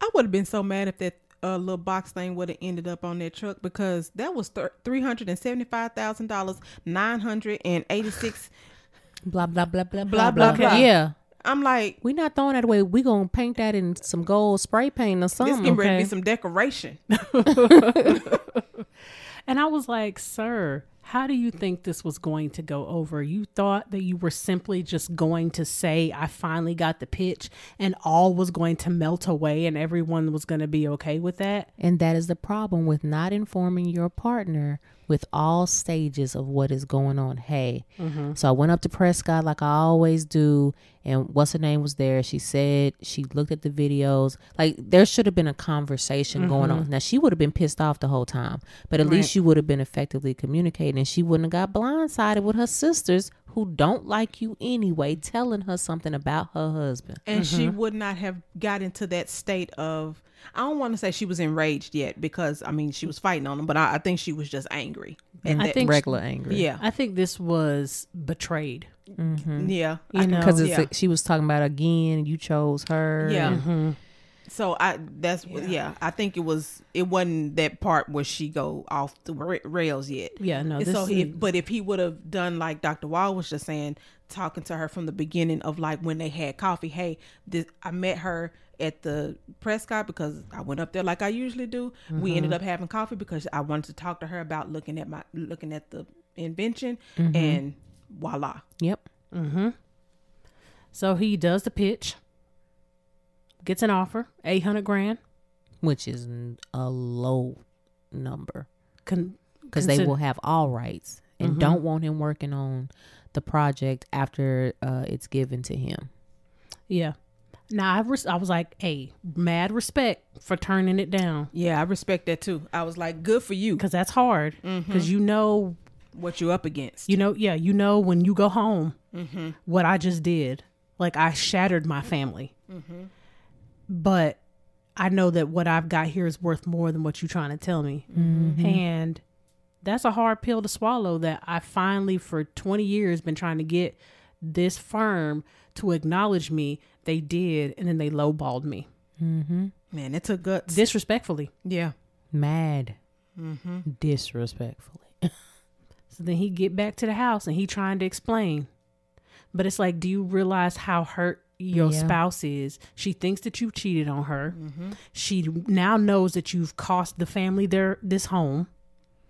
[SPEAKER 2] I would have been so mad if that uh, little box thing would have ended up on that truck because that was th- three hundred and seventy five thousand dollars, nine hundred and eighty six.
[SPEAKER 3] Blah blah blah blah
[SPEAKER 2] Blah, blah, blah.
[SPEAKER 3] Yeah,
[SPEAKER 2] I'm like,
[SPEAKER 3] we're not throwing that away. We gonna paint that in some gold spray paint or
[SPEAKER 2] this
[SPEAKER 3] something.
[SPEAKER 2] getting ready to be some decoration.
[SPEAKER 1] And I was like, sir, how do you think this was going to go over? You thought that you were simply just going to say, I finally got the pitch and all was going to melt away and everyone was going to be okay with that?
[SPEAKER 3] And that is the problem with not informing your partner with all stages of what is going on. Hey, mm-hmm. so I went up to Prescott like I always do, and what's her name was there. She said she looked at the videos. Like there should have been a conversation going mm-hmm. on. Now she would have been pissed off the whole time, but at least she would have been effectively communicating, and she wouldn't have got blindsided with her sisters who don't like you anyway, telling her something about her husband.
[SPEAKER 2] and she mm-hmm. would not have got into that state of I don't want to say she was enraged yet because I mean she was fighting on him, but I, I think she was just angry. And
[SPEAKER 1] I
[SPEAKER 2] that-
[SPEAKER 1] think-
[SPEAKER 3] Regular angry.
[SPEAKER 2] yeah,
[SPEAKER 1] I think this was betrayed. Mm-hmm.
[SPEAKER 2] yeah,
[SPEAKER 1] You
[SPEAKER 2] I-
[SPEAKER 1] know,
[SPEAKER 3] because
[SPEAKER 2] yeah.
[SPEAKER 3] she was talking about again you chose her
[SPEAKER 2] Yeah.
[SPEAKER 3] and-
[SPEAKER 2] So I that's yeah. I think it was it wasn't that part where she go off the rails yet.
[SPEAKER 1] Yeah, no.
[SPEAKER 2] So
[SPEAKER 1] is-
[SPEAKER 2] if, but if he would have done like Dr. Wall was just saying, talking to her from the beginning of like when they had coffee. Hey, this I met her at the Prescott because I went up there like I usually do. We ended
[SPEAKER 1] Mm-hmm.
[SPEAKER 2] up having coffee because I wanted to talk to her about looking at my looking at the invention
[SPEAKER 1] Mm-hmm.
[SPEAKER 2] and voila.
[SPEAKER 3] Yep. Mm-hmm.
[SPEAKER 1] So he does the pitch, gets an offer, eight hundred grand.
[SPEAKER 3] Which is a low number
[SPEAKER 1] Con-
[SPEAKER 3] because they will have all rights and mm-hmm. don't want him working on the project after uh, it's given to him.
[SPEAKER 1] Yeah. Now I res- I was like, hey, mad respect for turning it down
[SPEAKER 2] Yeah, I respect that too. I was like, good for you.
[SPEAKER 1] because that's hard. Mm-hmm. Because you know,
[SPEAKER 2] What you're up against?
[SPEAKER 1] you know, yeah, you know when you go home, mm-hmm. what I just did, like I shattered my family. But I know that what I've got here is worth more than what you're trying to tell me, mm-hmm. and that's a hard pill to swallow. That I finally, for 20 years, been trying to get this firm to acknowledge me. They did, and then they lowballed me mm-hmm.
[SPEAKER 2] Man, it took guts.
[SPEAKER 1] disrespectfully.
[SPEAKER 2] yeah.
[SPEAKER 3] Mad. Mm-hmm. Disrespectfully.
[SPEAKER 1] So then he get back to the house and he trying to explain. But it's like, do you realize how hurt your
[SPEAKER 3] Yeah.
[SPEAKER 1] spouse is? She thinks that you cheated on her. She now knows that you've cost the family their this home.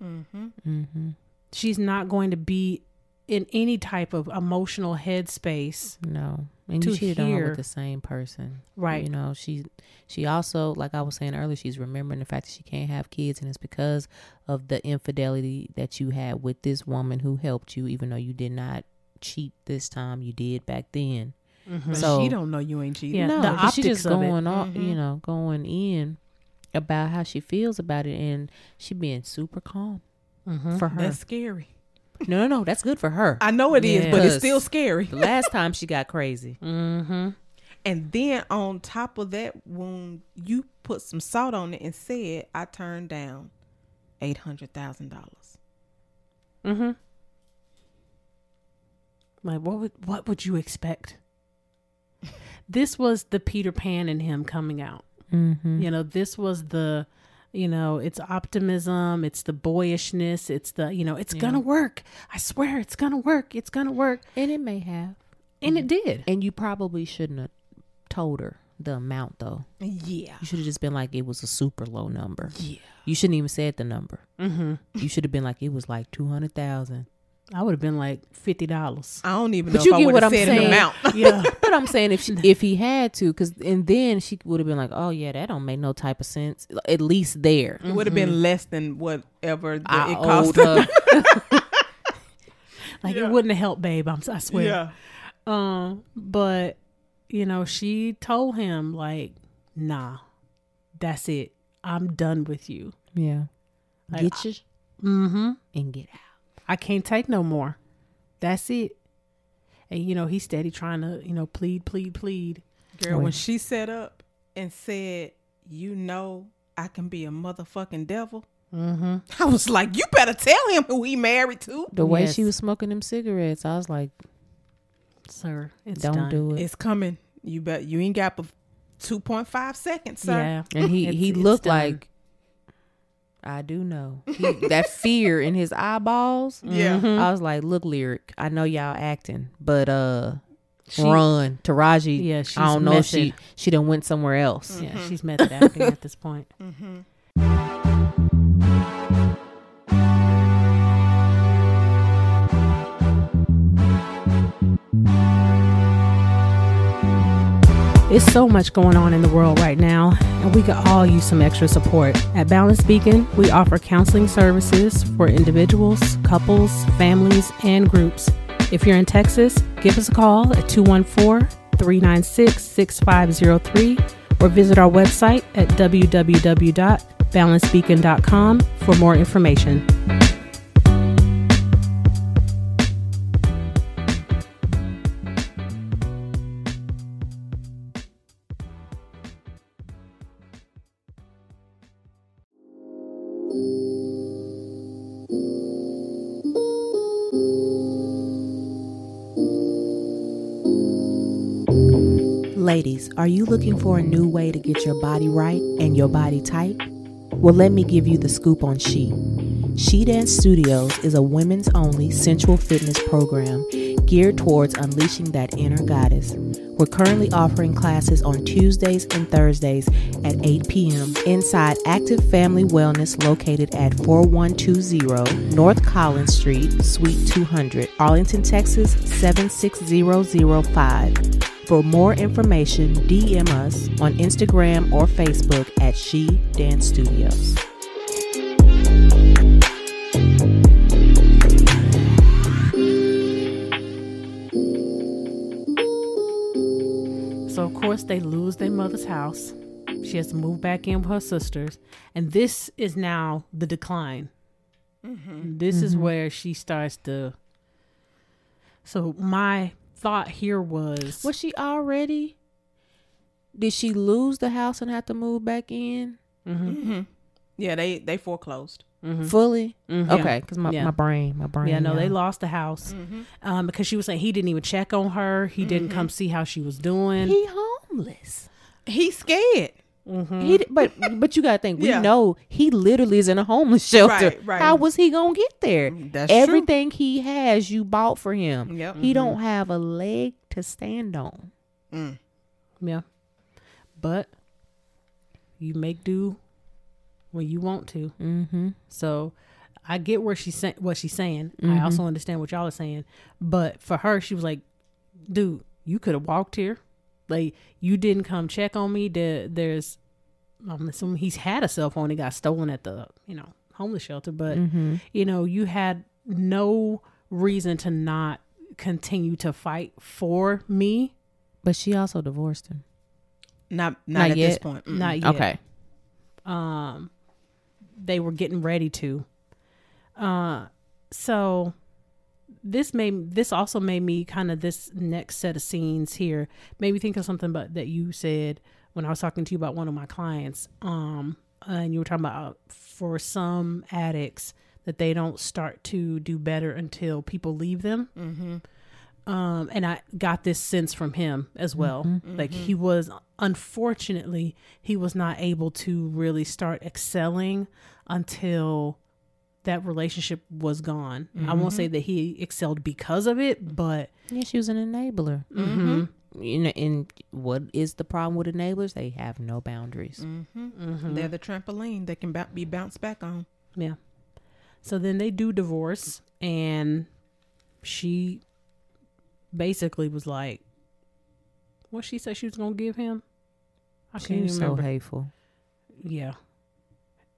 [SPEAKER 3] mm-hmm.
[SPEAKER 1] She's not going to be in any type of emotional headspace.
[SPEAKER 3] No. And
[SPEAKER 1] To
[SPEAKER 3] you cheated on her with the same person.
[SPEAKER 1] Right.
[SPEAKER 3] You know, she she also, like I was saying earlier, she's remembering the fact that she can't have kids and it's because of the infidelity that you had with this woman who helped you, even though you did not cheat this time, you did back then.
[SPEAKER 2] But
[SPEAKER 3] So-
[SPEAKER 2] she don't know you ain't cheating.
[SPEAKER 1] Yeah,
[SPEAKER 3] no,
[SPEAKER 1] the
[SPEAKER 3] 'cause she just
[SPEAKER 1] optics of it.
[SPEAKER 3] going off, you know, going in about how she feels about it and she being super calm for her.
[SPEAKER 2] That's scary.
[SPEAKER 3] no, no, no, that's good for her.
[SPEAKER 2] I know it is,
[SPEAKER 1] Yeah.
[SPEAKER 2] but it's still scary.
[SPEAKER 3] the last time she got crazy.
[SPEAKER 1] Mm-hmm.
[SPEAKER 2] And then on top of that, when you put some salt on it and said, I turned down eight hundred thousand dollars.
[SPEAKER 1] Mm-hmm. Like what would what would you expect? This was the Peter Pan in him coming out.
[SPEAKER 3] Mm-hmm.
[SPEAKER 1] You know, this was the you know, it's optimism, it's the boyishness, it's the, you know, it's gonna work. I swear it's gonna work. It's gonna work.
[SPEAKER 3] And it may have.
[SPEAKER 1] And it did.
[SPEAKER 3] And you probably shouldn't have told her the amount though.
[SPEAKER 2] Yeah.
[SPEAKER 3] You should have just been like it was a super low number.
[SPEAKER 2] Yeah.
[SPEAKER 3] You shouldn't even said the number.
[SPEAKER 1] Mm-hmm.
[SPEAKER 3] You should have been like it was like two hundred thousand.
[SPEAKER 1] I would have been like fifty dollars.
[SPEAKER 2] I don't even
[SPEAKER 3] But
[SPEAKER 2] know
[SPEAKER 3] you
[SPEAKER 2] if
[SPEAKER 3] get
[SPEAKER 2] would
[SPEAKER 3] what I'm
[SPEAKER 2] said an
[SPEAKER 3] saying.
[SPEAKER 2] amount.
[SPEAKER 1] Yeah.
[SPEAKER 3] But I'm saying if she, if he had to, because and then she would have been like, oh yeah, that don't make no type of sense. At least there.
[SPEAKER 2] It would have been less than whatever the,
[SPEAKER 3] I
[SPEAKER 2] it cost.
[SPEAKER 3] owed her.
[SPEAKER 1] Like it wouldn't have helped, babe. I'm, I swear.
[SPEAKER 2] yeah.
[SPEAKER 1] Um, but you know, she told him like, "Nah, that's it. I'm done with you.
[SPEAKER 3] yeah.
[SPEAKER 1] Like,
[SPEAKER 3] Get your
[SPEAKER 1] Mm-hmm.
[SPEAKER 3] and get out.
[SPEAKER 1] I can't take no more. That's it." And you know, he's steady trying to, you know, plead, plead, plead.
[SPEAKER 2] Girl,
[SPEAKER 3] Wait.
[SPEAKER 2] when she set up and said, You know I can be a motherfucking devil.
[SPEAKER 1] Mm-hmm.
[SPEAKER 2] I was like, You better tell him who he married to.
[SPEAKER 3] The way
[SPEAKER 1] Yes.
[SPEAKER 3] she was smoking them cigarettes, I was like,
[SPEAKER 1] Sir, it's
[SPEAKER 3] don't
[SPEAKER 1] done.
[SPEAKER 3] do it.
[SPEAKER 2] It's coming. You bet you ain't got but two point five seconds, sir.
[SPEAKER 1] Yeah,
[SPEAKER 3] And he he
[SPEAKER 1] it's
[SPEAKER 3] looked
[SPEAKER 1] done.
[SPEAKER 3] like I do know he, that fear in his eyeballs.
[SPEAKER 2] Yeah.
[SPEAKER 1] Mhm.
[SPEAKER 3] I was like, look, Lyriq. I know y'all acting, but uh,
[SPEAKER 1] She-
[SPEAKER 3] run, Taraji.
[SPEAKER 1] Yeah, she's
[SPEAKER 3] I don't know if she she done went somewhere else.
[SPEAKER 1] Yeah, she's method acting at this point. It's so much going on in the world right now, and we could all use some extra support. At Balance Beacon, we offer counseling services for individuals, couples, families, and groups. If you're in Texas, give us a call at 214 396 6503 or visit our website at www.balancebeacon.com for more information.
[SPEAKER 3] Ladies, are you looking for a new way to get your body right and your body tight? Well, let me give you the scoop on She. She Dance Studios is a women's only sensual fitness program geared towards unleashing that inner goddess. We're currently offering classes on Tuesdays and Thursdays at 8 p.m. inside Active Family Wellness located at 4120 North Collins Street, Suite 200, Arlington, Texas 76005. For more information, DM us on Instagram or Facebook at She Dance Studios.
[SPEAKER 1] So of course they lose their mother's house. She has to move back in with her sisters, and this is now the decline. Mm-hmm. This is mm-hmm. where she starts to. So my thought here was,
[SPEAKER 3] Was she already? Did she lose the house and have to move back in
[SPEAKER 2] Mm-hmm. Yeah, they they foreclosed.
[SPEAKER 3] fully?
[SPEAKER 1] Mhm.
[SPEAKER 3] Okay, because my,
[SPEAKER 1] Yeah.
[SPEAKER 3] my brain, my brain.
[SPEAKER 1] yeah, no, they lost the house um, because she was saying he didn't even check on her. He didn't come see how she was doing.
[SPEAKER 3] He homeless.
[SPEAKER 2] He's scared.
[SPEAKER 1] Mhm.
[SPEAKER 3] He, but but you gotta think. We
[SPEAKER 2] Yeah.
[SPEAKER 3] know he literally is in a homeless shelter.
[SPEAKER 2] Right, right.
[SPEAKER 3] How was he gonna get there?
[SPEAKER 2] That's true.
[SPEAKER 3] Everything he has, you bought for him.
[SPEAKER 2] Yep.
[SPEAKER 3] He don't have a leg to stand on.
[SPEAKER 2] Mm.
[SPEAKER 1] Yeah. But you make do when you want to.
[SPEAKER 3] Mm-hmm.
[SPEAKER 1] So I get where she's saying what she's saying. I
[SPEAKER 3] Mhm.
[SPEAKER 1] also understand what y'all are saying. But for her, she was like, dude, you could have walked here. Like you didn't come check on me. There, there's I'm assuming he's had a cell phone. It got stolen at the, you know, homeless shelter. But
[SPEAKER 3] Mm-hmm.
[SPEAKER 1] you know, you had no reason to not continue to fight for me.
[SPEAKER 3] But she also divorced him.
[SPEAKER 2] Not not,
[SPEAKER 3] Not
[SPEAKER 2] at this
[SPEAKER 3] yet.
[SPEAKER 2] point. Mm.
[SPEAKER 1] Not yet.
[SPEAKER 3] Okay.
[SPEAKER 1] um they were getting ready to uh so this made this also made me kind of this next set of scenes here made me think of something about that you said when I was talking to you about one of my clients um and you were talking about for some addicts that they don't start to do better until people leave them
[SPEAKER 2] Mm-hmm.
[SPEAKER 1] um, and I got this sense from him as well.
[SPEAKER 3] Mm-hmm.
[SPEAKER 1] Like he was, unfortunately, he was not able to really start excelling until that relationship was gone. I won't
[SPEAKER 3] Mm-hmm.
[SPEAKER 1] say that he excelled because of it, but
[SPEAKER 3] Yeah, she was an enabler.
[SPEAKER 1] mhm,
[SPEAKER 3] You know, and what is the problem with enablers? They have no boundaries.
[SPEAKER 2] Mm-hmm.
[SPEAKER 1] mhm.
[SPEAKER 2] They're the trampoline that can ba- be bounced back on.
[SPEAKER 1] yeah. So then they do divorce, and she basically was like, "What she said she was gonna give him." I
[SPEAKER 3] She
[SPEAKER 1] can't
[SPEAKER 3] was
[SPEAKER 1] even
[SPEAKER 3] so
[SPEAKER 1] remember.
[SPEAKER 3] hateful.
[SPEAKER 1] yeah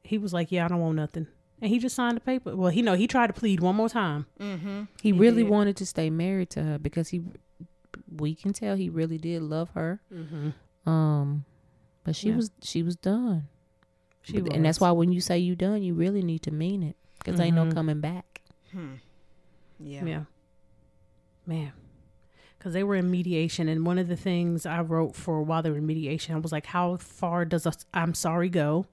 [SPEAKER 1] he was like yeah i don't want nothing and he just signed the paper well he know he tried to plead one more time
[SPEAKER 2] Mm-hmm.
[SPEAKER 3] He really
[SPEAKER 2] did.
[SPEAKER 3] wanted to stay married to her because he, we can tell he really did love her.
[SPEAKER 1] mm-hmm.
[SPEAKER 3] Um, but she
[SPEAKER 1] Yeah.
[SPEAKER 3] was she was done.
[SPEAKER 1] she
[SPEAKER 3] But- and that's why when you say you done, you really need to mean it because ain't no
[SPEAKER 1] Mhm.
[SPEAKER 3] coming back.
[SPEAKER 2] Hmm. Yeah.
[SPEAKER 1] yeah man because they were in mediation and one of the things i wrote for while they were in mediation i was like how far does a i'm sorry go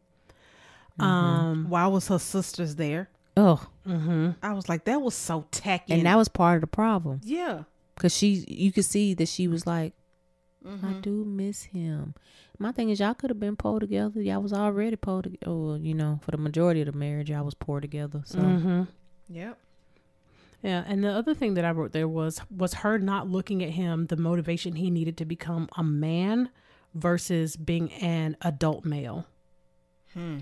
[SPEAKER 1] um
[SPEAKER 2] Why was her sisters there?
[SPEAKER 3] Oh,
[SPEAKER 1] mm-hmm.
[SPEAKER 2] I was like, that was so tacky.
[SPEAKER 3] and that was part of the problem
[SPEAKER 2] yeah.
[SPEAKER 3] because she, you could see that she was like, I
[SPEAKER 2] Mm-hmm.
[SPEAKER 3] do miss him. My thing is, y'all could have been pulled together. Y'all was already pulled together. Oh, you know, for the majority of the marriage, y'all was poured together. So
[SPEAKER 1] mm-hmm.
[SPEAKER 2] Yep.
[SPEAKER 1] Yeah, and the other thing that I wrote there was was her not looking at him the motivation he needed to become a man versus being an adult male.
[SPEAKER 2] Hmm.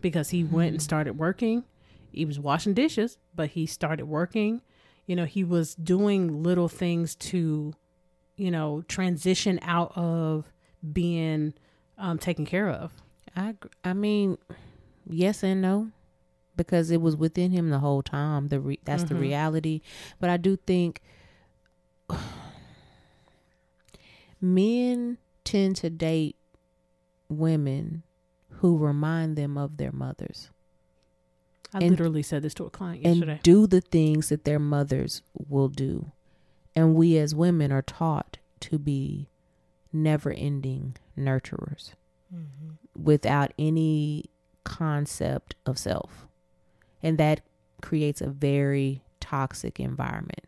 [SPEAKER 1] Because he went and started working. He was washing dishes, but he started working. You know, he was doing little things to, you know, transition out of being um, taken care of.
[SPEAKER 3] I, I mean, yes and no, because it was within him the whole time. The re- that's the
[SPEAKER 1] Mhm.
[SPEAKER 3] reality. But I do think men tend to date women who remind them of their mothers
[SPEAKER 1] I
[SPEAKER 3] And-
[SPEAKER 1] literally said this to a client yesterday.
[SPEAKER 3] and do the things that their mothers will do. And we as women are taught to be never ending nurturers without any concept of self. And that creates a very toxic environment.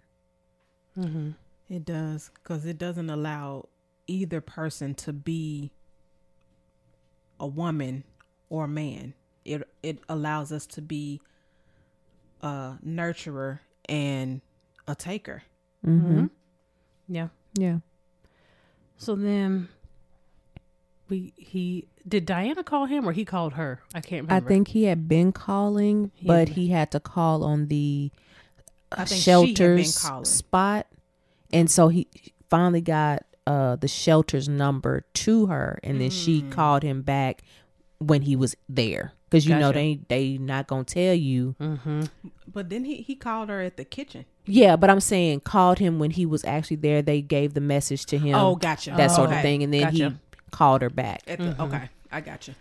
[SPEAKER 1] mm-hmm.
[SPEAKER 2] It does because it doesn't allow either person to be a woman or a man. It it allows us to be a nurturer and a taker.
[SPEAKER 3] Mm-hmm.
[SPEAKER 1] Yeah.
[SPEAKER 3] Yeah.
[SPEAKER 1] So then we he did Diana call him or he called her? I can't remember.
[SPEAKER 3] I think he had been calling,
[SPEAKER 1] He
[SPEAKER 3] but
[SPEAKER 1] had-
[SPEAKER 3] he had to call on the
[SPEAKER 2] I think she had been
[SPEAKER 3] shelters spot, and so he finally got uh the shelter's number to her, and then she
[SPEAKER 2] Mm.
[SPEAKER 3] called him back when he was there because you know they they not gonna tell you.
[SPEAKER 1] Mm-hmm.
[SPEAKER 2] But then he he called her at the kitchen.
[SPEAKER 3] Yeah, but I'm saying called him when he was actually there. They gave the message to him.
[SPEAKER 2] Oh, gotcha.
[SPEAKER 3] that sort of thing, and then he called her back.
[SPEAKER 2] At the, Okay, I got you.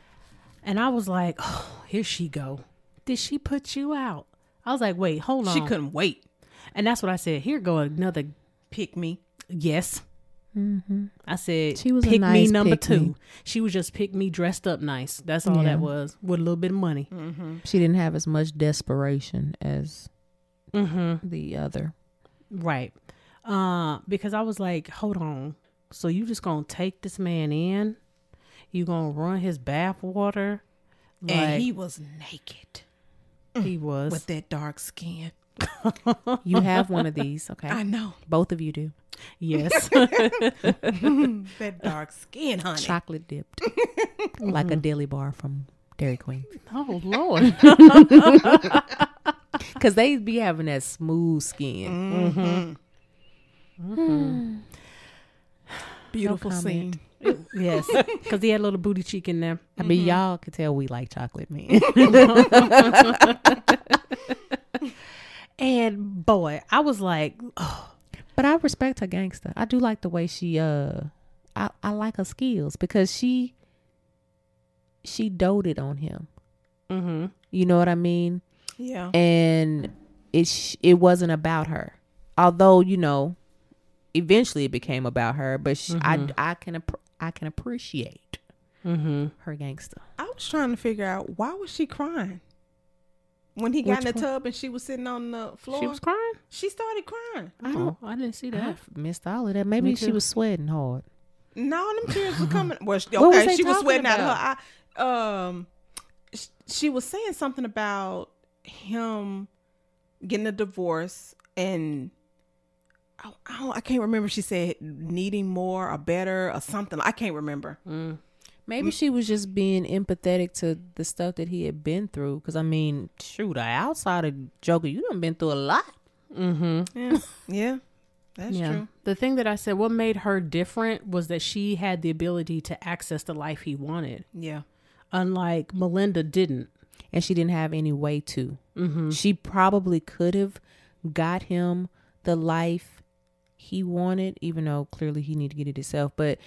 [SPEAKER 1] And I was like, oh, here she go. Did she put you out? I was like, wait, hold on.
[SPEAKER 2] She couldn't wait.
[SPEAKER 1] And that's what I said. Here go another
[SPEAKER 2] Pick me.
[SPEAKER 1] yes.
[SPEAKER 3] Mm-hmm.
[SPEAKER 1] I said
[SPEAKER 3] She was a
[SPEAKER 1] pick me number
[SPEAKER 3] pick me.
[SPEAKER 1] two. She was just pick me dressed up nice. That's all
[SPEAKER 3] Yeah.
[SPEAKER 1] that was with a little bit of money.
[SPEAKER 2] Mm-hmm.
[SPEAKER 3] She didn't have as much desperation as
[SPEAKER 1] Mm-hmm.
[SPEAKER 3] the other.
[SPEAKER 1] Right. Uh, because I was like, hold on. So you just gonna take this man in? You gonna run his bath water? Like,
[SPEAKER 2] And he was naked
[SPEAKER 1] he was.
[SPEAKER 2] with that dark skin.
[SPEAKER 3] You have one of these, okay?
[SPEAKER 2] I know
[SPEAKER 3] Both of you do.
[SPEAKER 1] yes.
[SPEAKER 2] that dark skin, honey.
[SPEAKER 3] Chocolate dipped, like a dilly bar from Dairy Queen.
[SPEAKER 1] oh Lord.
[SPEAKER 3] Because they be having that smooth skin.
[SPEAKER 2] Mm-hmm. Beautiful
[SPEAKER 3] No
[SPEAKER 2] scene.
[SPEAKER 1] yes. Because he had a little booty cheek in there.
[SPEAKER 3] I mean, y'all could tell we like chocolate man.
[SPEAKER 1] And boy, I was like,
[SPEAKER 3] but I respect her gangster. I do like the way she uh I, I like her skills because she she doted on him.
[SPEAKER 1] mm-hmm.
[SPEAKER 3] You know what I mean?
[SPEAKER 2] Yeah.
[SPEAKER 3] and it sh- it wasn't about her. Although you know, eventually it became about her. But sh
[SPEAKER 1] Mhm.
[SPEAKER 3] I I can app- I can appreciate
[SPEAKER 1] Mm-hmm.
[SPEAKER 3] her gangster.
[SPEAKER 2] I was trying to figure out why was she crying when he got
[SPEAKER 3] Which
[SPEAKER 2] in the
[SPEAKER 3] one?
[SPEAKER 2] tub and she was sitting on the floor.
[SPEAKER 1] She was crying.
[SPEAKER 2] She started crying.
[SPEAKER 3] I
[SPEAKER 1] Oh,
[SPEAKER 3] don't.
[SPEAKER 1] I didn't see
[SPEAKER 3] I
[SPEAKER 1] that.
[SPEAKER 3] missed all of that. Maybe she was sweating hard.
[SPEAKER 2] No, them tears were coming. Well, she,
[SPEAKER 3] What was
[SPEAKER 2] okay, she was
[SPEAKER 3] talking
[SPEAKER 2] sweating out
[SPEAKER 3] about?
[SPEAKER 2] of her eye. Um, sh- she was saying something about him getting a divorce and. I, I, don't- I can't remember. She said needing more or better or something. I can't remember.
[SPEAKER 1] Mm.
[SPEAKER 3] Maybe she was just being empathetic to the stuff that he had been through. Because I mean, shoot, outside of Joker, you done been through a lot.
[SPEAKER 1] Mm-hmm.
[SPEAKER 2] Yeah, yeah, that's
[SPEAKER 1] yeah.
[SPEAKER 2] true.
[SPEAKER 1] The thing that I said, what made her different was that she had the ability to access the life he wanted,
[SPEAKER 2] Yeah,
[SPEAKER 1] unlike Melinda didn't.
[SPEAKER 3] and she didn't have any way to.
[SPEAKER 1] Mm-hmm.
[SPEAKER 3] She probably could have got him the life he wanted, even though clearly he needed to get it himself. But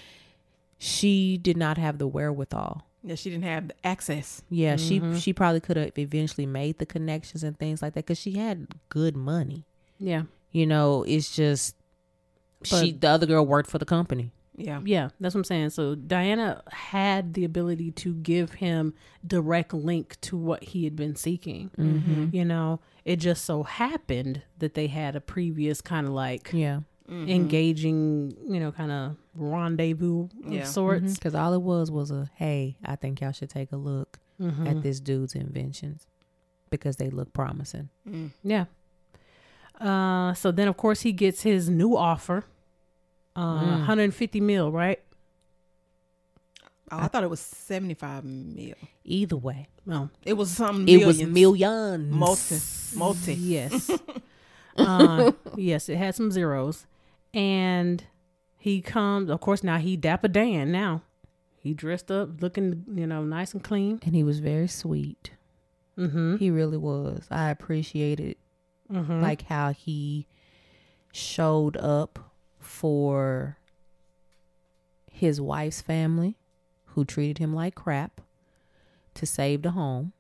[SPEAKER 3] she did not have the wherewithal.
[SPEAKER 2] yeah. She didn't have the access.
[SPEAKER 3] Yeah,
[SPEAKER 1] Mhm.
[SPEAKER 3] she she probably could have eventually made the connections and things like that because she had good money.
[SPEAKER 1] Yeah.
[SPEAKER 3] You know, it's just she the other girl worked for the company.
[SPEAKER 2] Yeah,
[SPEAKER 1] Yeah, that's what I'm saying. So Diana had the ability to give him direct link to what he had been seeking.
[SPEAKER 3] Mm-hmm.
[SPEAKER 1] You know, it just so happened that they had a previous kind of like
[SPEAKER 3] Yeah,
[SPEAKER 2] Mhm.
[SPEAKER 1] engaging, you know, kind of rendezvous
[SPEAKER 2] Yeah.
[SPEAKER 1] of sorts.
[SPEAKER 3] because all it was was a hey, I think y'all should take a look
[SPEAKER 1] Mhm.
[SPEAKER 3] at this dude's inventions because they look promising.
[SPEAKER 2] Mm.
[SPEAKER 1] Yeah. Uh, so then of course he gets his new offer, uh,
[SPEAKER 3] Mm.
[SPEAKER 1] 150 mil, right?
[SPEAKER 2] Oh, I thought it was seventy-five mil.
[SPEAKER 3] Either way,
[SPEAKER 1] Oh,
[SPEAKER 2] It was some.
[SPEAKER 3] it was
[SPEAKER 2] millions.
[SPEAKER 3] millions.
[SPEAKER 2] multi, multi.
[SPEAKER 1] yes. uh, yes, it had some zeros, and he comes. Of course, now he Dapper Dan. Now he dressed up, looking, you know, nice and clean.
[SPEAKER 3] and he was very sweet.
[SPEAKER 1] Mm-hmm.
[SPEAKER 3] He really was. I appreciated
[SPEAKER 1] mm-hmm.
[SPEAKER 3] like how he showed up for his wife's family who treated him like crap to save the home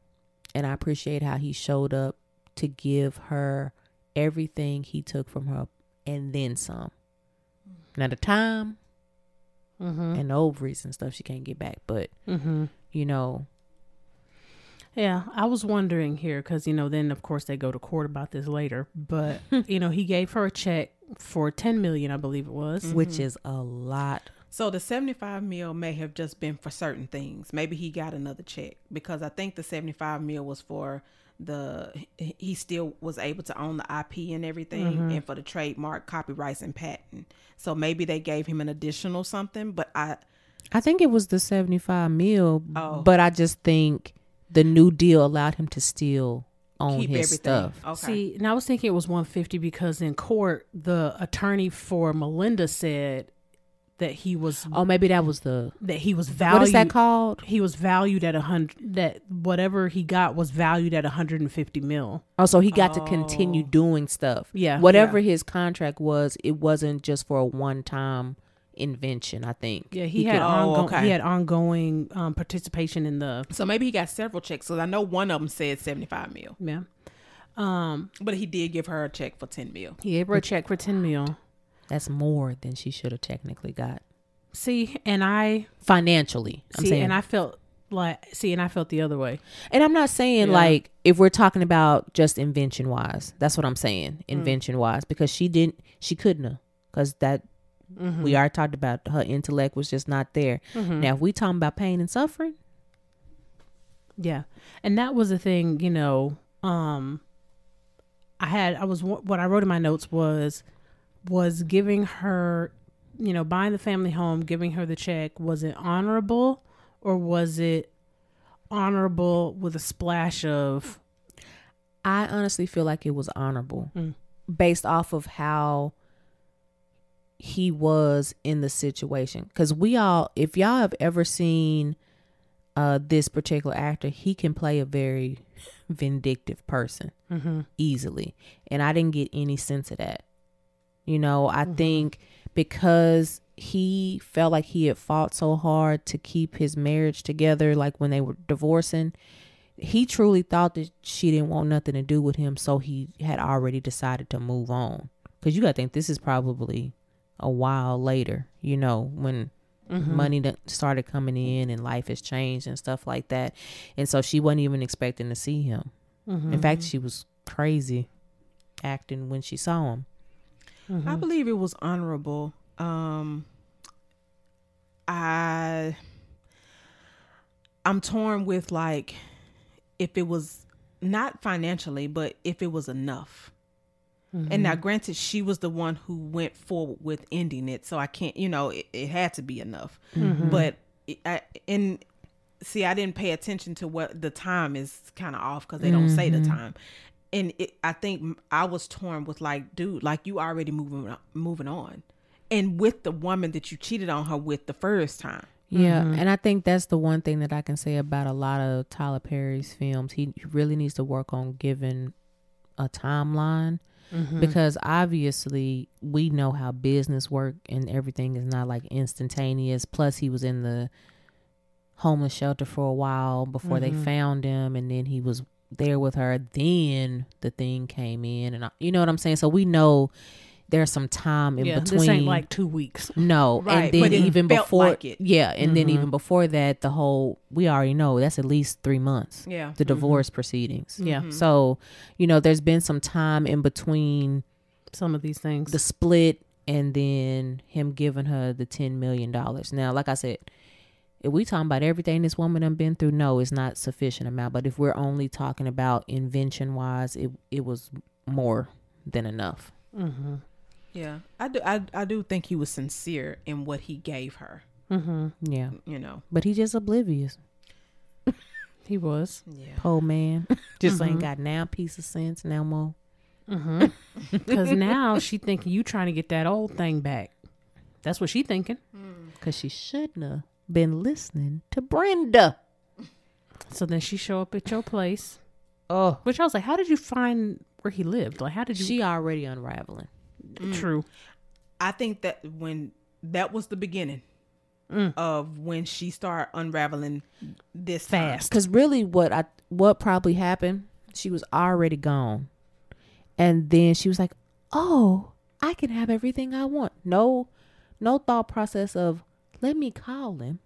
[SPEAKER 3] and i appreciate how he showed up to give her everything he took from her and then some now the time
[SPEAKER 1] Mm-hmm.
[SPEAKER 3] and the ovaries and stuff she can't get back but
[SPEAKER 1] Mm-hmm.
[SPEAKER 3] you know
[SPEAKER 1] Yeah, I was wondering here because you know, then of course they go to court about this later. But you know, he gave her a check for ten million, I believe it was.
[SPEAKER 3] which is a lot
[SPEAKER 2] So the 75 mil may have just been for certain things. Maybe he got another check because I think the 75 mil was for the he still was able to own the IP and everything mm-hmm. and for the trademark, copyrights and patent. So maybe they gave him an additional something, but I
[SPEAKER 3] I think it was the 75 mil,
[SPEAKER 2] Oh.
[SPEAKER 3] but I just think the new deal allowed him to still own
[SPEAKER 2] keep
[SPEAKER 3] his
[SPEAKER 2] everything.
[SPEAKER 3] stuff.
[SPEAKER 2] Okay.
[SPEAKER 1] See, and I was thinking it was 150 because in court, the attorney for Melinda said that he was
[SPEAKER 3] Oh, maybe that was the
[SPEAKER 1] that he was valued.
[SPEAKER 3] what is that called?
[SPEAKER 1] He was valued at a hundred. That whatever he got was valued at 150 mil.
[SPEAKER 3] Oh, so he got to continue doing stuff.
[SPEAKER 1] Yeah.
[SPEAKER 3] Whatever his contract was, it wasn't just for a one time invention, I think.
[SPEAKER 1] Yeah, he,
[SPEAKER 3] could-
[SPEAKER 1] had
[SPEAKER 2] Oh,
[SPEAKER 1] ongoing.
[SPEAKER 2] okay.
[SPEAKER 1] He had ongoing um, participation in the
[SPEAKER 2] So maybe he got several checks. because I know one of them said 75 mil,
[SPEAKER 1] yeah. Um,
[SPEAKER 2] but he did give her a check for 10 mil.
[SPEAKER 1] he gave her a check for 10 mil.
[SPEAKER 3] That's more than she should have technically got.
[SPEAKER 1] See, and I
[SPEAKER 3] Financially. I'm
[SPEAKER 1] see,
[SPEAKER 3] saying.
[SPEAKER 1] and I felt like see, and I felt the other way.
[SPEAKER 3] And I'm not saying
[SPEAKER 1] Yeah.
[SPEAKER 3] like if we're talking about just invention wise. That's what I'm saying,
[SPEAKER 1] Mm.
[SPEAKER 3] invention wise, because she didn't, she couldn't have, because that
[SPEAKER 1] Mm-hmm.
[SPEAKER 3] we are talked about her intellect was just not there. Now, if we talking about pain and suffering,
[SPEAKER 1] Yeah. And that was the thing, you know, um I had I was what I wrote in my notes was was giving her, you know, buying the family home, giving her the check, was it honorable or was it honorable with a splash of
[SPEAKER 3] I honestly feel like it was honorable
[SPEAKER 1] Mm.
[SPEAKER 3] based off of how he was in the situation. Because we all, if y'all have ever seen uh, this particular actor, he can play a very vindictive person easily. And I didn't get any sense of that. You know, I mm-hmm. think because he felt like he had fought so hard to keep his marriage together, like when they were divorcing, he truly thought that she didn't want nothing to do with him. So he had already decided to move on. Because you got to think this is probably a while later, you know, when mm-hmm. money that started coming in and life has changed and stuff like that. And so she wasn't even expecting to see him. In fact, mm-hmm. she was crazy acting when she saw him.
[SPEAKER 2] I mm-hmm. believe it was honorable. Um I I'm torn with like if it was not financially, but if it was enough. And now mm-hmm. granted she was the one who went forward with ending it, so I can't, you know, it, it had to be enough. Mm-hmm. But it, I, and see I didn't pay attention to what the time is kind of off cuz they don't say the time. And it, I think I was torn with like, dude, like you already moving uh, moving on, and with the woman that you cheated on her with the first time.
[SPEAKER 3] Yeah, mm-hmm. and I think that's the one thing that I can say about a lot of Tyler Perry's films. He really needs to work on giving a timeline mm-hmm. because obviously we know how business work and everything is not like instantaneous. Plus, he was in the homeless shelter for a while before they mm-hmm. found him, and then he was there with her. Then the thing came in, and I, you know what I'm saying. So we know there's some time in
[SPEAKER 1] yeah,
[SPEAKER 3] between.
[SPEAKER 1] this ain't like 2 weeks.
[SPEAKER 3] No,
[SPEAKER 2] Right,
[SPEAKER 3] and then
[SPEAKER 2] but it
[SPEAKER 3] even
[SPEAKER 2] felt
[SPEAKER 3] before,
[SPEAKER 2] like it.
[SPEAKER 3] yeah, and then mm-hmm. even before that, the whole we already know that's at least three months.
[SPEAKER 2] Yeah.
[SPEAKER 3] the mm-hmm. divorce proceedings.
[SPEAKER 1] Yeah. Mm-hmm.
[SPEAKER 3] So, you know, there's been some time in between
[SPEAKER 1] Some of these things.
[SPEAKER 3] the split and then him giving her the ten million dollars. Now, like I said, if we talking about everything this woman done been through, no, it's not sufficient amount. But if we're only talking about invention wise, it it was more than enough. Mm-hmm.
[SPEAKER 2] Yeah, I do. I, I do think he was sincere in what he gave her. Mm-hmm.
[SPEAKER 3] Yeah,
[SPEAKER 2] You know.
[SPEAKER 3] but he just oblivious.
[SPEAKER 1] he was.
[SPEAKER 2] Yeah.
[SPEAKER 3] Poor man, just ain't mm-hmm. got now piece of sense now more.
[SPEAKER 1] Cuz now she thinking you trying to get that old thing back. That's what she thinking. Mm.
[SPEAKER 3] Cause she shouldn't have been listening to Brenda.
[SPEAKER 1] So then she show up at your place.
[SPEAKER 3] Oh,
[SPEAKER 1] Which I was like, how did you find where he lived? Like, how did you?
[SPEAKER 3] she already unraveling. Mm.
[SPEAKER 1] True.
[SPEAKER 2] I think that when that was the beginning mm. of when she started unraveling this.
[SPEAKER 1] Fast.
[SPEAKER 3] Cause really, what I what probably happened, she was already gone, and then she was like, "Oh, I can have everything I want." No, no thought process of let me call him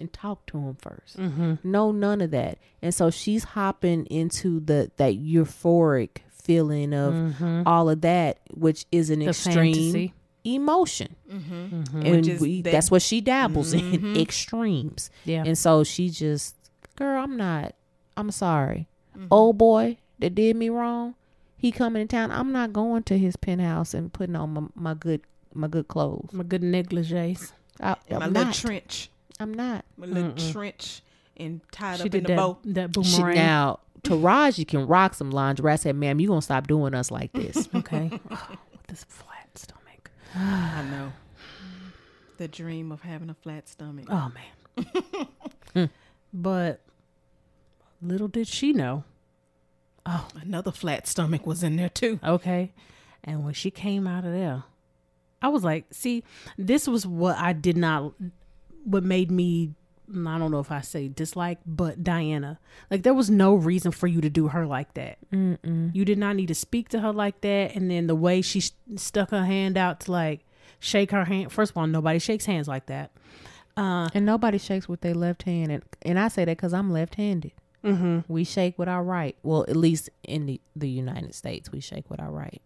[SPEAKER 3] and talk to him 1st No, none of that. And so she's hopping into the that euphoric feeling of all of that, which is an
[SPEAKER 1] The
[SPEAKER 3] extreme.
[SPEAKER 1] fantasy.
[SPEAKER 3] emotion.
[SPEAKER 1] Mm-hmm.
[SPEAKER 3] And we,
[SPEAKER 2] that-
[SPEAKER 3] that's what she dabbles in extremes.
[SPEAKER 1] Yeah.
[SPEAKER 3] And so she just, girl, I'm not, I'm sorry.
[SPEAKER 2] Mm-hmm.
[SPEAKER 3] Old boy that did me wrong, he coming in town. I'm not going to his penthouse and putting on my, my good my good clothes.
[SPEAKER 1] My good negligees.
[SPEAKER 3] I,
[SPEAKER 2] And my
[SPEAKER 3] I'm
[SPEAKER 2] little
[SPEAKER 3] not.
[SPEAKER 2] trench,
[SPEAKER 3] I'm not.
[SPEAKER 2] my little trench, and tied
[SPEAKER 1] She
[SPEAKER 2] up in
[SPEAKER 1] did
[SPEAKER 2] the
[SPEAKER 1] that,
[SPEAKER 2] bow.
[SPEAKER 1] that
[SPEAKER 3] She,
[SPEAKER 1] boomerang.
[SPEAKER 3] now, Taraji can rock some lingerie. I said, ma'am, you going to stop doing us like this.
[SPEAKER 1] Okay. With this flat stomach.
[SPEAKER 2] I know. The dream of having a flat stomach.
[SPEAKER 1] Oh man. but little did she know. Oh.
[SPEAKER 2] Another flat stomach was in there too.
[SPEAKER 1] Okay. And when she came out of there, I was like, see, this was what I did not, what made me, I don't know if I say dislike, but Diana. Like, there was no reason for you to do her like that.
[SPEAKER 3] Mm-mm.
[SPEAKER 1] You did not need to speak to her like that. And then the way she st- stuck her hand out to like shake her hand. First of all, nobody shakes hands like that. Uh,
[SPEAKER 3] And nobody shakes with their left hand. And, and I say that because I'm left handed.
[SPEAKER 1] mm-hmm.
[SPEAKER 3] We shake with our right. Well, at least in the, the United States, we shake with our right.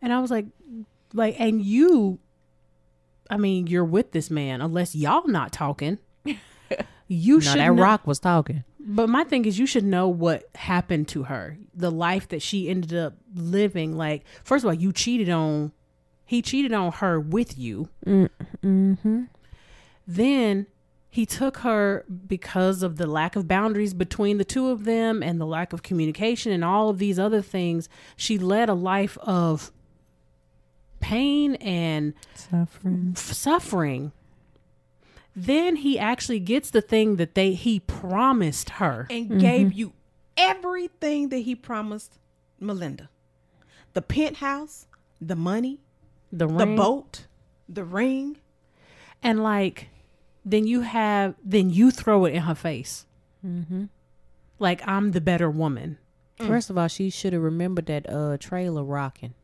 [SPEAKER 1] And I was like, like, and you, I mean, you're with this man, unless y'all not talking. You
[SPEAKER 3] No,
[SPEAKER 1] should
[SPEAKER 3] that
[SPEAKER 1] know-
[SPEAKER 3] rock was talking.
[SPEAKER 1] But my thing is, you should know what happened to her, the life that she ended up living. Like, first of all, you cheated on, he cheated on her with you.
[SPEAKER 3] Mm-hmm.
[SPEAKER 1] Then he took her because of the lack of boundaries between the two of them and the lack of communication and all of these other things. She led a life of pain and
[SPEAKER 3] Suffering.
[SPEAKER 1] f- suffering. Then he actually gets the thing that they he promised her.
[SPEAKER 2] and gave you everything that he promised Melinda. The penthouse, the money,
[SPEAKER 1] The
[SPEAKER 2] the boat, the ring.
[SPEAKER 1] and like then you have then you throw it in her face
[SPEAKER 3] Mm-hmm.
[SPEAKER 1] like i'm the better woman
[SPEAKER 3] First of all, she should have remembered that uh trailer rocking.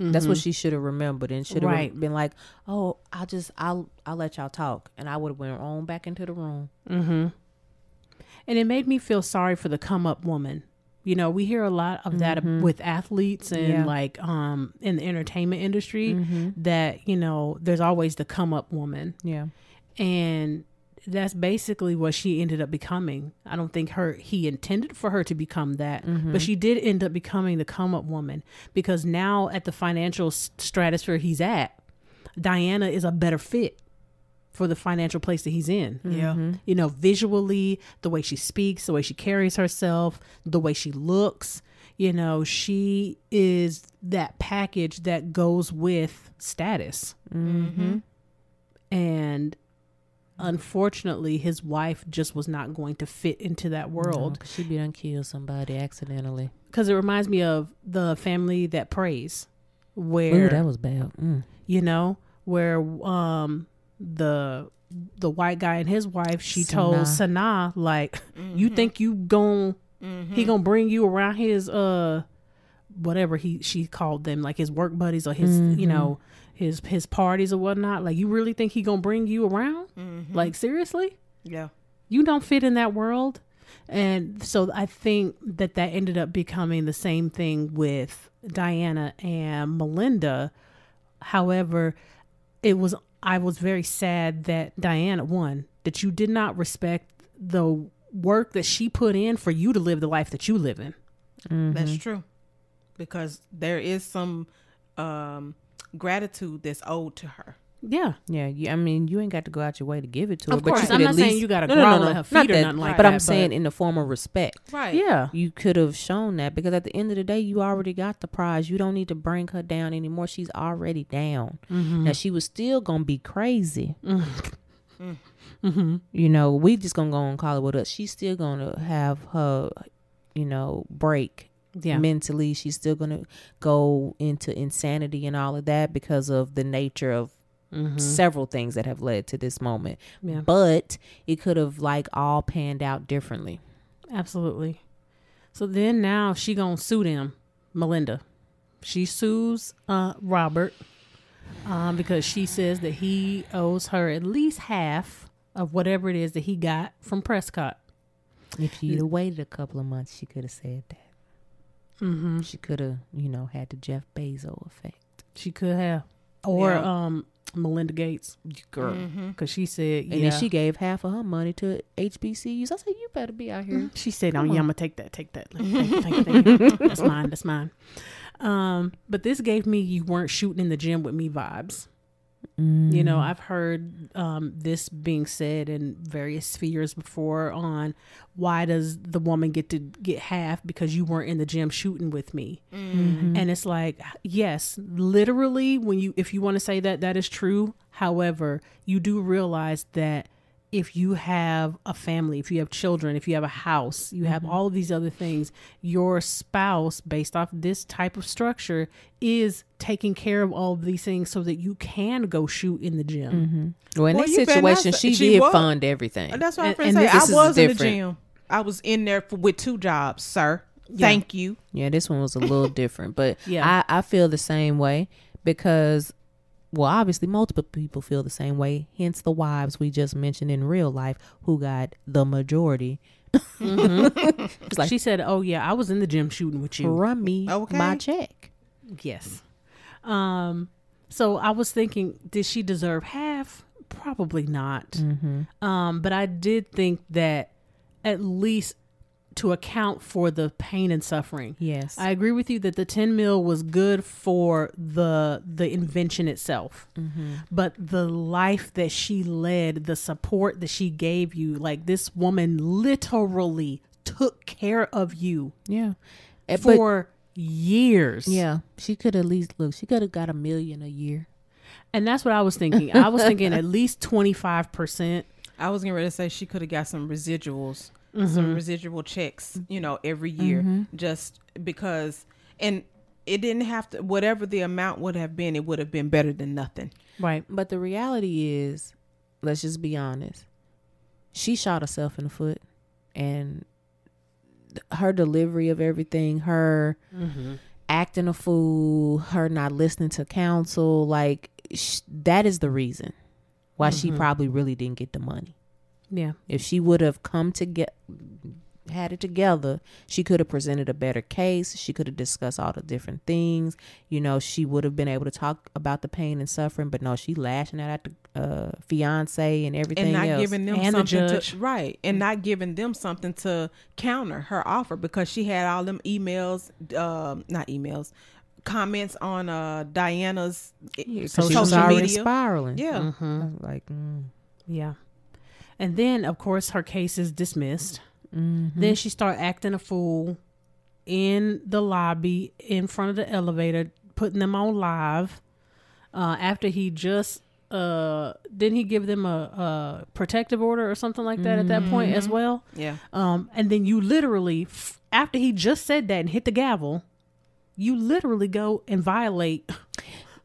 [SPEAKER 3] That's what she should have remembered and should have
[SPEAKER 1] Right.
[SPEAKER 3] been like, "Oh, I'll just I'll I'll let y'all talk," and I would have went on back into the room.
[SPEAKER 1] mm-hmm. and it made me feel sorry for the come up woman you know we hear a lot of that with athletes and
[SPEAKER 3] Yeah.
[SPEAKER 1] like um in the entertainment industry
[SPEAKER 3] Mm-hmm.
[SPEAKER 1] that you know there's always the come up woman
[SPEAKER 3] Yeah,
[SPEAKER 1] and that's basically what she ended up becoming. I don't think her he intended for her to become that, but mm-hmm. she did end up becoming the come up woman because now at the financial stratosphere he's at, Diana is a better fit for the financial place that he's in.
[SPEAKER 2] Yeah. Mm-hmm.
[SPEAKER 1] You know, visually, the way she speaks, the way she carries herself, the way she looks, you know, she is that package that goes with status.
[SPEAKER 3] mm-hmm. mm-hmm.
[SPEAKER 1] And unfortunately, his wife just was not going to fit into that world.
[SPEAKER 3] she'd be done kill somebody accidentally.
[SPEAKER 1] Because it reminds me of the family that preys, where
[SPEAKER 3] Ooh, that was bad. Mm.
[SPEAKER 1] you know where um the the white guy and his wife she told Sanaa like you think you gon' he gonna bring you around his uh whatever he she called them like his work buddies or his you know his his parties or whatnot like you really think he gonna bring you around? Like seriously?
[SPEAKER 2] Yeah.
[SPEAKER 1] you don't fit in that world? And so i think that that ended up becoming the same thing with diana and melinda. However it was i was very sad that diana won that you did not respect the work that she put in for you to live the life that you live in.
[SPEAKER 2] That's true. Because there is some um gratitude that's owed to her.
[SPEAKER 1] yeah
[SPEAKER 3] Yeah, you, I mean, you ain't got to go out your way to give it to her.
[SPEAKER 1] Of
[SPEAKER 3] but
[SPEAKER 1] course,
[SPEAKER 3] you
[SPEAKER 1] I'm
[SPEAKER 3] at
[SPEAKER 1] not saying you gotta
[SPEAKER 3] No, no, no, no,
[SPEAKER 1] at her
[SPEAKER 3] not
[SPEAKER 1] feet or
[SPEAKER 3] that,
[SPEAKER 1] nothing like
[SPEAKER 3] But I'm
[SPEAKER 1] that,
[SPEAKER 3] saying
[SPEAKER 1] but-
[SPEAKER 3] in the form of respect.
[SPEAKER 2] Right.
[SPEAKER 1] yeah
[SPEAKER 3] You could have shown that because at the end of the day, you already got the prize. You don't need to bring her down anymore. She's already down.
[SPEAKER 1] Mm-hmm.
[SPEAKER 3] Now she was still gonna be crazy.
[SPEAKER 1] mm-hmm.
[SPEAKER 3] You know, we just gonna go and call it with us. She's still gonna have her, you know, break
[SPEAKER 1] yeah
[SPEAKER 3] mentally. She's still gonna go into insanity and all of that because of the nature of
[SPEAKER 1] mm-hmm.
[SPEAKER 3] several things that have led to this moment.
[SPEAKER 1] yeah
[SPEAKER 3] But it could have like all panned out differently.
[SPEAKER 1] Absolutely. So then now she gonna sue them, Melinda. She sues uh, Robert um, because she says that he owes her at least half of whatever it is that he got from Prescott.
[SPEAKER 3] If you'd have waited a couple of months, she could have said that.
[SPEAKER 1] Mm-hmm.
[SPEAKER 3] She could have, you know, had the Jeff Bezos effect.
[SPEAKER 1] She could have. or
[SPEAKER 2] Yeah.
[SPEAKER 1] um Melinda Gates, girl, because she said, yeah.
[SPEAKER 3] And then she gave half of her money to HBCUs. I said, you better be out here.
[SPEAKER 1] She said, "Oh yeah. I'm gonna take that, take that. Thank you, thank you, thank you. That's mine. That's mine." Um, but this gave me "you weren't shooting in the gym with me" vibes. You know, I've heard um, this being said in various spheres before on why does the woman get to get half because you weren't in the gym shooting with me? And it's like, yes, literally, when you if you want to say that that is true. However, you do realize that if you have a family, if you have children, if you have a house, you have mm-hmm. all of these other things, your spouse, based off this type of structure, is taking care of all of these things so that you can go shoot in the gym. Mm-hmm.
[SPEAKER 3] Well, in
[SPEAKER 2] Well,
[SPEAKER 3] this
[SPEAKER 2] you better not
[SPEAKER 3] situation, she,
[SPEAKER 2] she
[SPEAKER 3] did
[SPEAKER 2] was.
[SPEAKER 3] fund everything.
[SPEAKER 2] That's what I'm
[SPEAKER 1] And-
[SPEAKER 2] trying say. I was in the gym. I was in there for, with two jobs, sir. Thank you.
[SPEAKER 3] Yeah, this one was a little different, but
[SPEAKER 1] Yeah.
[SPEAKER 3] I, I feel the same way because, well, obviously, multiple people feel the same way. Hence, the wives we just mentioned in real life who got the majority. It's like,
[SPEAKER 1] she said, "Oh yeah, I was in the gym shooting with you."
[SPEAKER 3] run me
[SPEAKER 2] Okay.
[SPEAKER 3] my check.
[SPEAKER 1] Yes. Um. So I was thinking, did she deserve half? Probably not.
[SPEAKER 3] Mm-hmm.
[SPEAKER 1] Um. But I did think that at least to account for the pain and suffering.
[SPEAKER 3] Yes.
[SPEAKER 1] I agree with you that the 10 mil was good for the the invention itself.
[SPEAKER 3] Mm-hmm.
[SPEAKER 1] But the life that she led, the support that she gave you, like this woman literally took care of you
[SPEAKER 3] yeah. Eh, but-
[SPEAKER 1] for years.
[SPEAKER 3] yeah, she could at least look. She could have got a million a year.
[SPEAKER 1] And that's what I was thinking. I was thinking at least 25%.
[SPEAKER 2] I was getting ready to say she could have got some residuals,
[SPEAKER 1] Mm-hmm.
[SPEAKER 2] some residual checks, mm-hmm. you know, every year, mm-hmm. just because. And it didn't have to. Whatever the amount would have been, it would have been better than nothing.
[SPEAKER 1] Right.
[SPEAKER 3] But the reality is, let's just be honest. She shot herself in the foot, and her delivery of everything, her mm-hmm. acting a fool, her not listening to counsel, like sh- that is the reason why she probably really didn't get the money.
[SPEAKER 1] Yeah.
[SPEAKER 3] If she would have come to get had it together, she could have presented a better case. She could have discussed all the different things. You know, she would have been able to talk about the pain and suffering. But no, she lashing out at the uh, fiance and everything
[SPEAKER 2] and not
[SPEAKER 3] else.
[SPEAKER 2] giving them
[SPEAKER 1] And the
[SPEAKER 2] something
[SPEAKER 1] judge.
[SPEAKER 2] to right and not giving them something to counter her offer because she had all them emails um not emails comments on uh diana's i-
[SPEAKER 3] Yeah,
[SPEAKER 1] social
[SPEAKER 3] she was
[SPEAKER 2] social media
[SPEAKER 3] spiraling.
[SPEAKER 2] yeah
[SPEAKER 1] Mm-hmm.
[SPEAKER 3] Like, mm,
[SPEAKER 1] Yeah. And then, of course, her case is dismissed.
[SPEAKER 3] mhm.
[SPEAKER 1] Then she start acting a fool in the lobby in front of the elevator, putting them on live. Uh, after he just uh, didn't he give them a, a protective order or something like that at that point as well?
[SPEAKER 2] yeah
[SPEAKER 1] Um, and then you literally, f- after he just said that and hit the gavel, you literally go and violate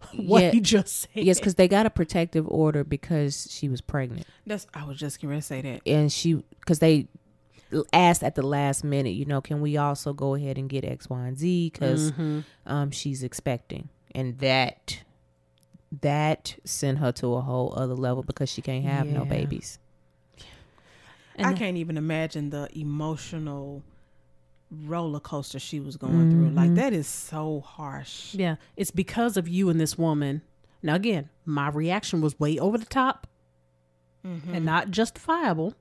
[SPEAKER 1] what
[SPEAKER 3] Yeah.
[SPEAKER 1] he just said.
[SPEAKER 3] yes, because they got a protective order because she was pregnant.
[SPEAKER 2] that's i was just going to say that
[SPEAKER 3] and she because they asked at the last minute you know can we also go ahead and get x y and z because
[SPEAKER 1] Mhm.
[SPEAKER 3] um she's expecting and that that sent her to a whole other level because she can't have no babies
[SPEAKER 1] And
[SPEAKER 2] i can't even imagine the emotional roller coaster she was going through like
[SPEAKER 3] Mhm.
[SPEAKER 2] that is so harsh
[SPEAKER 1] Yeah, it's because of you and this woman. Now, again, my reaction was way over the top
[SPEAKER 2] Mm-hmm.
[SPEAKER 1] and not justifiable.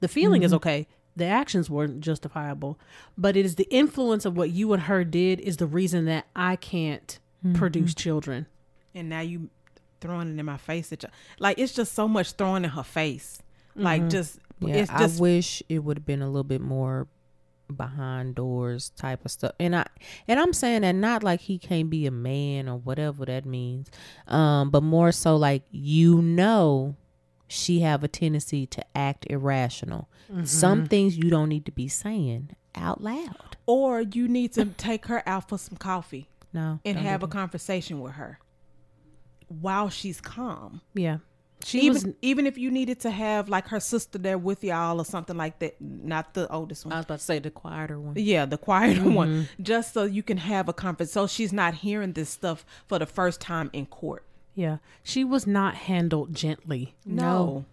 [SPEAKER 1] The feeling is
[SPEAKER 3] Mhm.
[SPEAKER 1] okay. The actions weren't justifiable, but it is the influence of what you and her did is the reason that I can't produce children.
[SPEAKER 2] and now you throwing it in my face at you. like it's just so much thrown in her face like just
[SPEAKER 3] yeah
[SPEAKER 2] it's just
[SPEAKER 3] i wish it would have been a little bit more behind doors type of stuff. And i and i'm saying that not like he can't be a man or whatever that means um but more so like you know she have a tendency to act irrational. Some things you don't need to be saying out loud.
[SPEAKER 2] Or you need to take her out for some coffee
[SPEAKER 3] no
[SPEAKER 2] and have a conversation with her while she's calm.
[SPEAKER 1] Yeah. She
[SPEAKER 2] even
[SPEAKER 1] was
[SPEAKER 2] even if you needed to have like her sister there with y'all or something like that not the oldest one.
[SPEAKER 3] I was about to say the quieter one.
[SPEAKER 2] Yeah the quieter one.
[SPEAKER 1] Mm-hmm.
[SPEAKER 2] just so you can have a conference so she's not hearing this stuff for the first time in court.
[SPEAKER 1] Yeah, she was not handled gently.
[SPEAKER 2] No,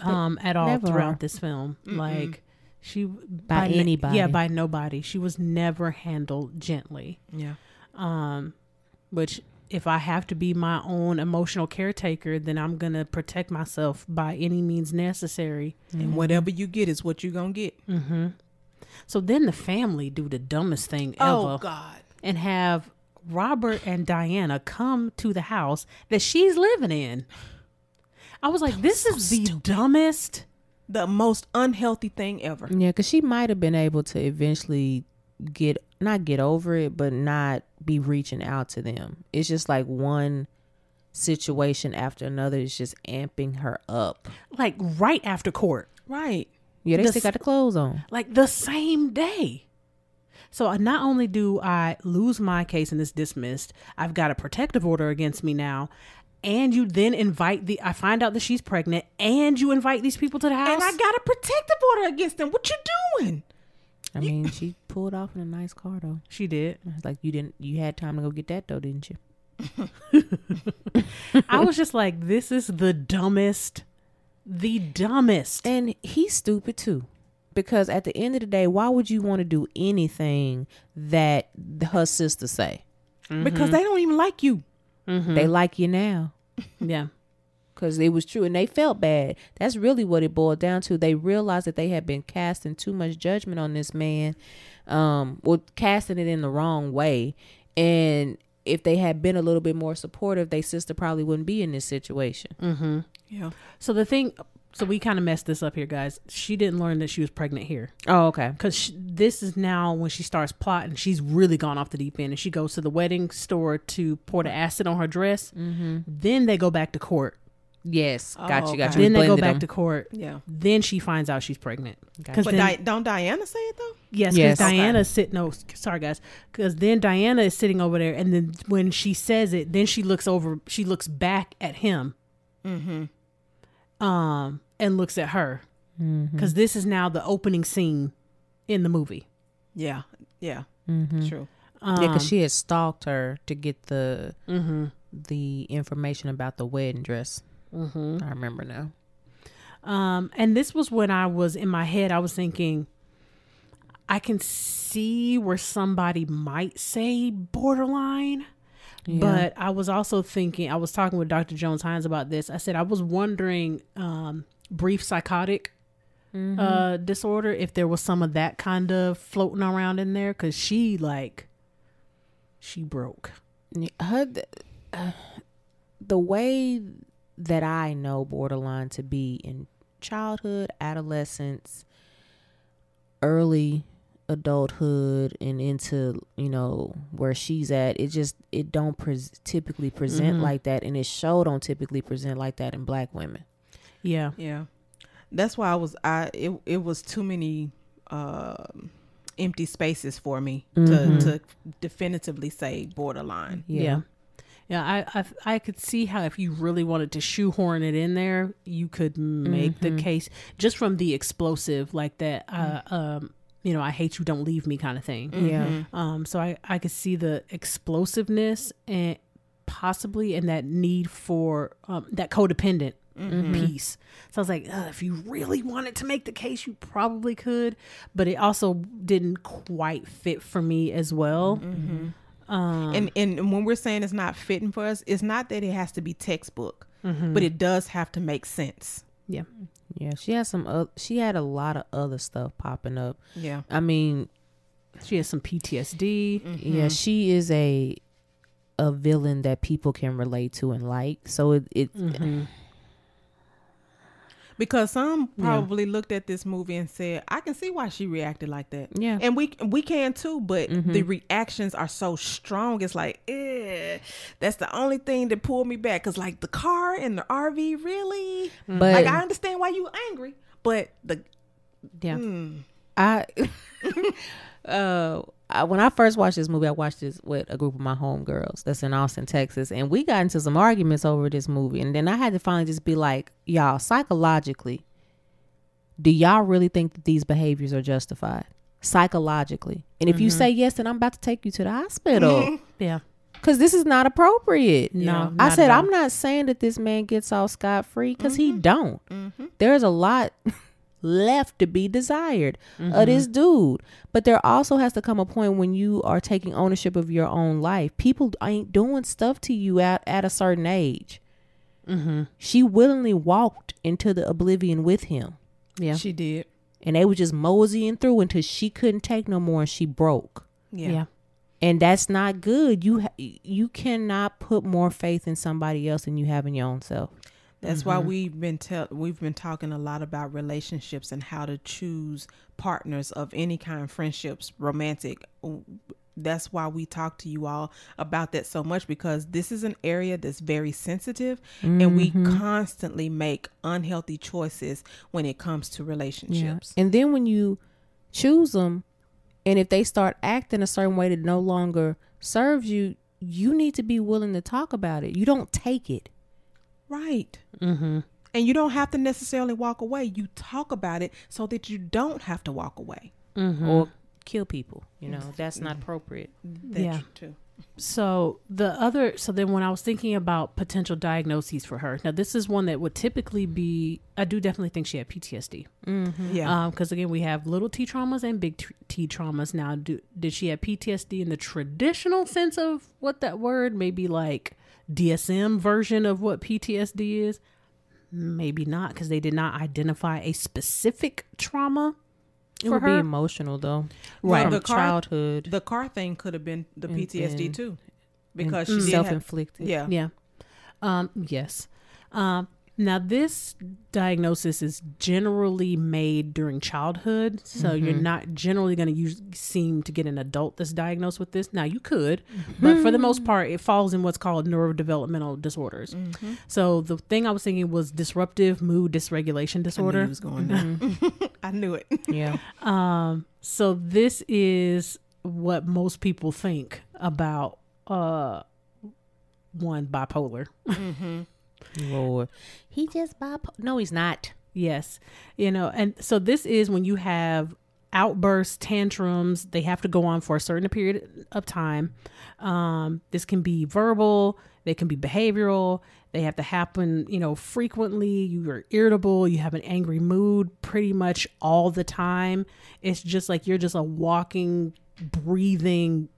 [SPEAKER 1] um at all
[SPEAKER 3] never.
[SPEAKER 1] throughout this film. Like she
[SPEAKER 3] By
[SPEAKER 1] na-
[SPEAKER 3] anybody.
[SPEAKER 1] yeah, by nobody. She was never handled gently.
[SPEAKER 2] yeah.
[SPEAKER 1] Um which if I have to be my own emotional caretaker, then I'm gonna protect myself by any means necessary. Mm-hmm.
[SPEAKER 2] And whatever you get is what you're gonna get. Mm-hmm.
[SPEAKER 1] So then the family do the dumbest thing
[SPEAKER 2] Oh
[SPEAKER 1] ever Oh
[SPEAKER 2] God.
[SPEAKER 1] and have Robert and Diana come to the house that she's living in. I was like, this is the dumbest.
[SPEAKER 2] The most unhealthy thing ever.
[SPEAKER 3] Yeah, because she might have been able to eventually get not get over it, but not be reaching out to them. It's just like one situation after another is just amping her up.
[SPEAKER 1] Like right after court,
[SPEAKER 2] Right.
[SPEAKER 3] Yeah, they
[SPEAKER 1] The
[SPEAKER 3] still got the clothes on.
[SPEAKER 1] like the same day. So uh, not only do I lose my case and it's dismissed, I've got a protective order against me now. And you then invite the I find out that she's pregnant and you invite these people to the house.
[SPEAKER 2] And I got a protective order against them. What you doing?
[SPEAKER 3] I mean, she pulled off in a nice car though.
[SPEAKER 1] she did.
[SPEAKER 3] It's like you didn't you had time to go get that though, didn't you?
[SPEAKER 1] I was just like, this is the dumbest, the dumbest.
[SPEAKER 3] And he's stupid too. Because at the end of the day, why would you want to do anything that her sister say?
[SPEAKER 2] Because mm-hmm. they don't even like you.
[SPEAKER 3] They like you now.
[SPEAKER 1] Yeah.
[SPEAKER 3] Because it was true and they felt bad. That's really what it boiled down to. They realized that they had been casting too much judgment on this man, um, well, casting it in the wrong way. And if they had been a little bit more supportive, their sister probably wouldn't be in this situation.
[SPEAKER 2] Yeah.
[SPEAKER 1] So the thing, so we kind of messed this up here, guys. She didn't learn that she was pregnant here.
[SPEAKER 3] Oh, okay.
[SPEAKER 1] because this is now when she starts plotting. She's really gone off the deep end, and she goes to the wedding store to pour the acid on her dress. Mm-hmm. Then they go back to court.
[SPEAKER 3] Yes,
[SPEAKER 2] Oh,
[SPEAKER 3] got you, got
[SPEAKER 2] okay.
[SPEAKER 3] you.
[SPEAKER 1] Then they go back
[SPEAKER 3] them.
[SPEAKER 1] to court.
[SPEAKER 2] Yeah.
[SPEAKER 1] Then she finds out she's pregnant.
[SPEAKER 3] Gotcha.
[SPEAKER 2] But
[SPEAKER 1] then,
[SPEAKER 2] Di- don't Diana say it though?
[SPEAKER 1] yes, because
[SPEAKER 3] Yes.
[SPEAKER 1] Diana's sitting. No, sorry guys, because then Diana is sitting over there, and then when she says it, then she looks over. She looks back at him, mm-hmm. um, and looks at her, because this is now the opening scene in the movie.
[SPEAKER 2] Yeah. Yeah.
[SPEAKER 3] Mm-hmm.
[SPEAKER 2] True.
[SPEAKER 1] Um,
[SPEAKER 3] yeah, because she had stalked her to get the
[SPEAKER 1] mm-hmm.
[SPEAKER 3] the information about the wedding dress.
[SPEAKER 1] Mm-hmm.
[SPEAKER 3] I remember now.
[SPEAKER 1] Um, and this was when I was in my head, I was thinking, I can see where somebody might say borderline.
[SPEAKER 3] Yeah.
[SPEAKER 1] But I was also thinking, I was talking with Dr. Jones Hines about this. I said, I was wondering, um, brief psychotic uh, disorder, if there was some of that kind of floating around in there. Cause she, like, she broke.
[SPEAKER 3] Her uh, the way that I know borderline to be in childhood, adolescence, early adulthood and into you know where she's at it just it don't pres typically present
[SPEAKER 1] Mhm.
[SPEAKER 3] like that and it show don't typically present like that in black women
[SPEAKER 1] Yeah.
[SPEAKER 2] Yeah. That's why I was I it it was too many um empty spaces for me
[SPEAKER 3] Mhm.
[SPEAKER 2] to to definitively say borderline.
[SPEAKER 1] Yeah. Yeah, I, I I could see how if you really wanted to shoehorn it in there, you could make the case just from the explosive like that. Uh, um, you know, I hate you, don't leave me kind of thing.
[SPEAKER 3] yeah
[SPEAKER 1] Um, so I I could see the explosiveness and possibly and that need for um, that codependent piece. So I was like, if you really wanted to make the case, you probably could, but it also didn't quite fit for me as well. Um,
[SPEAKER 2] And and when we're saying it's not fitting for us, it's not that it has to be textbook, but it does have to make sense.
[SPEAKER 1] yeah.
[SPEAKER 3] yeah she had some uh, she had a lot of other stuff popping up
[SPEAKER 2] Yeah.
[SPEAKER 3] i mean
[SPEAKER 1] She has some PTSD.
[SPEAKER 3] Yeah, she is a a villain that people can relate to and like. So it, it
[SPEAKER 2] Because some
[SPEAKER 1] Yeah.
[SPEAKER 2] probably looked at this movie and said, "I can see why she reacted like that."
[SPEAKER 3] Yeah.
[SPEAKER 2] and we we can too. But the reactions are so strong. It's like, eh, that's the only thing that pulled me back. Cause like the car and the RV, really.
[SPEAKER 3] But
[SPEAKER 2] like I understand why you angry, but the
[SPEAKER 1] Yeah.
[SPEAKER 2] mm,
[SPEAKER 3] I, uh, I, when I first watched this movie, I watched this with a group of my homegirls that's in Austin, Texas, and we got into some arguments over this movie. And then I had to finally just be like, y'all, psychologically, do y'all really think that these behaviors are justified? Psychologically. And if you say yes, then I'm about to take you to the hospital.
[SPEAKER 1] Yeah.
[SPEAKER 3] Because this is not appropriate.
[SPEAKER 1] No.
[SPEAKER 3] I said. I'm not saying that this man gets off scot free because he
[SPEAKER 2] Mm-hmm.
[SPEAKER 3] don't. There's a lot, left to be desired of this dude. But there also has to come a point when you are taking ownership of your own life. People ain't doing stuff to you at, at a certain age.
[SPEAKER 1] Mm-hmm.
[SPEAKER 3] She willingly walked into the oblivion with him.
[SPEAKER 1] Yeah.
[SPEAKER 2] She did.
[SPEAKER 3] And they were just moseying through until she couldn't take no more and she broke.
[SPEAKER 2] Yeah.
[SPEAKER 1] yeah.
[SPEAKER 3] And that's not good. You ha- you cannot put more faith in somebody else than you have in your own self.
[SPEAKER 2] That's why mm-hmm. we've been tell we've been talking a lot about relationships and how to choose partners of any kind, friendships, romantic. That's why we talk to you all about that so much because this is an area that's very sensitive and we mm-hmm. constantly make unhealthy choices when it comes to relationships.
[SPEAKER 3] And then when you choose them, and if they start acting a certain way that no longer serves you, you need to be willing to talk about it. You don't take it.
[SPEAKER 2] Right.
[SPEAKER 1] Mm-hmm.
[SPEAKER 2] And you don't have to necessarily walk away. You talk about it so that you don't have to walk away.
[SPEAKER 1] Mm-hmm.
[SPEAKER 3] or kill people. You know, that's not appropriate.
[SPEAKER 2] That
[SPEAKER 1] Yeah.
[SPEAKER 2] too.
[SPEAKER 1] So the other, so then when I was thinking about potential diagnoses for her, now this is one that would typically be. I do definitely think she had PTSD.
[SPEAKER 2] Yeah.
[SPEAKER 1] because again we have little T traumas and big t-, T traumas. Now, do, did she have PTSD in the traditional sense of what that word? Maybe like DSM version of what PTSD is. Maybe not, because they did not identify a specific trauma
[SPEAKER 3] It
[SPEAKER 1] for
[SPEAKER 3] would
[SPEAKER 1] her.
[SPEAKER 3] be emotional though,
[SPEAKER 2] Well,
[SPEAKER 3] From
[SPEAKER 2] the car-
[SPEAKER 3] childhood,
[SPEAKER 2] the car thing could have been the
[SPEAKER 3] And
[SPEAKER 2] PTSD
[SPEAKER 3] then-
[SPEAKER 2] too, because she did
[SPEAKER 3] self-inflicted.
[SPEAKER 2] yeah,
[SPEAKER 1] Yeah. Um, yes. Um, now, this diagnosis is generally made during childhood, so you're mm-hmm. not generally going to use seem to get an adult that's diagnosed with this. Now, you could, mm-hmm. but for the most part, it falls in what's called neurodevelopmental disorders. Mm-hmm. So the thing I was thinking was disruptive mood dysregulation
[SPEAKER 2] I knew
[SPEAKER 1] disorder.
[SPEAKER 2] he was going there. I knew it.
[SPEAKER 3] Yeah,
[SPEAKER 1] Um, so this is what most people think about uh one bipolar.
[SPEAKER 3] Lord, he just bipolar. No, he's not.
[SPEAKER 1] Yes. You know, and so this is when you have outbursts, tantrums, they have to go on for a certain period of time. Um, this can be verbal, they can be behavioral, they have to happen, you know, frequently. You are irritable, you have an angry mood pretty much all the time. It's just like you're just a walking, breathing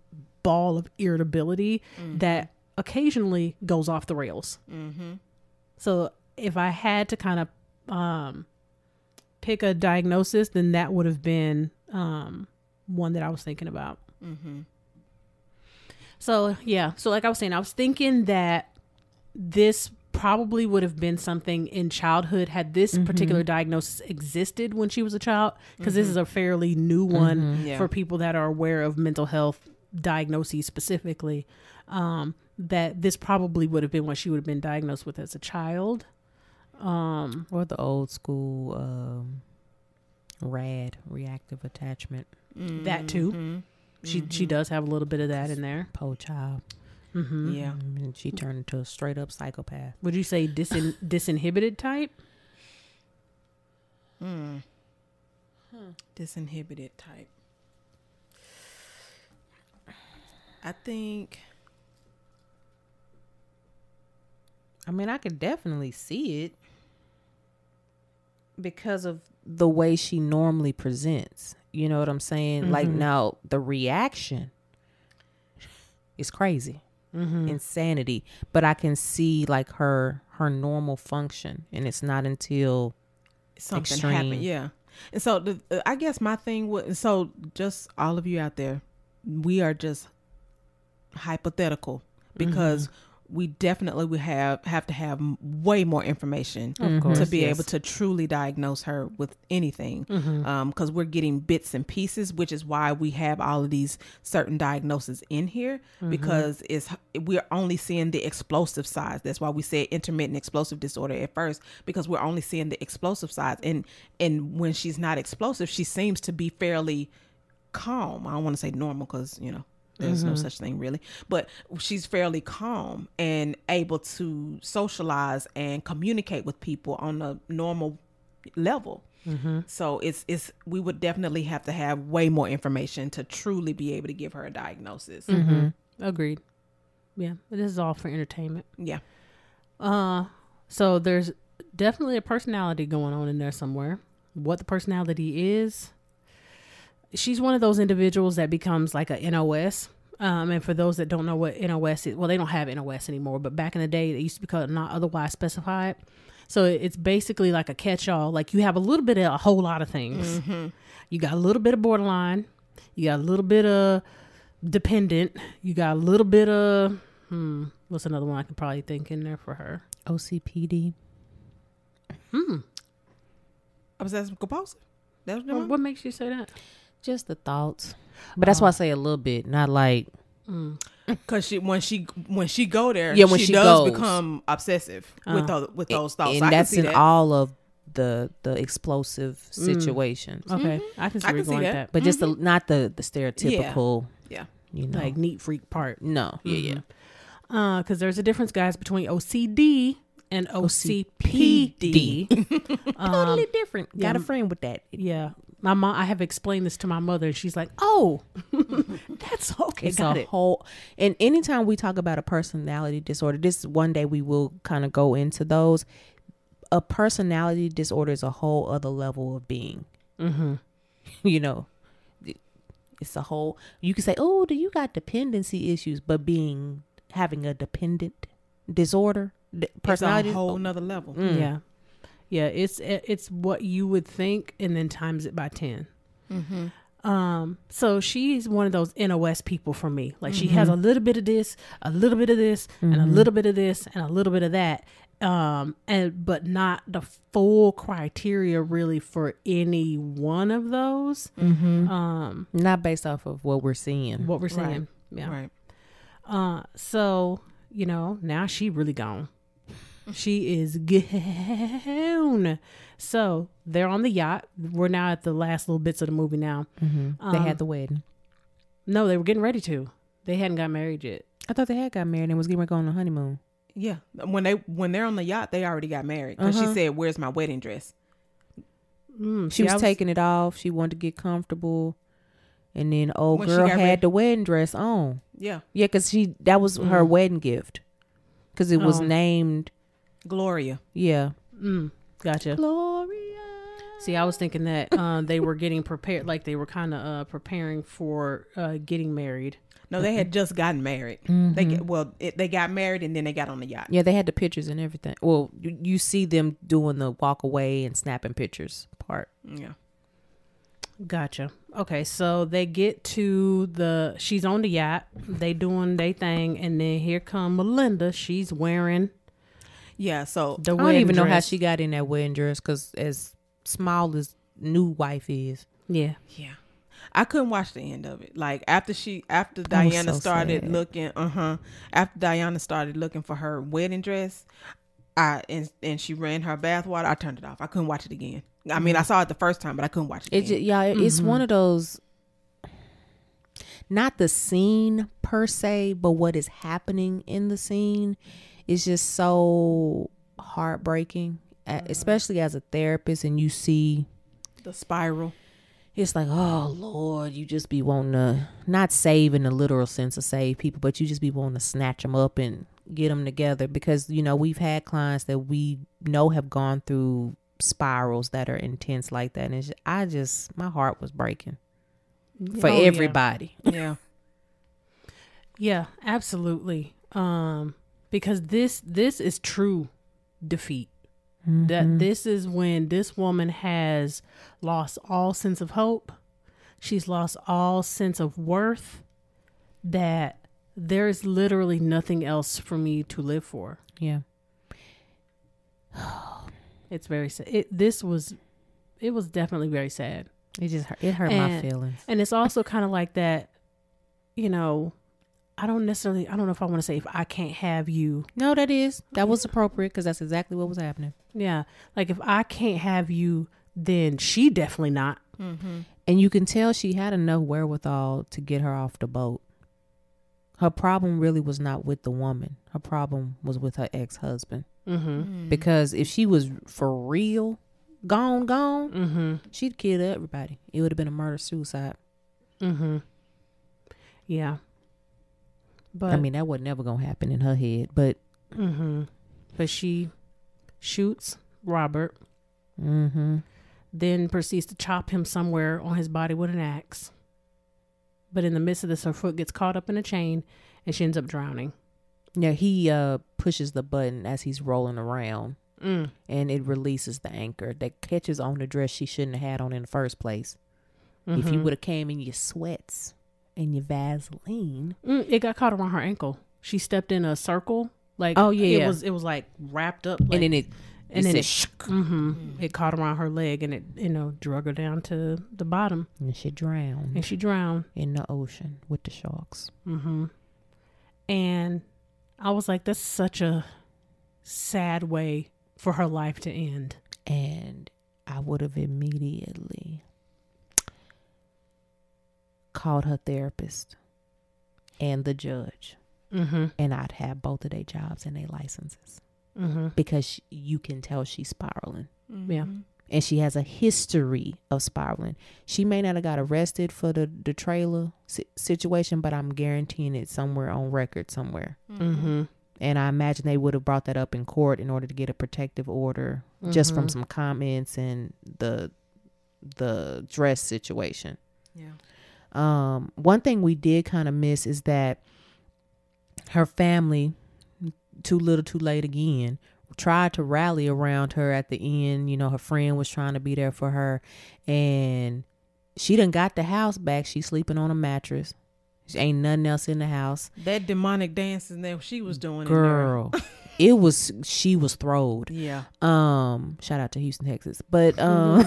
[SPEAKER 1] ball of irritability that occasionally goes off the rails. So if I had to kind of um, pick a diagnosis, then that would have been um, one that I was thinking about. So yeah, so like I was saying, I was thinking that this probably would have been something in childhood had this particular diagnosis existed when she was a child because this is a fairly new one
[SPEAKER 2] Yeah.
[SPEAKER 1] for people that are aware of mental health diagnoses specifically. Um, that this probably would have been what she would have been diagnosed with as a child um,
[SPEAKER 3] Or the old school um, RAD, reactive attachment.
[SPEAKER 1] that too she she does have a little bit of that in there
[SPEAKER 3] Po child.
[SPEAKER 1] hmm
[SPEAKER 2] Yeah.
[SPEAKER 3] And she turned into a straight up psychopath.
[SPEAKER 1] would you say disin- disinhibited type
[SPEAKER 2] Mm. Disinhibited type. I think
[SPEAKER 3] I mean, I could definitely see it because of the way she normally presents. You know what I'm saying? Like mm-hmm. now, the reaction is crazy, mm-hmm. insanity. But I can see like her her normal function, and it's not until
[SPEAKER 2] something
[SPEAKER 3] Extreme.
[SPEAKER 2] happened. Yeah. And so the, uh, I guess my thing was so just all of you out there, we are just hypothetical because mm-hmm. We definitely would have have to have way more information
[SPEAKER 3] course,
[SPEAKER 2] to be
[SPEAKER 3] yes.
[SPEAKER 2] able to truly diagnose her with anything mm-hmm. um, because we're getting bits and pieces which is why we have all of these certain diagnoses in here mm-hmm. because it's we're only seeing the explosive sides. That's why we said intermittent explosive disorder at first because we're only seeing the explosive sides. And and when she's not explosive she seems to be fairly calm. I don't want to say normal because you know there's no mm-hmm. such thing really. But she's fairly calm and able to socialize and communicate with people on a normal level. Mm-hmm. So it's it's we would definitely have to have way more information to truly be able to give her a diagnosis. Mm-hmm.
[SPEAKER 1] Agreed. Yeah this is all for entertainment.
[SPEAKER 2] Yeah.
[SPEAKER 1] Uh, so there's definitely a personality going on in there somewhere. what the personality is. She's one of those individuals that becomes like a NOS. Um, and for those that don't know what NOS is, well, they don't have NOS anymore, but back in the day, it used to be called not otherwise specified. So it's basically like a catch all. Like you have a little bit of a whole lot of things. You got a little bit of borderline. You got a little bit of dependent. You got a little bit of, hmm, what's another one I could probably think in there for her?
[SPEAKER 3] OCPD. Hmm.
[SPEAKER 2] Obsessive compulsive. That's what
[SPEAKER 1] What,
[SPEAKER 2] what
[SPEAKER 1] what makes you say that?
[SPEAKER 3] Just the thoughts. But that's why I um, say a little bit, not like mm.
[SPEAKER 2] Because she when she when she go there,
[SPEAKER 3] Yeah, when
[SPEAKER 2] she,
[SPEAKER 3] she
[SPEAKER 2] does
[SPEAKER 3] goes.
[SPEAKER 2] become obsessive with uh-huh. those with those thoughts.
[SPEAKER 3] and
[SPEAKER 2] So I
[SPEAKER 3] that's in
[SPEAKER 2] that.
[SPEAKER 3] all of the the explosive mm. situations.
[SPEAKER 1] Okay, mm-hmm. I can see
[SPEAKER 2] I can
[SPEAKER 1] you're
[SPEAKER 2] see
[SPEAKER 1] going with
[SPEAKER 2] that.
[SPEAKER 1] that.
[SPEAKER 3] But just the mm-hmm. not the the stereotypical,
[SPEAKER 2] yeah.
[SPEAKER 3] you know.
[SPEAKER 1] Like neat freak part.
[SPEAKER 3] no, yeah, mm-hmm. yeah.
[SPEAKER 1] Uh, because there's a difference, guys, between OCD and OCPD.
[SPEAKER 3] totally um, different. Got a friend with that.
[SPEAKER 1] yeah, my mom. I have explained this to my mother, and she's like, "Oh, that's okay,
[SPEAKER 3] It's
[SPEAKER 1] got
[SPEAKER 3] a
[SPEAKER 1] it."
[SPEAKER 3] whole. And anytime we talk about a personality disorder, this one day we will kind of go into those. A personality disorder is a whole other level of being.
[SPEAKER 1] Mm-hmm.
[SPEAKER 3] you know it's a whole you can say oh do you got dependency issues but being having a dependent disorder d-
[SPEAKER 2] It's a whole nother level.
[SPEAKER 3] Mm.
[SPEAKER 1] Yeah, yeah. It's it's what you would think, and then times it by 10 Um, so she's one of those NOS people for me. Like she has a little bit of this, a little bit of this, and a little bit of this, and a little bit of that. Um, and but not the full criteria really for any one of those. Um,
[SPEAKER 3] not based off of what we're seeing
[SPEAKER 1] what we're
[SPEAKER 2] Right.
[SPEAKER 1] yeah.
[SPEAKER 2] Right.
[SPEAKER 1] Uh, so you know, now she really gone. She is gone. So they're on the yacht. We're now at the last little bits of the movie now.
[SPEAKER 3] Mhm. they
[SPEAKER 1] Um,
[SPEAKER 3] had the wedding
[SPEAKER 1] No, they were getting ready to. They hadn't got married yet.
[SPEAKER 3] i thought they had got married and was getting ready to go on a honeymoon
[SPEAKER 2] Yeah. When they when they're on the yacht, they already got married. Because
[SPEAKER 3] Uh-huh.
[SPEAKER 2] she said, "Where's my wedding dress?"
[SPEAKER 1] Mm,
[SPEAKER 3] she
[SPEAKER 1] see, I
[SPEAKER 3] was, taking it off she wanted to get comfortable and then old
[SPEAKER 2] When
[SPEAKER 3] girl had
[SPEAKER 2] ready-
[SPEAKER 3] the wedding dress on
[SPEAKER 2] Yeah.
[SPEAKER 3] yeah because she that was her wedding gift because it was
[SPEAKER 1] Oh.
[SPEAKER 3] named
[SPEAKER 2] Gloria.
[SPEAKER 3] yeah
[SPEAKER 1] Mm, gotcha.
[SPEAKER 3] gloria
[SPEAKER 1] See, I was thinking that uh, they were getting prepared, like they were kind of uh, preparing for uh, getting married.
[SPEAKER 2] No, they had just gotten married. They get, well, it, they got married and then they got on the yacht.
[SPEAKER 3] Yeah, they had the pictures and everything. Well, you, you see them doing the walk away and snapping pictures part.
[SPEAKER 2] Yeah.
[SPEAKER 1] Gotcha. Okay, so they get to the. She's on the yacht. They doing their thing, and then here come Melinda. She's wearing
[SPEAKER 2] Yeah. So
[SPEAKER 1] the.
[SPEAKER 3] I don't
[SPEAKER 1] wedding
[SPEAKER 3] even know how she got in that wedding dress because as small as new wife is,
[SPEAKER 1] Yeah.
[SPEAKER 2] yeah, I couldn't watch the end of it. Like after she, after Diana
[SPEAKER 3] so
[SPEAKER 2] started
[SPEAKER 3] sad.
[SPEAKER 2] looking, uh huh. After Diana started looking for her wedding dress, I and and she ran her bathwater. I turned it off. I couldn't watch it again. I mean, I saw it the first time, but I couldn't watch it.
[SPEAKER 3] it
[SPEAKER 2] Again.
[SPEAKER 3] just, yeah, it's one of those. Not the scene per se, but what is happening in the scene is just so heartbreaking, uh, especially as a therapist, and you see
[SPEAKER 2] the spiral.
[SPEAKER 3] it's like, oh Lord, you just be wanting to not save in the literal sense of save people, but you just be wanting to snatch them up and get them together because you know we've had clients that we know have gone through spirals that are intense like that, and it's, I just my heart was breaking for
[SPEAKER 1] Oh, yeah.
[SPEAKER 3] everybody.
[SPEAKER 2] Yeah.
[SPEAKER 1] Yeah, absolutely. Um, because this this is true defeat. That mm-hmm. this is when this woman has lost all sense of hope. She's lost all sense of worth. That there's literally nothing else for me to live for.
[SPEAKER 3] Yeah,
[SPEAKER 1] It's very sad. It this was, it was definitely very sad.
[SPEAKER 3] it just hurt, it hurt my feelings.
[SPEAKER 1] And it's also kind of like that, you know, I don't necessarily, I don't know if I want to say if I can't have you.
[SPEAKER 3] No, that is that was appropriate because that's exactly what was happening.
[SPEAKER 1] Yeah. Like if I can't have you, then she definitely not.
[SPEAKER 3] And you can tell she had enough wherewithal to get her off the boat. Her problem really was not with the woman. Her problem was with her ex husband.
[SPEAKER 1] Mm-hmm.
[SPEAKER 3] Because if she was for real gone, gone,
[SPEAKER 1] Mm-hmm.
[SPEAKER 3] she'd kill everybody. It would have been a murder suicide.
[SPEAKER 1] Mm-hmm. Yeah. But
[SPEAKER 3] I mean, that was never gonna happen in her head. But
[SPEAKER 1] mm-hmm. But she shoots Robert.
[SPEAKER 3] mm-hmm.
[SPEAKER 1] then proceeds to chop him somewhere on his body with an axe. But in the midst of this, her foot gets caught up in a chain and she ends up drowning.
[SPEAKER 3] Yeah, he uh pushes the button as he's rolling around
[SPEAKER 1] Mm.
[SPEAKER 3] and it releases the anchor that catches on the dress she shouldn't have had on in the first place. If you
[SPEAKER 1] Mhm.
[SPEAKER 3] would have came in your sweats and your Vaseline.
[SPEAKER 1] Mm, it got caught around her ankle. She stepped in a circle. Like
[SPEAKER 3] Oh, yeah.
[SPEAKER 1] it was it was like wrapped up. Like,
[SPEAKER 3] and then it
[SPEAKER 1] and then it, hmm it caught around her leg and it you know drug her down to the bottom
[SPEAKER 3] and she drowned
[SPEAKER 1] and she drowned.
[SPEAKER 3] in the ocean with the sharks.
[SPEAKER 1] mm-hmm. And I was like, that's such a sad way for her life to end.
[SPEAKER 3] And I would have immediately called her therapist and the judge.
[SPEAKER 1] Mm-hmm.
[SPEAKER 3] And I'd have both of their jobs and their licenses
[SPEAKER 1] Mm-hmm.
[SPEAKER 3] because sh you can tell she's spiraling.
[SPEAKER 1] Yeah.
[SPEAKER 3] and she has a history of spiraling. She may not have got arrested for the the trailer si- situation, but I'm guaranteeing it's somewhere on record somewhere.
[SPEAKER 1] Mm-hmm.
[SPEAKER 3] And I imagine they would have brought that up in court in order to get a protective order, just from some comments and the the dress situation.
[SPEAKER 2] Yeah.
[SPEAKER 3] Um, one thing we did kind of miss is that her family, too little, too late again, tried to rally around her at the end. You know, her friend was trying to be there for her, and she done got the house back. She's sleeping on a mattress. She ain't nothing else in the house.
[SPEAKER 2] That demonic dancing that she was doing.
[SPEAKER 3] Girl, it was she was throwed.
[SPEAKER 2] Yeah.
[SPEAKER 3] Um, shout out to Houston, Texas. But um,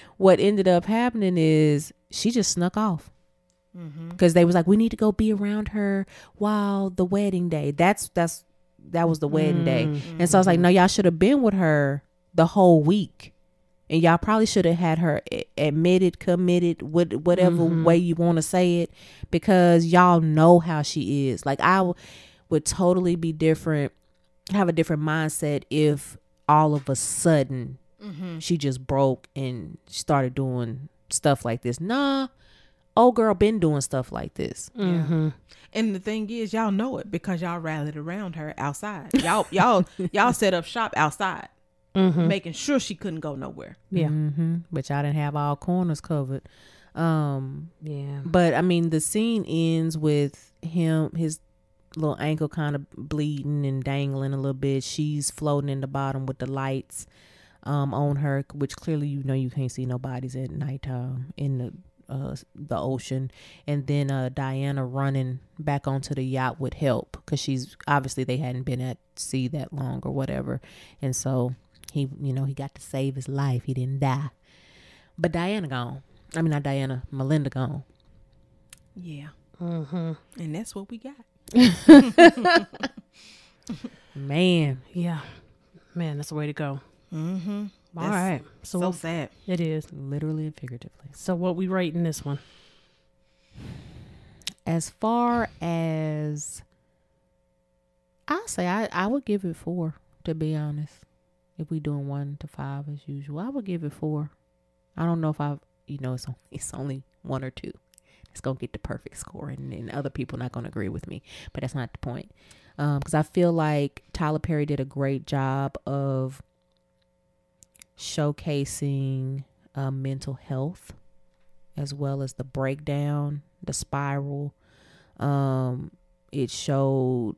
[SPEAKER 3] what ended up happening is she just snuck off
[SPEAKER 2] Mm-hmm.
[SPEAKER 3] because they was like, we need to go be around her while the wedding day. That's that's that was the wedding day, and so I was like, no, y'all should have been with her the whole week, and y'all probably should have had her admitted, committed, what whatever way you want to say it, because y'all know how she is. Like I w- would totally be different, have a different mindset if all of a sudden she just broke and started doing stuff like this. Nah, old girl been doing stuff like this.
[SPEAKER 1] Mm-hmm.
[SPEAKER 2] And the thing is, y'all know it because y'all rallied around her outside. Y'all, y'all, y'all set up shop outside,
[SPEAKER 1] Mm-hmm.
[SPEAKER 2] making sure she couldn't go nowhere.
[SPEAKER 1] Yeah.
[SPEAKER 3] hmm But y'all didn't have all corners covered. Um,
[SPEAKER 1] Yeah.
[SPEAKER 3] but I mean, the scene ends with him, his little ankle kind of bleeding and dangling a little bit. She's floating in the bottom with the lights um on her, which clearly you know you can't see no bodies at nighttime in the uh the ocean and then uh Diana running back onto the yacht with help because she's obviously they hadn't been at sea that long or whatever and so he you know he got to save his life he didn't die but Diana gone I mean not Diana Melinda gone
[SPEAKER 2] Yeah.
[SPEAKER 1] Mm-hmm.
[SPEAKER 2] And that's what we got.
[SPEAKER 3] man
[SPEAKER 1] Yeah. Man, that's the way to go.
[SPEAKER 2] Mm-hmm.
[SPEAKER 1] All right. So,
[SPEAKER 2] So
[SPEAKER 1] what-
[SPEAKER 2] sad.
[SPEAKER 1] it is.
[SPEAKER 3] literally and figuratively
[SPEAKER 1] So what we rate in this one?
[SPEAKER 3] as far as I'll say I, I would give it four to be honest if we doing one to five as usual I would give it four I don't know if I you know it's only, it's only one or two it's gonna get the perfect score and, and other people not gonna agree with me but that's not the point because I feel like Tyler Perry did a great job of showcasing uh, mental health as well as the breakdown, the spiral. Um, it showed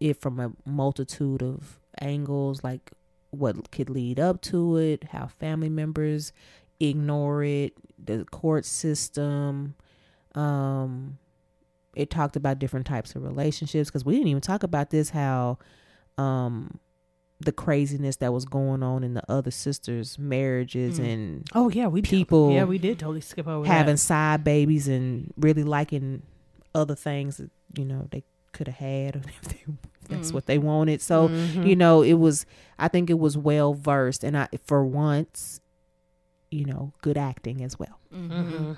[SPEAKER 3] it from a multitude of angles, like what could lead up to it, how family members ignore it, the court system. Um, it talked about different types of relationships because we didn't even talk about this how um the craziness that was going on in the other sisters' marriages
[SPEAKER 2] Mm.
[SPEAKER 3] and
[SPEAKER 1] Oh yeah, we
[SPEAKER 3] People
[SPEAKER 1] Yeah, we did totally skip over
[SPEAKER 3] having
[SPEAKER 1] that.
[SPEAKER 3] side babies and really liking other things that you know they could have had if, they, if that's
[SPEAKER 2] Mm.
[SPEAKER 3] what they wanted. So
[SPEAKER 1] Mhm.
[SPEAKER 3] you know it was. I think it was well versed, and I for once, you know, good acting as well.
[SPEAKER 2] Mm-hmm.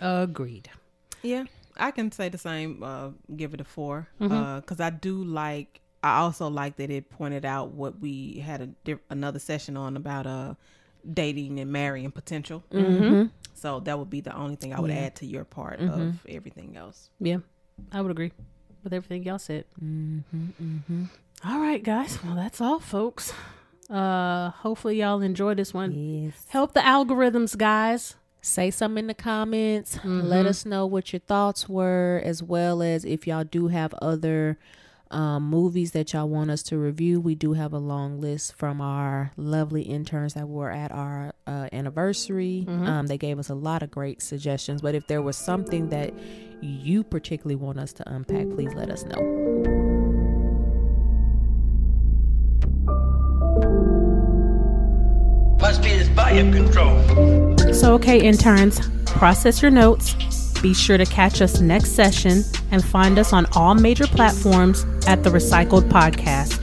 [SPEAKER 1] Agreed.
[SPEAKER 2] Yeah, I can say the same. Uh, give it a 4
[SPEAKER 1] Mhm.
[SPEAKER 2] because I do like. I also like that it pointed out what we had a diff- another session on about uh dating and marrying potential.
[SPEAKER 1] Mhm.
[SPEAKER 2] So that would be the only thing I would
[SPEAKER 3] Yeah.
[SPEAKER 2] add to your part
[SPEAKER 3] Mhm.
[SPEAKER 2] of everything else.
[SPEAKER 1] Yeah, I would agree with everything y'all said.
[SPEAKER 3] Mm-hmm, mm-hmm.
[SPEAKER 1] All right, guys. Well, that's all, folks. Uh, hopefully y'all enjoy this one.
[SPEAKER 3] Yes.
[SPEAKER 1] Help the algorithms, guys.
[SPEAKER 3] Say something in the comments. Let us know what your thoughts were, as well as if y'all do have other um, movies that y'all want us to review. We do have a long list from our lovely interns that were at our uh, anniversary. Um, they gave us a lot of great suggestions. But if there was something that you particularly want us to unpack, please let us know.
[SPEAKER 4] Volume control.
[SPEAKER 1] So, okay, interns, process your notes. Be sure to catch us next session and find us on all major platforms at the RePsychled Podcast.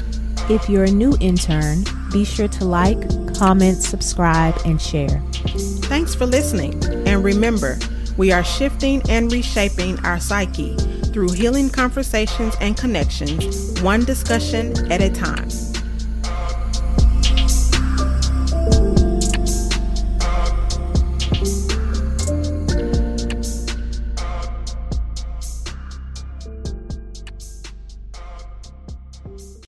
[SPEAKER 3] If you're a new intern, be sure to like, comment, subscribe, and share.
[SPEAKER 2] Thanks for listening. And remember, we are shifting and reshaping our psyche through healing conversations and connections, one discussion at a time.